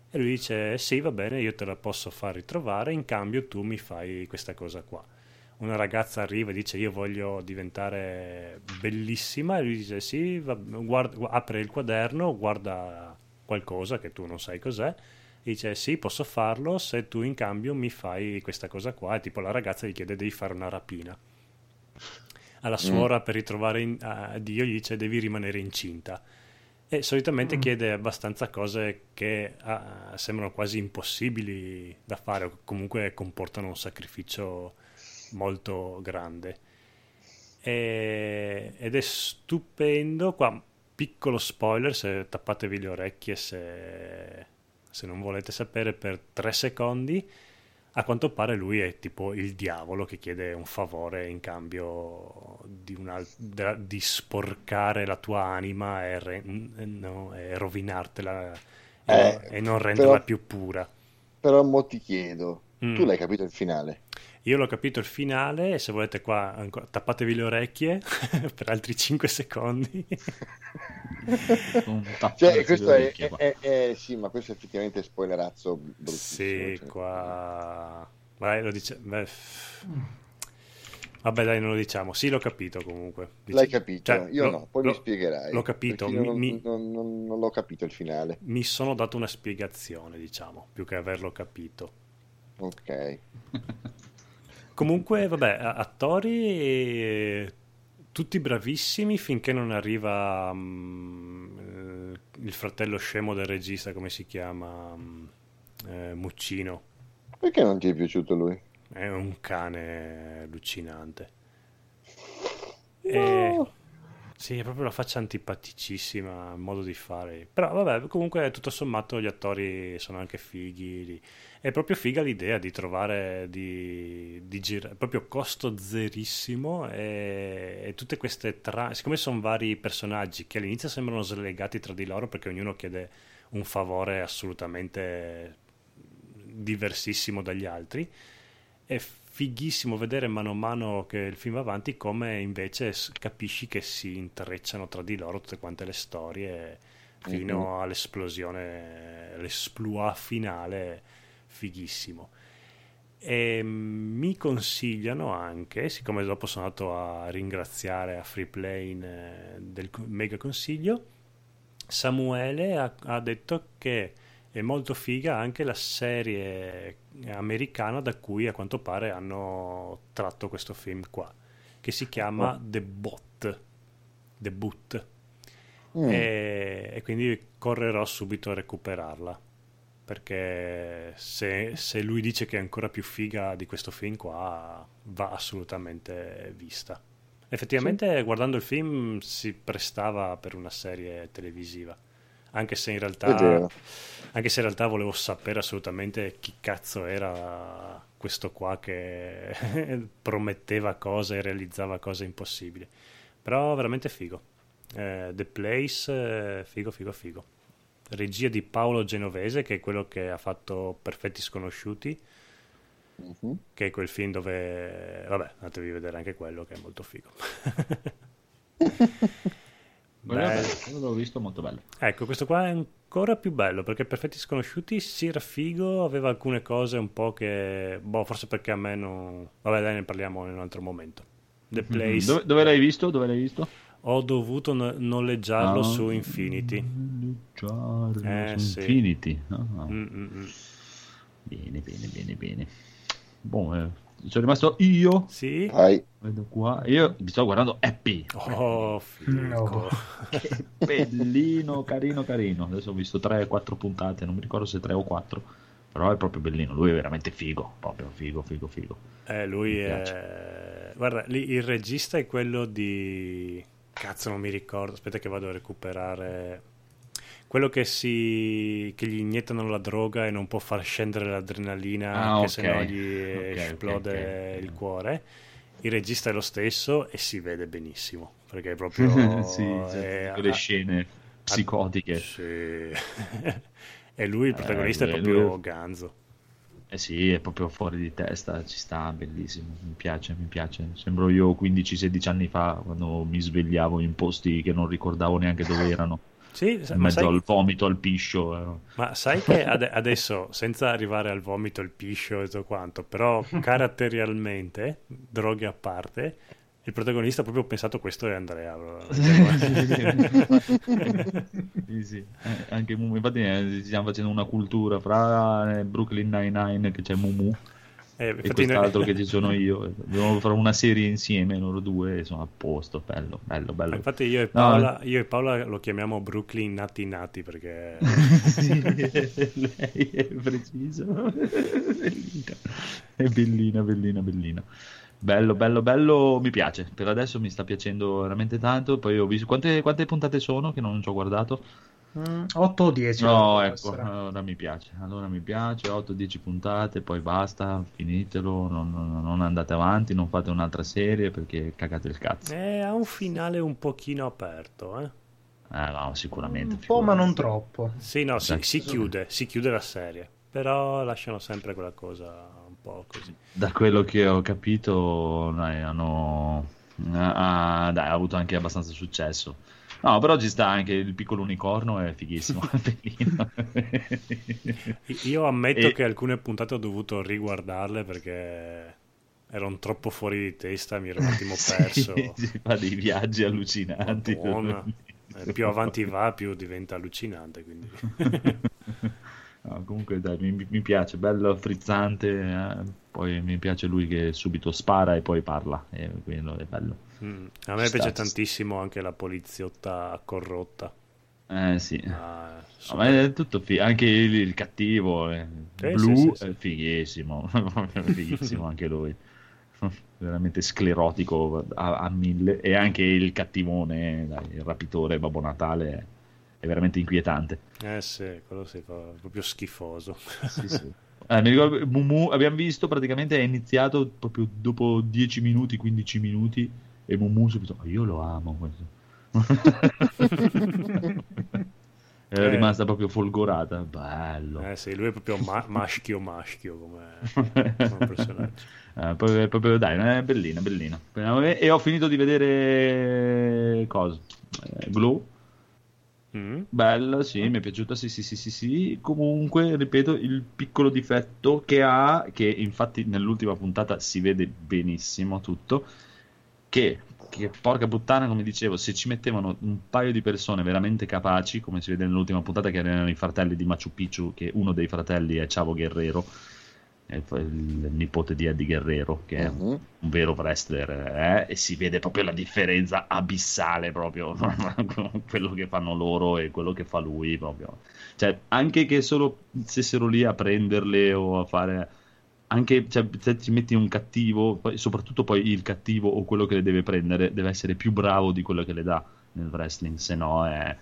e lui dice sì va bene io te la posso far ritrovare, in cambio tu mi fai questa cosa qua. Una ragazza arriva e dice io voglio diventare bellissima. E lui dice sì, va- guarda- apre il quaderno, guarda qualcosa che tu non sai cos'è. E dice sì posso farlo se tu in cambio mi fai questa cosa qua. E tipo la ragazza gli chiede devi fare una rapina. Alla suora per ritrovare in- a Dio gli dice devi rimanere incinta. E solitamente chiede abbastanza cose che ah, sembrano quasi impossibili da fare o comunque comportano un sacrificio molto grande E- ed è stupendo qua piccolo spoiler se tappatevi le orecchie se, se non volete sapere per tre secondi a quanto pare lui è tipo il diavolo che chiede un favore in cambio di, una- di sporcare la tua anima e, re- no, e rovinartela e, Eh, e non renderla però- più pura. Però mo ti chiedo, Mm. tu l'hai capito il finale? Io l'ho capito il finale e se volete qua ancora- tappatevi le orecchie per altri 5 secondi. Cioè, questo è, è- è- sì, ma questo effettivamente è spoilerazzo bruttissimo. sì, cioè. qua... Vai, lo dice... beh, Vabbè dai, non lo diciamo. Sì, l'ho capito comunque. Dice- L'hai capito? cioè, Io lo- no, poi lo- mi spiegherai. L'ho capito, mi- non, mi- non- non- non l'ho capito il finale. mi sono dato una spiegazione, diciamo, più che averlo capito. Ok. Comunque, vabbè, attori eh, tutti bravissimi finché non arriva eh, il fratello scemo del regista, come si chiama? Mm, eh, Muccino. Perché non ti è piaciuto lui? È un cane allucinante. E- Sì, è proprio la faccia antipaticissima, il modo di fare. Però vabbè, comunque tutto sommato gli attori sono anche fighi. lì. È proprio figa l'idea di trovare, di, di girare, proprio costo zerissimo e, e tutte queste trame, siccome sono vari personaggi che all'inizio sembrano slegati tra di loro perché ognuno chiede un favore assolutamente diversissimo dagli altri, è fighissimo vedere mano a mano che il film va avanti come invece capisci che si intrecciano tra di loro tutte quante le storie fino all'esplosione, l'esploit finale fighissimo. E mm, mi consigliano anche, siccome dopo sono andato a ringraziare a Freeplane eh, del mega consiglio, Samuele ha, ha detto che è molto figa anche la serie americana da cui a quanto pare hanno tratto questo film qua, che si chiama The Bot. The Boot. Mm. E, e quindi correrò subito a recuperarla. Perché se, se lui dice che è ancora più figa di questo film qua, va assolutamente vista. Effettivamente, guardando il film, si prestava per una serie televisiva. Anche se in realtà. Anche se in realtà volevo sapere assolutamente chi cazzo era questo qua che prometteva cose e realizzava cose impossibili. Però veramente figo. Eh, The Place, eh, figo, figo, figo. Regia di Paolo Genovese, che è quello che ha fatto Perfetti Sconosciuti, Mhm. che è quel film dove... Vabbè, andatevi a vedere anche quello, che è molto figo. Bello, l'ho visto molto bello. Ecco, questo qua è ancora più bello perché Perfetti Sconosciuti sì era figo, aveva alcune cose un po' che... Boh, forse perché a me non... Vabbè, dai, ne parliamo in un altro momento. The Place, Dove, dove l'hai visto? Dove l'hai visto? ho dovuto no- noleggiarlo Ah. su Infinity. Noleggiarlo Eh, su sì. Infinity. Ah, Mm, mm, mm. Bene, bene, bene, bene. Boh, eh, sono rimasto io. Sì? Vai. Vedo qua. Io mi sto guardando Happy. Oh, figo. No. Che bellino, carino, carino. Adesso ho visto 3-4 puntate, non mi ricordo se 3 o 4. Però è proprio bellino. Lui è veramente figo. Proprio figo, figo, figo. Eh, lui Mi è... Guarda, lì il regista è quello di... Cazzo, non mi ricordo. Aspetta che vado a recuperare... Quello che si... che gli iniettano la droga e non può far scendere l'adrenalina Ah, che ok. sennò gli Ok, ok, esplode ok. il cuore. Il regista è lo stesso e si vede benissimo. Perché è proprio... sì, è- quelle scene psicotiche. Sì. e lui, il protagonista, Eh, è proprio lui- ganzo. Eh sì, è proprio fuori di testa, ci sta, bellissimo, mi piace, mi piace. Sembro io 15-16 anni fa, quando mi svegliavo in posti che non ricordavo neanche dove erano, Sì, in ma mezzo sai, al vomito, al piscio. eh. Ma sai che ade- adesso, senza arrivare al vomito, il piscio e tutto quanto, però caratterialmente, droghe a parte, il protagonista ha proprio pensato questo è Andrea. Sì, sì. Eh, anche Mumu, infatti eh, ci stiamo facendo una cultura fra eh, Brooklyn Nine-Nine che c'è Mumu Eh, e quest'altro noi- che ci sono io. Dobbiamo fare una serie insieme, loro due, sono a posto, bello, bello, bello. infatti io e, No, Paola, io e Paola lo chiamiamo Brooklyn Nati Nati perché Sì, lei è preciso. bellina. È bellina, bellina, bellina. Bello, bello, bello, mi piace. Per adesso mi sta piacendo veramente tanto. Poi ho visto quante, quante puntate sono che non ci ho guardato. 8 o 10. No, ecco, allora mi piace. Allora mi piace, 8-10 puntate, poi basta, finitelo, non, non- non andate avanti, non fate un'altra serie perché cagate il cazzo. eh, ha un finale un pochino aperto. Eh. Eh no, sicuramente. Un po', ma non troppo. Sì, no, si, Dai. si chiude, si chiude la serie, però lasciano sempre quella cosa un po' così. Da quello che ho capito, dai, hanno ah, dai, ha avuto anche abbastanza successo. No, però ci sta anche il piccolo unicorno, è fighissimo. Io ammetto E- che alcune puntate ho dovuto riguardarle perché erano troppo fuori di testa, mi ero un attimo perso. si fa dei viaggi allucinanti. Madonna. Eh, più avanti va, più diventa allucinante. Quindi. No, comunque dai, mi, mi piace, bello, frizzante, eh, poi mi piace lui che subito spara e poi parla, e quello è bello. Mm. A me piace tantissimo anche la poliziotta corrotta. Eh sì, Ah, No, ma è tutto fi- anche il, il cattivo, eh, Sì, blu, sì, sì, sì. è fighissimo, fighissimo anche lui. veramente sclerotico a, a mille e anche il cattivone, dai, il rapitore Babbo Natale è, veramente inquietante. Eh sì, quello sì, fa proprio schifoso. Sì, sì. Eh, mi ricordo, Mumu, abbiamo visto praticamente è iniziato proprio dopo 10 minuti, 15 minuti e Mumu subito, "Oh, io lo amo questo. È Eh. rimasta proprio folgorata, bello. Eh sì, lui è proprio ma- maschio maschio come, come personaggio. Eh, proprio, proprio- dai, è bellina, bellina. E, e ho finito di vedere cosa? Eh, Glow. Mm? Bella, sì, mi è piaciuta, sì, sì, sì, sì, sì. Comunque, ripeto, il piccolo difetto che ha, che infatti nell'ultima puntata si vede benissimo tutto, che, che porca puttana, come dicevo, se ci mettevano un paio di persone veramente capaci, come si vede nell'ultima puntata, che erano i fratelli di Machu Picchu, che uno dei fratelli è Chavo Guerrero, il, il nipote di Eddie Guerrero, che è Mhm. un vero wrestler eh, e si vede proprio la differenza abissale proprio quello che fanno loro e quello che fa lui proprio cioè anche che solo stessero lì a prenderle o a fare anche cioè, se ti metti un cattivo poi, soprattutto poi il cattivo o quello che le deve prendere deve essere più bravo di quello che le dà nel wrestling se no è,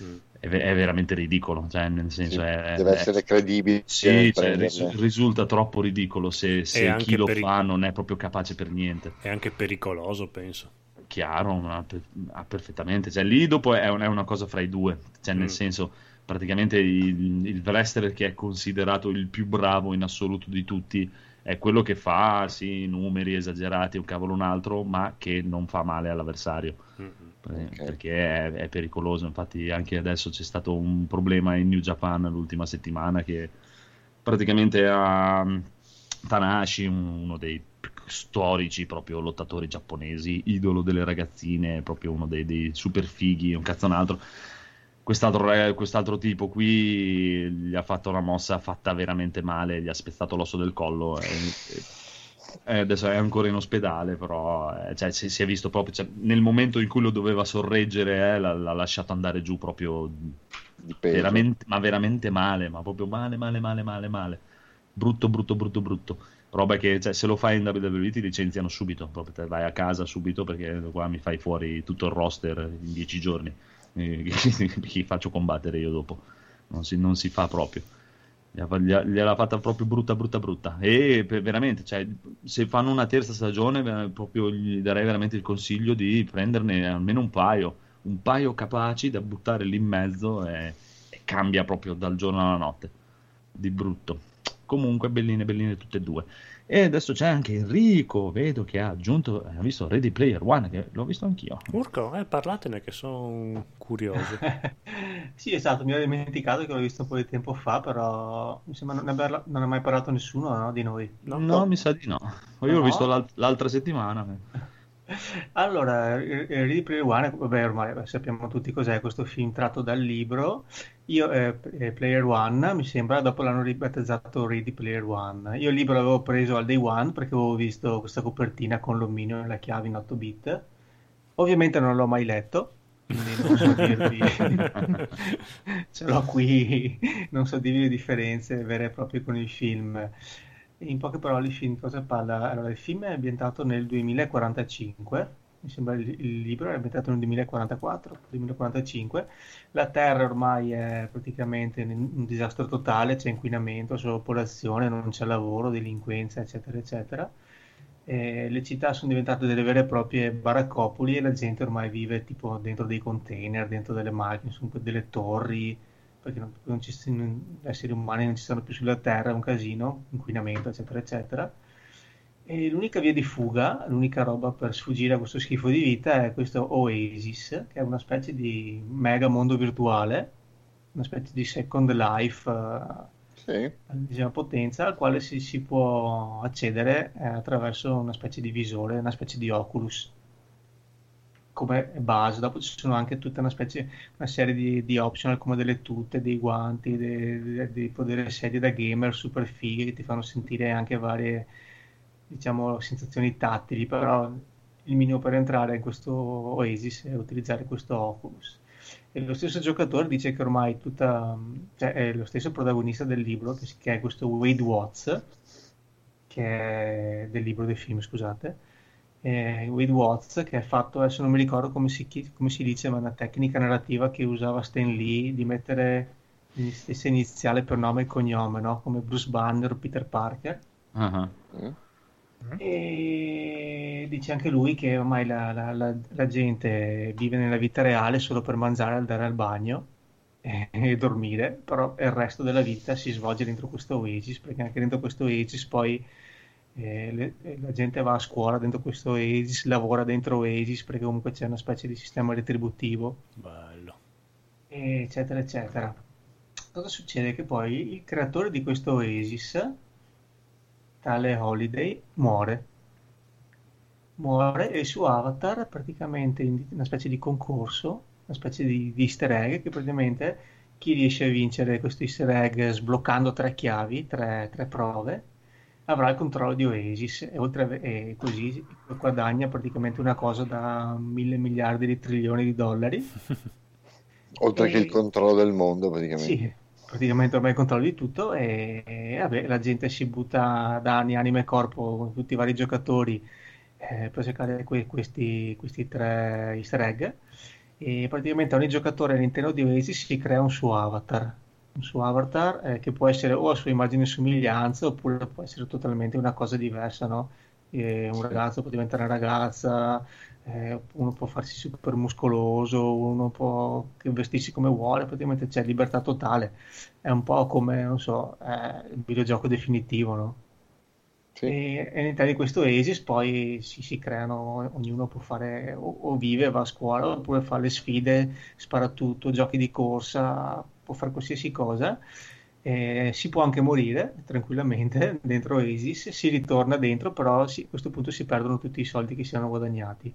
Mm. è, è veramente ridicolo cioè nel senso Sì, è, deve essere credibile. sì, nel cioè, ris- risulta troppo ridicolo se, se chi lo per i- fa non è proprio capace per niente È anche pericoloso, penso. chiaro, ma per- ah, perfettamente. Cioè, lì dopo è, un- è una cosa fra i due, cioè, nel Mm. senso, praticamente il, il wrestler che è considerato il più bravo in assoluto di tutti è quello che fa, sì, numeri esagerati, un cavolo un altro, ma che non fa male all'avversario. Mm-mm. Per- Ok. Perché è, è pericoloso. Infatti, anche adesso c'è stato un problema in New Japan l'ultima settimana che praticamente ha Tanahashi, un- uno dei storici proprio lottatori giapponesi, idolo delle ragazzine, proprio uno dei, dei super fighi, un cazzo un altro. Quest'altro, quest'altro tipo qui gli ha fatto una mossa fatta veramente male, gli ha spezzato l'osso del collo e, e- adesso è ancora in ospedale, però eh, cioè, si, si è visto proprio, cioè, nel momento in cui lo doveva sorreggere, eh, l'ha, l'ha lasciato andare giù proprio veramente, ma veramente male, ma proprio male, male, male, male, male. Brutto, brutto, brutto, brutto. Roba che cioè, se lo fai in WWE ti licenziano subito, proprio te vai a casa subito perché qua mi fai fuori tutto il roster in dieci giorni. Chi faccio combattere io dopo? Non si, non si fa proprio. Gliela- fatta proprio brutta, brutta, brutta. E veramente, cioè, se fanno una terza stagione, proprio gli darei veramente il consiglio di prenderne almeno un paio un paio capaci da buttare lì in mezzo e, e cambia proprio dal giorno alla notte di brutto comunque belline belline tutte e due e adesso c'è anche Enrico vedo che ha aggiunto ha visto Ready Player One che l'ho visto anch'io Urco, eh, parlatene che sono curioso. sì, esatto, mi ero dimenticato che l'ho visto un po' di tempo fa, però mi sembra non aver- non ne ha mai parlato nessuno no, di noi. no, No. mi sa di no io l'ho No? visto l'al- l'altra settimana Allora, eh, eh, Ready Player One, vabbè, ormai sappiamo tutti cos'è questo film tratto dal libro. Io, eh, eh, Player One, mi sembra, dopo l'hanno ribattezzato Ready Player One. Io il libro l'avevo preso al day one perché avevo visto questa copertina con l'omino e la chiave in 8 bit. Ovviamente non l'ho mai letto, quindi non so dirvi, ce l'ho qui, non so dirvi le differenze vere e proprie con il film. In poche parole, di cosa parla? Allora, il film è ambientato nel 2045, mi sembra il, libro è ambientato nel 2044, 2045. La Terra ormai è praticamente in un disastro totale, c'è inquinamento, sovrapopolazione, non c'è lavoro, delinquenza, eccetera, eccetera. E le città sono diventate delle vere e proprie baraccopoli e la gente ormai vive tipo dentro dei container, dentro delle macchine, delle torri, perché non, non ci, non- esseri umani non ci stanno più sulla Terra, è un casino, inquinamento, eccetera, eccetera. E l'unica via di fuga, l'unica roba per sfuggire a questo schifo di vita è questo Oasis, che è una specie di mega mondo virtuale, una specie di Second Life eh, Sì. all'ennesima potenza, al quale si, si può accedere eh, attraverso una specie di visore, una specie di Oculus come base. Dopo ci sono anche tutta una specie, una serie di, di optional come delle tute, dei guanti, de- de- tipo delle sedie da gamer super fighe che ti fanno sentire anche varie, diciamo, sensazioni tattili, però il minimo per entrare in questo Oasis è utilizzare questo Oculus. E lo stesso giocatore dice che ormai tutta, cioè è lo stesso protagonista del libro, che è questo Wade Watts, che è del libro, del film, scusate, eh, Wade Watts, che è fatto, adesso non mi ricordo come si, come si dice, ma è una tecnica narrativa che usava Stan Lee di mettere la stessa iniziale per nome e cognome, no? Come Bruce Banner o Peter Parker. Mm? E dice anche lui che ormai la, la- la- la gente vive nella vita reale solo per mangiare, andare al bagno e, e dormire, però il resto della vita si svolge dentro questo Oasis, perché anche dentro questo Oasis poi eh, le- la gente va a scuola dentro questo Oasis, lavora dentro Oasis, perché comunque c'è una specie di sistema retributivo, Bello. eccetera, eccetera. Cosa succede? Che poi il creatore di questo Oasis, tale Holiday, muore. Muore e il suo avatar praticamente in una specie di concorso, una specie di, di easter egg che praticamente chi riesce a vincere questo easter egg sbloccando tre chiavi, tre, tre prove, avrà il controllo di Oasis e, oltre, e così guadagna praticamente una cosa da mille miliardi di trilioni di dollari. Oltre che E- il controllo del mondo, praticamente. Sì, praticamente ormai il controllo di tutto e, e, vabbè, la gente si butta da anni, anima e corpo con tutti i vari giocatori eh, per cercare que- questi, questi tre easter egg e praticamente ogni giocatore all'interno di Oasis si crea un suo avatar, un suo avatar eh, che può essere o a sua immagine e somiglianza oppure può essere totalmente una cosa diversa, no? Eh, un ragazzo può diventare una ragazza, eh, uno può farsi super muscoloso, uno può vestirsi come vuole, praticamente c'è libertà totale. È un po' come, non so, eh, il videogioco definitivo, no? Sì. E, e all'interno di questo Oasis poi si, si creano, ognuno può fare o, o vive, va a scuola, oppure fa le sfide, spara tutto, giochi di corsa, può fare qualsiasi cosa. Eh, si può anche morire tranquillamente dentro Oasis, si ritorna dentro, però si- a questo punto si perdono tutti i soldi che si hanno guadagnati.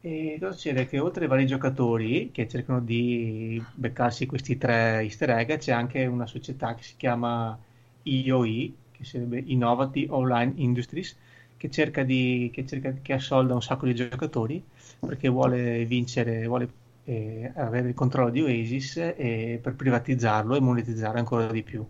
E cosa succede? Che oltre ai vari giocatori che cercano di beccarsi questi tre easter egg, c'è anche una società che si chiama IOI, che sarebbe Innovative Online Industries, che cerca di, che cerca, che assolda un sacco di giocatori perché vuole vincere, vuole eh, avere il controllo di Oasis e per privatizzarlo e monetizzare ancora di più.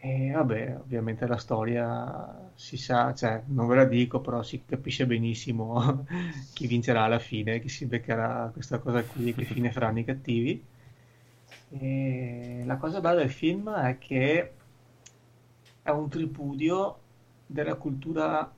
E vabbè, ovviamente la storia si sa, cioè non ve la dico, però si capisce benissimo chi vincerà alla fine, chi si beccherà questa cosa qui e che fine faranno i cattivi. E la cosa bella del film è che è un tripudio della cultura,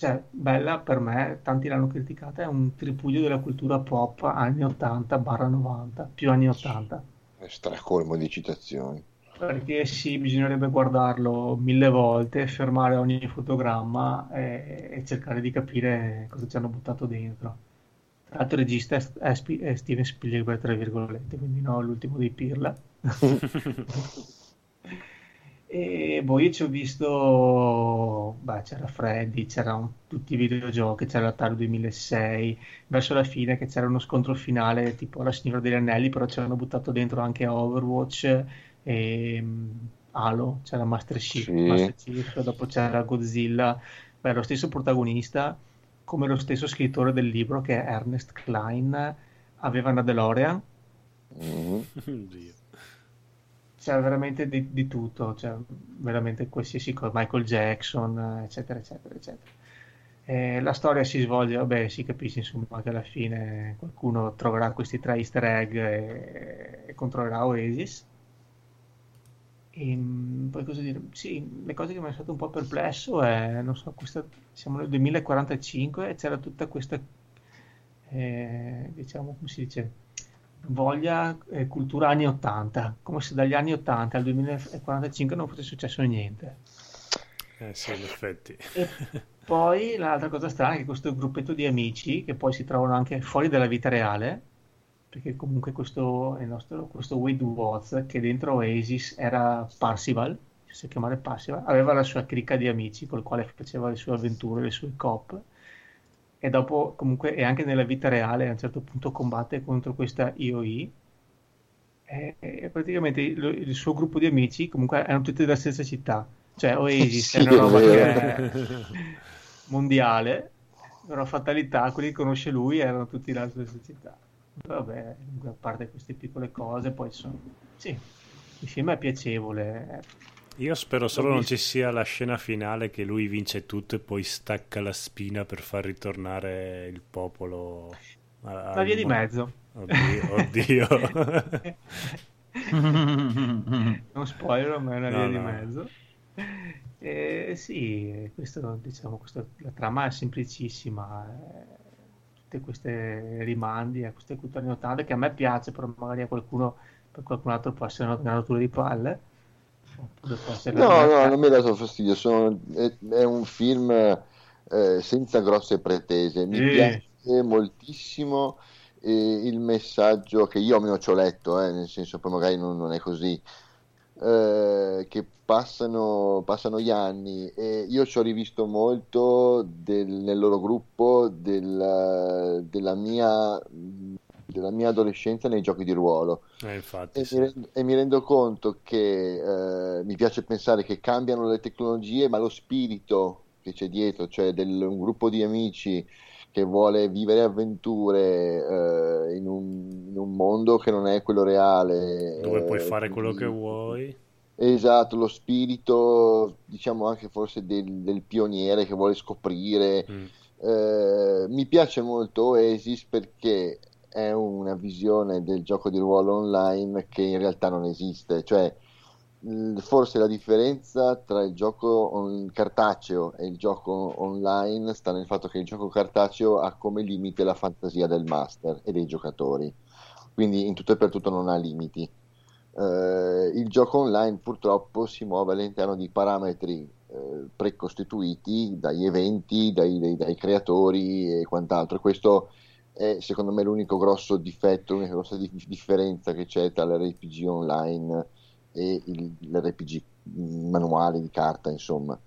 cioè bella per me, tanti l'hanno criticata, è un tripudio della cultura pop anni 80-90, più anni 80. È stracolmo di citazioni. Perché sì, bisognerebbe guardarlo mille volte, fermare ogni fotogramma e, e cercare di capire cosa ci hanno buttato dentro. Tra l'altro il regista è, è Spi- è Steven Spielberg, tra virgolette, quindi no, l'ultimo dei Pirla. E poi io ci ho visto, beh, c'era Freddy, c'erano tutti i videogiochi, c'era l'Atari 2006, verso la fine che c'era uno scontro finale tipo la Signora degli Anelli, però c'erano buttato dentro anche Overwatch e mm, Halo, c'era Master Chief, Sì. Master Chief, dopo c'era Godzilla, beh, lo stesso protagonista, come lo stesso scrittore del libro che è Ernest Klein, aveva una DeLorean Mhm. C'è veramente di, di tutto, cioè veramente qualsiasi cosa, Michael Jackson, eh, eccetera, eccetera, eccetera. E la storia si svolge, vabbè, si capisce insomma che alla fine qualcuno troverà questi tre easter egg e, e controllerà Oasis. E, mm, poi cosa dire? Sì, le cose che mi hanno lasciato un po' perplesso è, non so, questa, siamo nel 2045 e c'era tutta questa, eh, diciamo, come si dice, voglia eh, cultura anni 80, come se dagli anni 80 al 2045 non fosse successo niente. Eh sì, in effetti. E poi l'altra cosa strana è che questo gruppetto di amici, che poi si trovano anche fuori dalla vita reale, perché comunque questo, il nostro, questo Wade Watts, che dentro Oasis era Parsival, si sa chiamare Parsival, aveva la sua cricca di amici col quale faceva le sue avventure, le sue cop, e dopo comunque, e anche nella vita reale a un certo punto combatte contro questa IOI, e, e praticamente il, il suo gruppo di amici comunque erano tutti della stessa città, cioè Oasis Sì, è una è roba è mondiale, però fatalità, quelli che conosce lui erano tutti della stessa città. Vabbè, a parte queste piccole cose, poi sono... Sì, il film è piacevole, Io spero solo non ci sia la scena finale che lui vince tutto e poi stacca la spina per far ritornare il popolo. a- La via di mezzo. Oddio. oddio. non spoiler, ma è una No, via di no. mezzo. Eh, sì, questo, diciamo, questo- la trama è semplicissima. eh, tutte queste rimandi a queste culture anni 80 che a me piace, però magari a qualcuno, per qualcun altro può essere una, una rottura di palle. No, no, non mi ha dato fastidio. sono- è, è un film eh, senza grosse pretese. Mi Sì. piace moltissimo eh, il messaggio che io almeno ci ho letto, eh, nel senso poi magari non, non è così. eh, che passano, passano gli anni e io ci ho rivisto molto del- nel loro gruppo del- della, mia, della mia adolescenza nei giochi di ruolo. Eh, infatti, E sì. mi, rendo, e mi rendo conto che eh, mi piace pensare che cambiano le tecnologie, ma lo spirito che c'è dietro, cioè del, un gruppo di amici che vuole vivere avventure eh, in, un, in un mondo che non è quello reale. dove puoi eh, fare quello che vuoi. Esatto, lo spirito, diciamo anche forse del, del pioniere che vuole scoprire. Mm. Eh, mi piace molto Oasis perché è una visione del gioco di ruolo online che in realtà non esiste. Cioè, forse la differenza tra il gioco on- cartaceo e il gioco online sta nel fatto che il gioco cartaceo ha come limite la fantasia del master e dei giocatori, quindi in tutto e per tutto non ha limiti. Eh, il gioco online purtroppo si muove all'interno di parametri eh, precostituiti dagli eventi, dai, dai- dai creatori e quant'altro. Questo è secondo me l'unico grosso difetto, l'unica grossa di- differenza che c'è tra l'RPG online e il- l'RPG manuale di carta, insomma.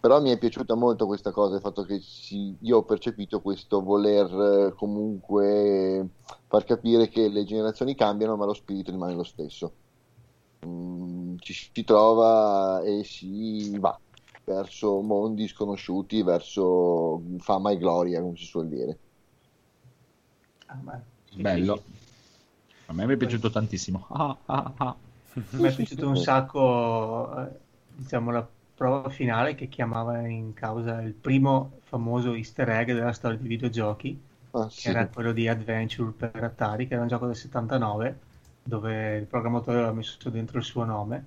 Però mi è piaciuta molto questa cosa, il fatto che si- io ho percepito questo voler eh, comunque far capire che le generazioni cambiano, ma lo spirito rimane lo stesso. Mm, ci si trova e si va verso mondi sconosciuti, verso fama e gloria, come si suol dire. Ah, sì, Bello. sì, A me mi è piaciuto tantissimo. Ah, ah, ah. Mi è piaciuto un sacco, eh, diciamo, la prova finale che chiamava in causa il primo famoso easter egg della storia di videogiochi, Ah, che era quello di Adventure per Atari, che era un gioco del 79, dove il programmatore aveva messo dentro il suo nome,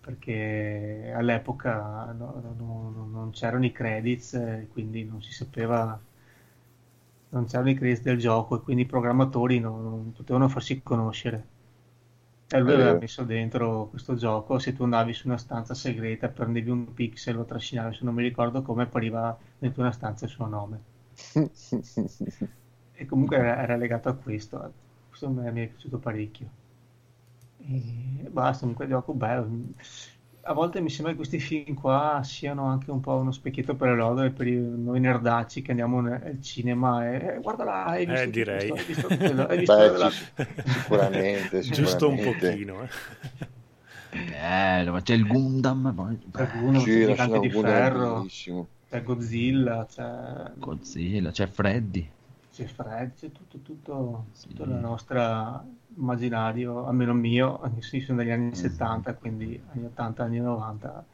perché all'epoca no- no- no- non c'erano i credits, eh, quindi non si sapeva, non c'erano i credits del gioco e quindi i programmatori non, non potevano farsi conoscere. E lui aveva vero. messo dentro questo gioco, se tu andavi su una stanza segreta, prendevi un pixel, lo trascinavi, se non mi ricordo come, appariva dentro una stanza il suo nome. E comunque era, era legato a questo. Questo mi mi è piaciuto parecchio. E basta, comunque gioco bello. A volte mi sembra che questi film qua siano anche un po' uno specchietto per l'odore per noi nerdacci che andiamo ne- al cinema e eh, guarda là, hai visto Eh, direi. questo, hai visto quello, hai visto Beh, sì, sicuramente, Giusto un sicuramente. pochino. eh. Bello, ma c'è il Gundam, poi- qualcuno, Sì, c'è la Gigante di è Ferro, c'è Godzilla, c'è, Godzilla, c'è Freddy. c'è Fred, c'è tutto, tutto, Sì. il nostro immaginario, almeno mio, anche se sono degli anni Mhm. 70, quindi anni 80, anni 90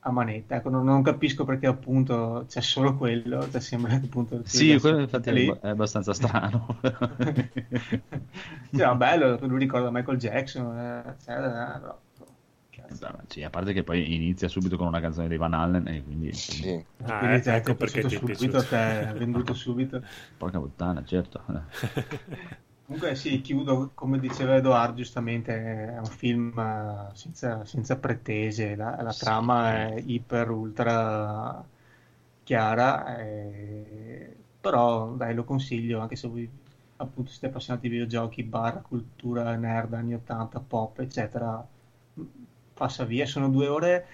a manetta. Ecco, non, non capisco perché appunto c'è solo quello, cioè sembra che appunto... Sì, quello infatti lì. è, è abbastanza strano. Sì, ma bello, lui ricorda Michael Jackson, eh, eccetera, eh, però, cazzo. Beh, sì, a parte che poi inizia subito con una canzone di Van Allen e quindi Sì. Ah, Quindi eh, cioè, ecco è perché ti è subito, piaciuto. te, è venduto subito. porca puttana, certo. Comunque sì, chiudo, come diceva Edoardo giustamente, è un film eh, senza, senza pretese, la, la Sì. trama è iper ultra chiara, eh, però dai lo consiglio anche se voi appunto siete appassionati di videogiochi, barra, cultura nerd, anni 80, pop, eccetera, passa via, sono due ore,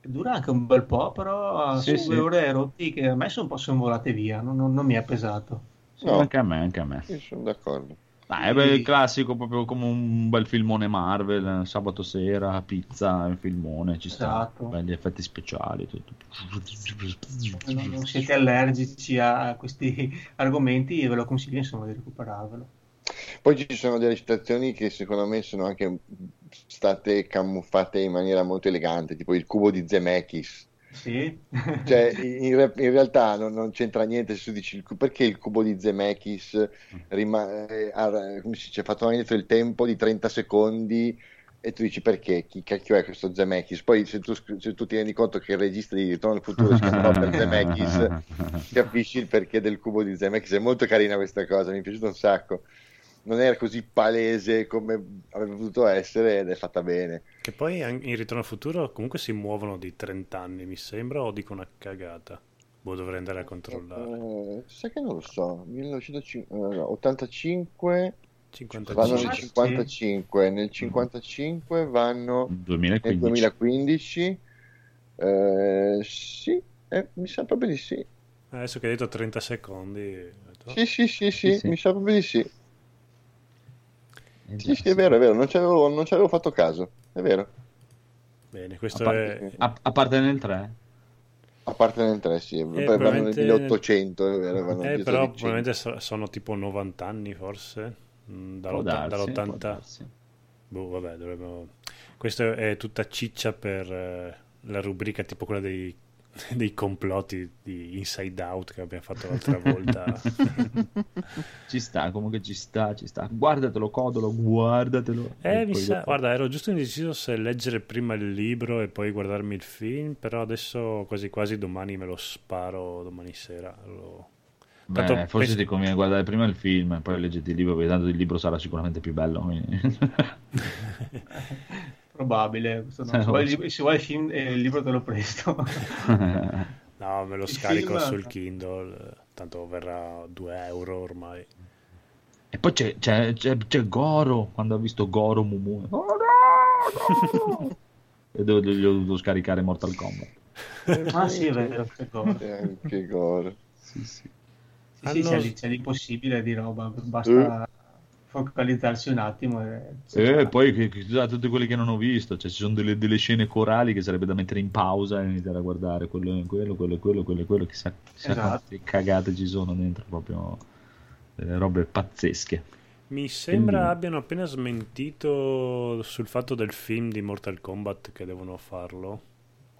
dura anche un bel po', però Sì, sono sì. due ore rotti che a me sono un po' sono volate via, non, non- non mi è pesato. Sì, No. Anche a me, anche a me. Io sono d'accordo. Dai, è beh, il classico, proprio come un bel filmone Marvel, sabato sera, pizza, un filmone, ci sta, Esatto. belli effetti speciali, tutto. non, non siete allergici a questi argomenti, ve lo consiglio insomma di recuperarvelo. Poi ci sono delle citazioni che secondo me sono anche state camuffate in maniera molto elegante, tipo il cubo di Zemeckis. Sì. Cioè, in, re- in realtà non, non c'entra niente se tu dici il perché il cubo di Zemeckis rima- eh, ha, come si dice, ha fatto indietro il tempo di 30 secondi e tu dici perché? Chi cacchio è questo Zemeckis? Poi se tu, se tu ti rendi conto che il regista di Ritorno al futuro si chiama Robert Zemeckis, capisci il perché del cubo di Zemeckis. È molto carina questa cosa, mi è piaciuta un sacco. Non era così palese come avrebbe potuto essere ed è fatta bene. Che poi in Ritorno al futuro comunque si muovono di 30 anni, mi sembra, o dico una cagata? Boh, dovrei andare a controllare. Eh, sai che non lo so, 1985 55. vanno nel Ah, sì. 55, nel 55 vanno nel 2015. 2015. Eh, sì, eh, mi sa proprio di sì. Adesso che hai detto 30 secondi. detto, Sì, sì, sì, sì, Sì, sì. mi sa proprio di sì. Eh Sì, sì, è vero, è vero, non ci avevo, non ci avevo fatto caso, è vero. Bene, A questo parte, è... a- a parte nel 3? A parte nel 3, sì, poi vanno nel probabilmente- 1800, è vero, Eh, però di 100. probabilmente so- sono tipo 90 anni forse. Mm, Può dall'otta- darsi, può dall'80. darsi. Boh, vabbè, dovremmo... Questa è tutta ciccia per eh, la rubrica tipo quella dei, dei complotti di Inside Out che abbiamo fatto l'altra volta. Ci sta, comunque ci sta, ci sta. Guardatelo, Codolo, guardatelo. Eh, mi sa, guarda, ero giusto indeciso se leggere prima il libro e poi guardarmi il film, però adesso quasi quasi domani me lo sparo domani sera. Lo- Beh, forse penso- ti conviene guardare prima il film e poi leggete il libro, perché tanto il libro sarà sicuramente più bello. quindi- Probabile. no. Eh, Se, vuoi, sì. il- se vuoi il film e il libro te lo presto. No, me lo Il scarico film- sul Kindle, eh, tanto verrà 2 euro ormai. E poi c'è, c'è- c'è- c'è Goro, quando ha visto Goro Mumu. Oh, no, Goro! e devo- gli ho dovuto scaricare Mortal Kombat. ah sì, è vero. che cosa. E anche gore. Sì, sì. Sì, sì, Hanno- c'è, c'è l'impossibile di roba, basta focalizzarsi un attimo. E, E poi da tutti quelli che non ho visto, cioè ci sono delle, delle scene corali che sarebbe da mettere in pausa e iniziare a guardare quello e quello, quello e quello, quello e quello, chissà, chissà Esatto. quante cagate ci sono dentro, proprio delle robe pazzesche. Mi sembra Quindi- abbiano appena smentito sul fatto del film di Mortal Kombat che devono farlo.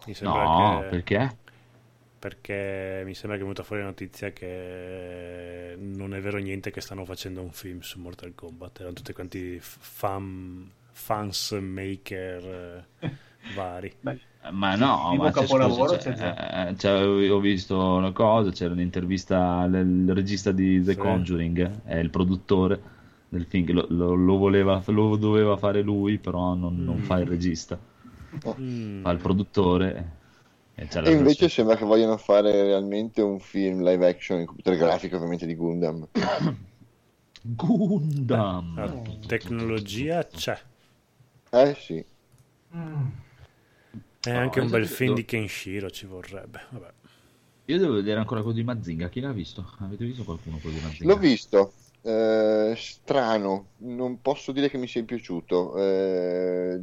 Mi sembra No, che... perché? Perché mi sembra che è venuta fuori la notizia che non è vero niente che stanno facendo un film su Mortal Kombat. Erano tutti quanti fan, fans maker eh, vari. Beh, Ma no, Primo ma c'è, capolavoro scusa, c'è c'è- c'è- ho visto una cosa, c'era un'intervista al il regista di The Sì. Conjuring, è il produttore del film, lo, lo- lo voleva, lo doveva fare lui, però non, non Mm. fa il regista, Mm. fa il produttore. E, E invece versione- sembra che vogliono fare realmente un film live action in computer grafico, ovviamente di Gundam. Gundam! La tecnologia c'è. Eh sì. mm, E No, anche un esatto, bel film devo- di Kenshiro ci vorrebbe. Vabbè. Io devo vedere ancora quello di Mazinga, chi l'ha visto? Avete visto qualcuno quello di Mazinga? L'ho visto, eh, strano, non posso dire che mi sia piaciuto. Eh,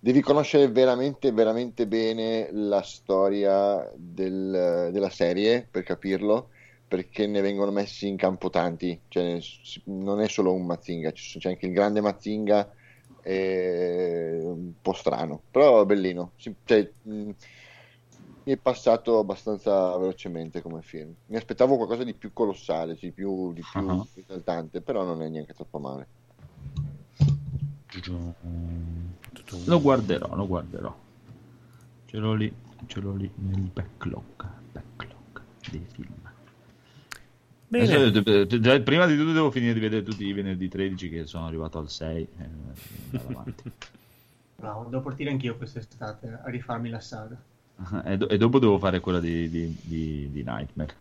devi conoscere veramente, veramente bene la storia del- della serie per capirlo, perché ne vengono messi in campo tanti. Cioè, non è solo un Mazinga, c'è anche il grande Mazinga, è un po' strano, però bellino. Cioè, mh, mi è passato abbastanza velocemente come film. Mi aspettavo qualcosa di più colossale, di più, di più Ah. esaltante, però non è neanche troppo male. Lo guarderò, lo guarderò. Ce l'ho lì, ce l'ho lì nel backlog, backlog dei film. Bene. Adesso, eh, già prima di tutto devo finire di vedere tutti i venerdì 13 che sono arrivato al 6. eh, vado avanti. bravo, devo partire anch'io quest'estate a rifarmi la saga. e, do- e dopo devo fare quella di, di- di- di Nightmare,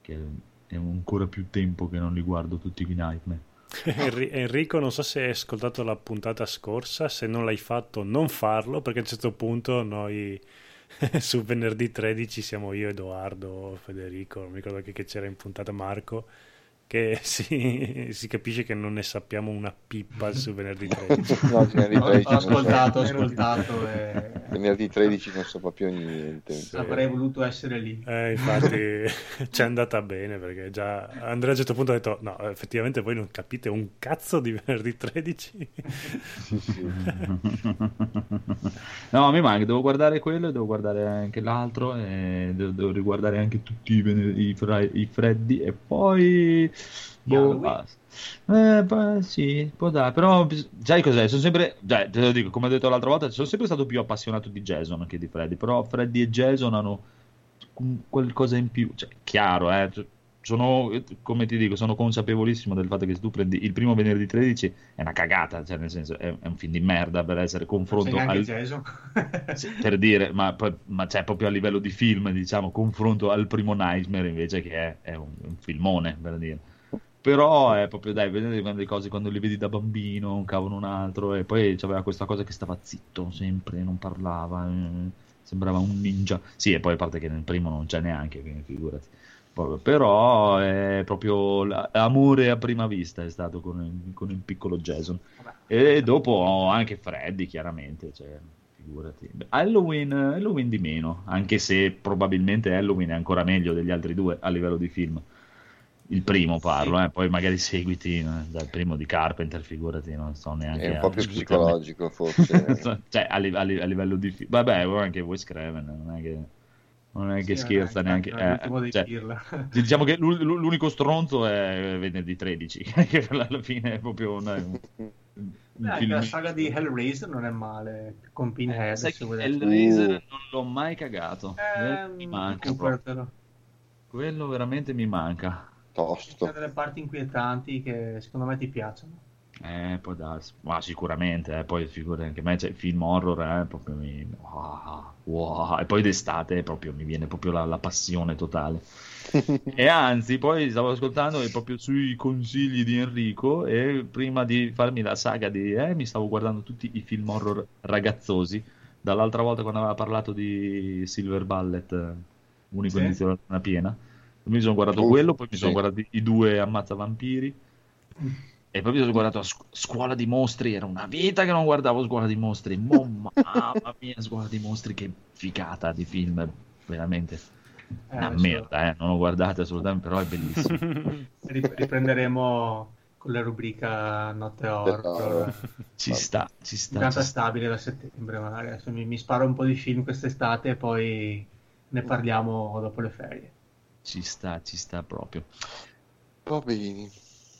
che è ancora più tempo che non li guardo tutti i Nightmare. Enri- Enrico, non so se hai ascoltato la puntata scorsa, se non l'hai fatto non farlo perché a un certo punto noi su venerdì 13 siamo io, Edoardo, Federico, non mi ricordo che c'era in puntata Marco, che si, si capisce che non ne sappiamo una pippa su venerdì 13. No, ce ne Ho, ripresi, ho ascoltato, ho ascoltato e venerdì 13 non so proprio niente. Avrei voluto essere lì. Eh, infatti ci è andata bene perché già Andrea a un certo punto ha detto no, effettivamente voi non capite un cazzo di venerdì 13. Sì, sì. no, mi manca, devo guardare quello e devo guardare anche l'altro e devo, devo riguardare anche tutti i, vener- i, fra- i freddi e poi... Boh, basta. Eh, beh, sì, può dare, però sai cos'è? Sono sempre, cioè, te lo dico, come ho detto l'altra volta, sono sempre stato più appassionato di Jason che di Freddy, però Freddy e Jason hanno qualcosa in più, cioè, chiaro, eh, cioè, sono, come ti dico, sono consapevolissimo del fatto che se tu prendi il primo venerdì 13 è una cagata, cioè nel senso è, è un film di merda per essere confronto al, Jason. sì, per dire, ma, ma c'è proprio a livello di film, diciamo, confronto al primo Nightmare invece che è, è un, un filmone, per dire. Però è proprio, dai, vedete quando le cose quando li vedi da bambino, un cavolo un altro, e poi c'aveva questa cosa che stava zitto sempre, non parlava, eh, sembrava un ninja. Sì, e poi a parte che nel primo non c'è neanche, quindi figurati. Però è proprio l'amore a prima vista è stato con il, con il piccolo Jason. E dopo anche Freddy, chiaramente, cioè, figurati. Halloween, Halloween di meno, anche se probabilmente Halloween è ancora meglio degli altri due a livello di film. Il primo parlo, eh, poi magari seguiti eh, dal primo di Carpenter, figurati, non so neanche. È un po' più psicologico, forse. cioè, a, li- a li- a livello di film. Vabbè, anche Wes Craven, non è che, non è che Sì, scherza eh, neanche. l'ultimo eh, dei cioè, Pirla. Diciamo che l'u- l'u- l'unico stronzo è venerdì 13, che alla fine è proprio una- un, un Beh, la saga di Hellraiser non è male, con Pinhead. Volete. Hellraiser Uh. non l'ho mai cagato. Ehm, mi manca. Quello veramente mi manca. Tosto. sono delle parti inquietanti che secondo me ti piacciono. Eh, può darsi. Ma sicuramente, eh, poi figurati anche me, cioè, film horror, eh, proprio mi... wow, wow. E poi d'estate proprio mi viene proprio la, la passione totale. E anzi, poi stavo ascoltando e proprio sui consigli di Enrico e prima di farmi la saga di... Eh, mi stavo guardando tutti i film horror ragazzosi. Dall'altra volta quando aveva parlato di Silver Ballet, eh, unico Sì. inizio della luna piena, mi sono guardato Uh, quello, poi mi sì. sono guardati i due Ammazza Vampiri. E poi mi sono guardato a Scu- Scuola di Mostri, era una vita che non guardavo Scuola di Mostri, Mo- mamma mia, Scuola di Mostri, che figata di film, veramente Eh, una adesso merda, eh. non lo guardate assolutamente, però è bellissimo. rip- riprenderemo con la rubrica Notte Horror. Ci sta, ci sta. Sta. stabile da settembre, magari. Adesso mi, mi sparo un po' di film quest'estate e poi ne parliamo dopo le ferie. Ci sta, ci sta proprio. Va bene.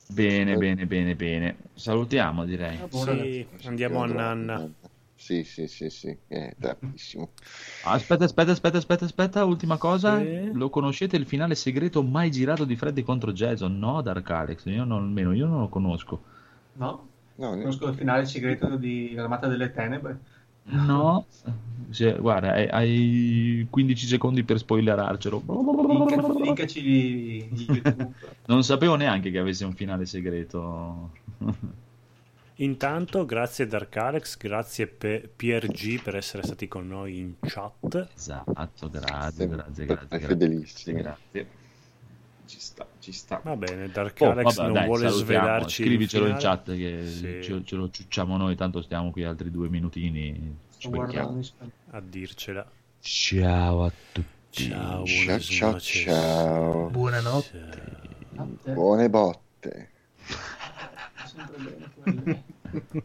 Bene, bene, bene, bene. Salutiamo, direi. Sì, andiamo a Nanna. Sì, sì, sì, sì, è tardissimo. Aspetta, aspetta, aspetta, aspetta, aspetta, ultima cosa. Sì. Lo conoscete il finale segreto mai girato di Freddy contro Jason? No, Dark Alex, io non, almeno io non lo conosco. No? No, Conosco il finale segreto di L'Armata delle Tenebre. No, Sì, guarda, hai, hai 15 secondi per spoilerarcelo. Linka- Linkaci di di YouTube. Non sapevo neanche che avesse un finale segreto. Intanto, grazie Dark Alex, grazie pe- PRG per essere stati con noi in chat. Esatto, grazie, grazie, grazie, grazie, fedelissimi. grazie. Ci sta, ci sta. Va bene, Dark Oh, Alex vabbè, non dai, vuole svelarci. Scrivicelo in chat che Sì. ce, ce lo ciucciamo noi, tanto stiamo qui altri due minutini. Ci a dircela. Ciao a tutti. Ciao, Ciao, ciao, ciao. Buonanotte. Notte. Buone botte. Sempre bene quelle.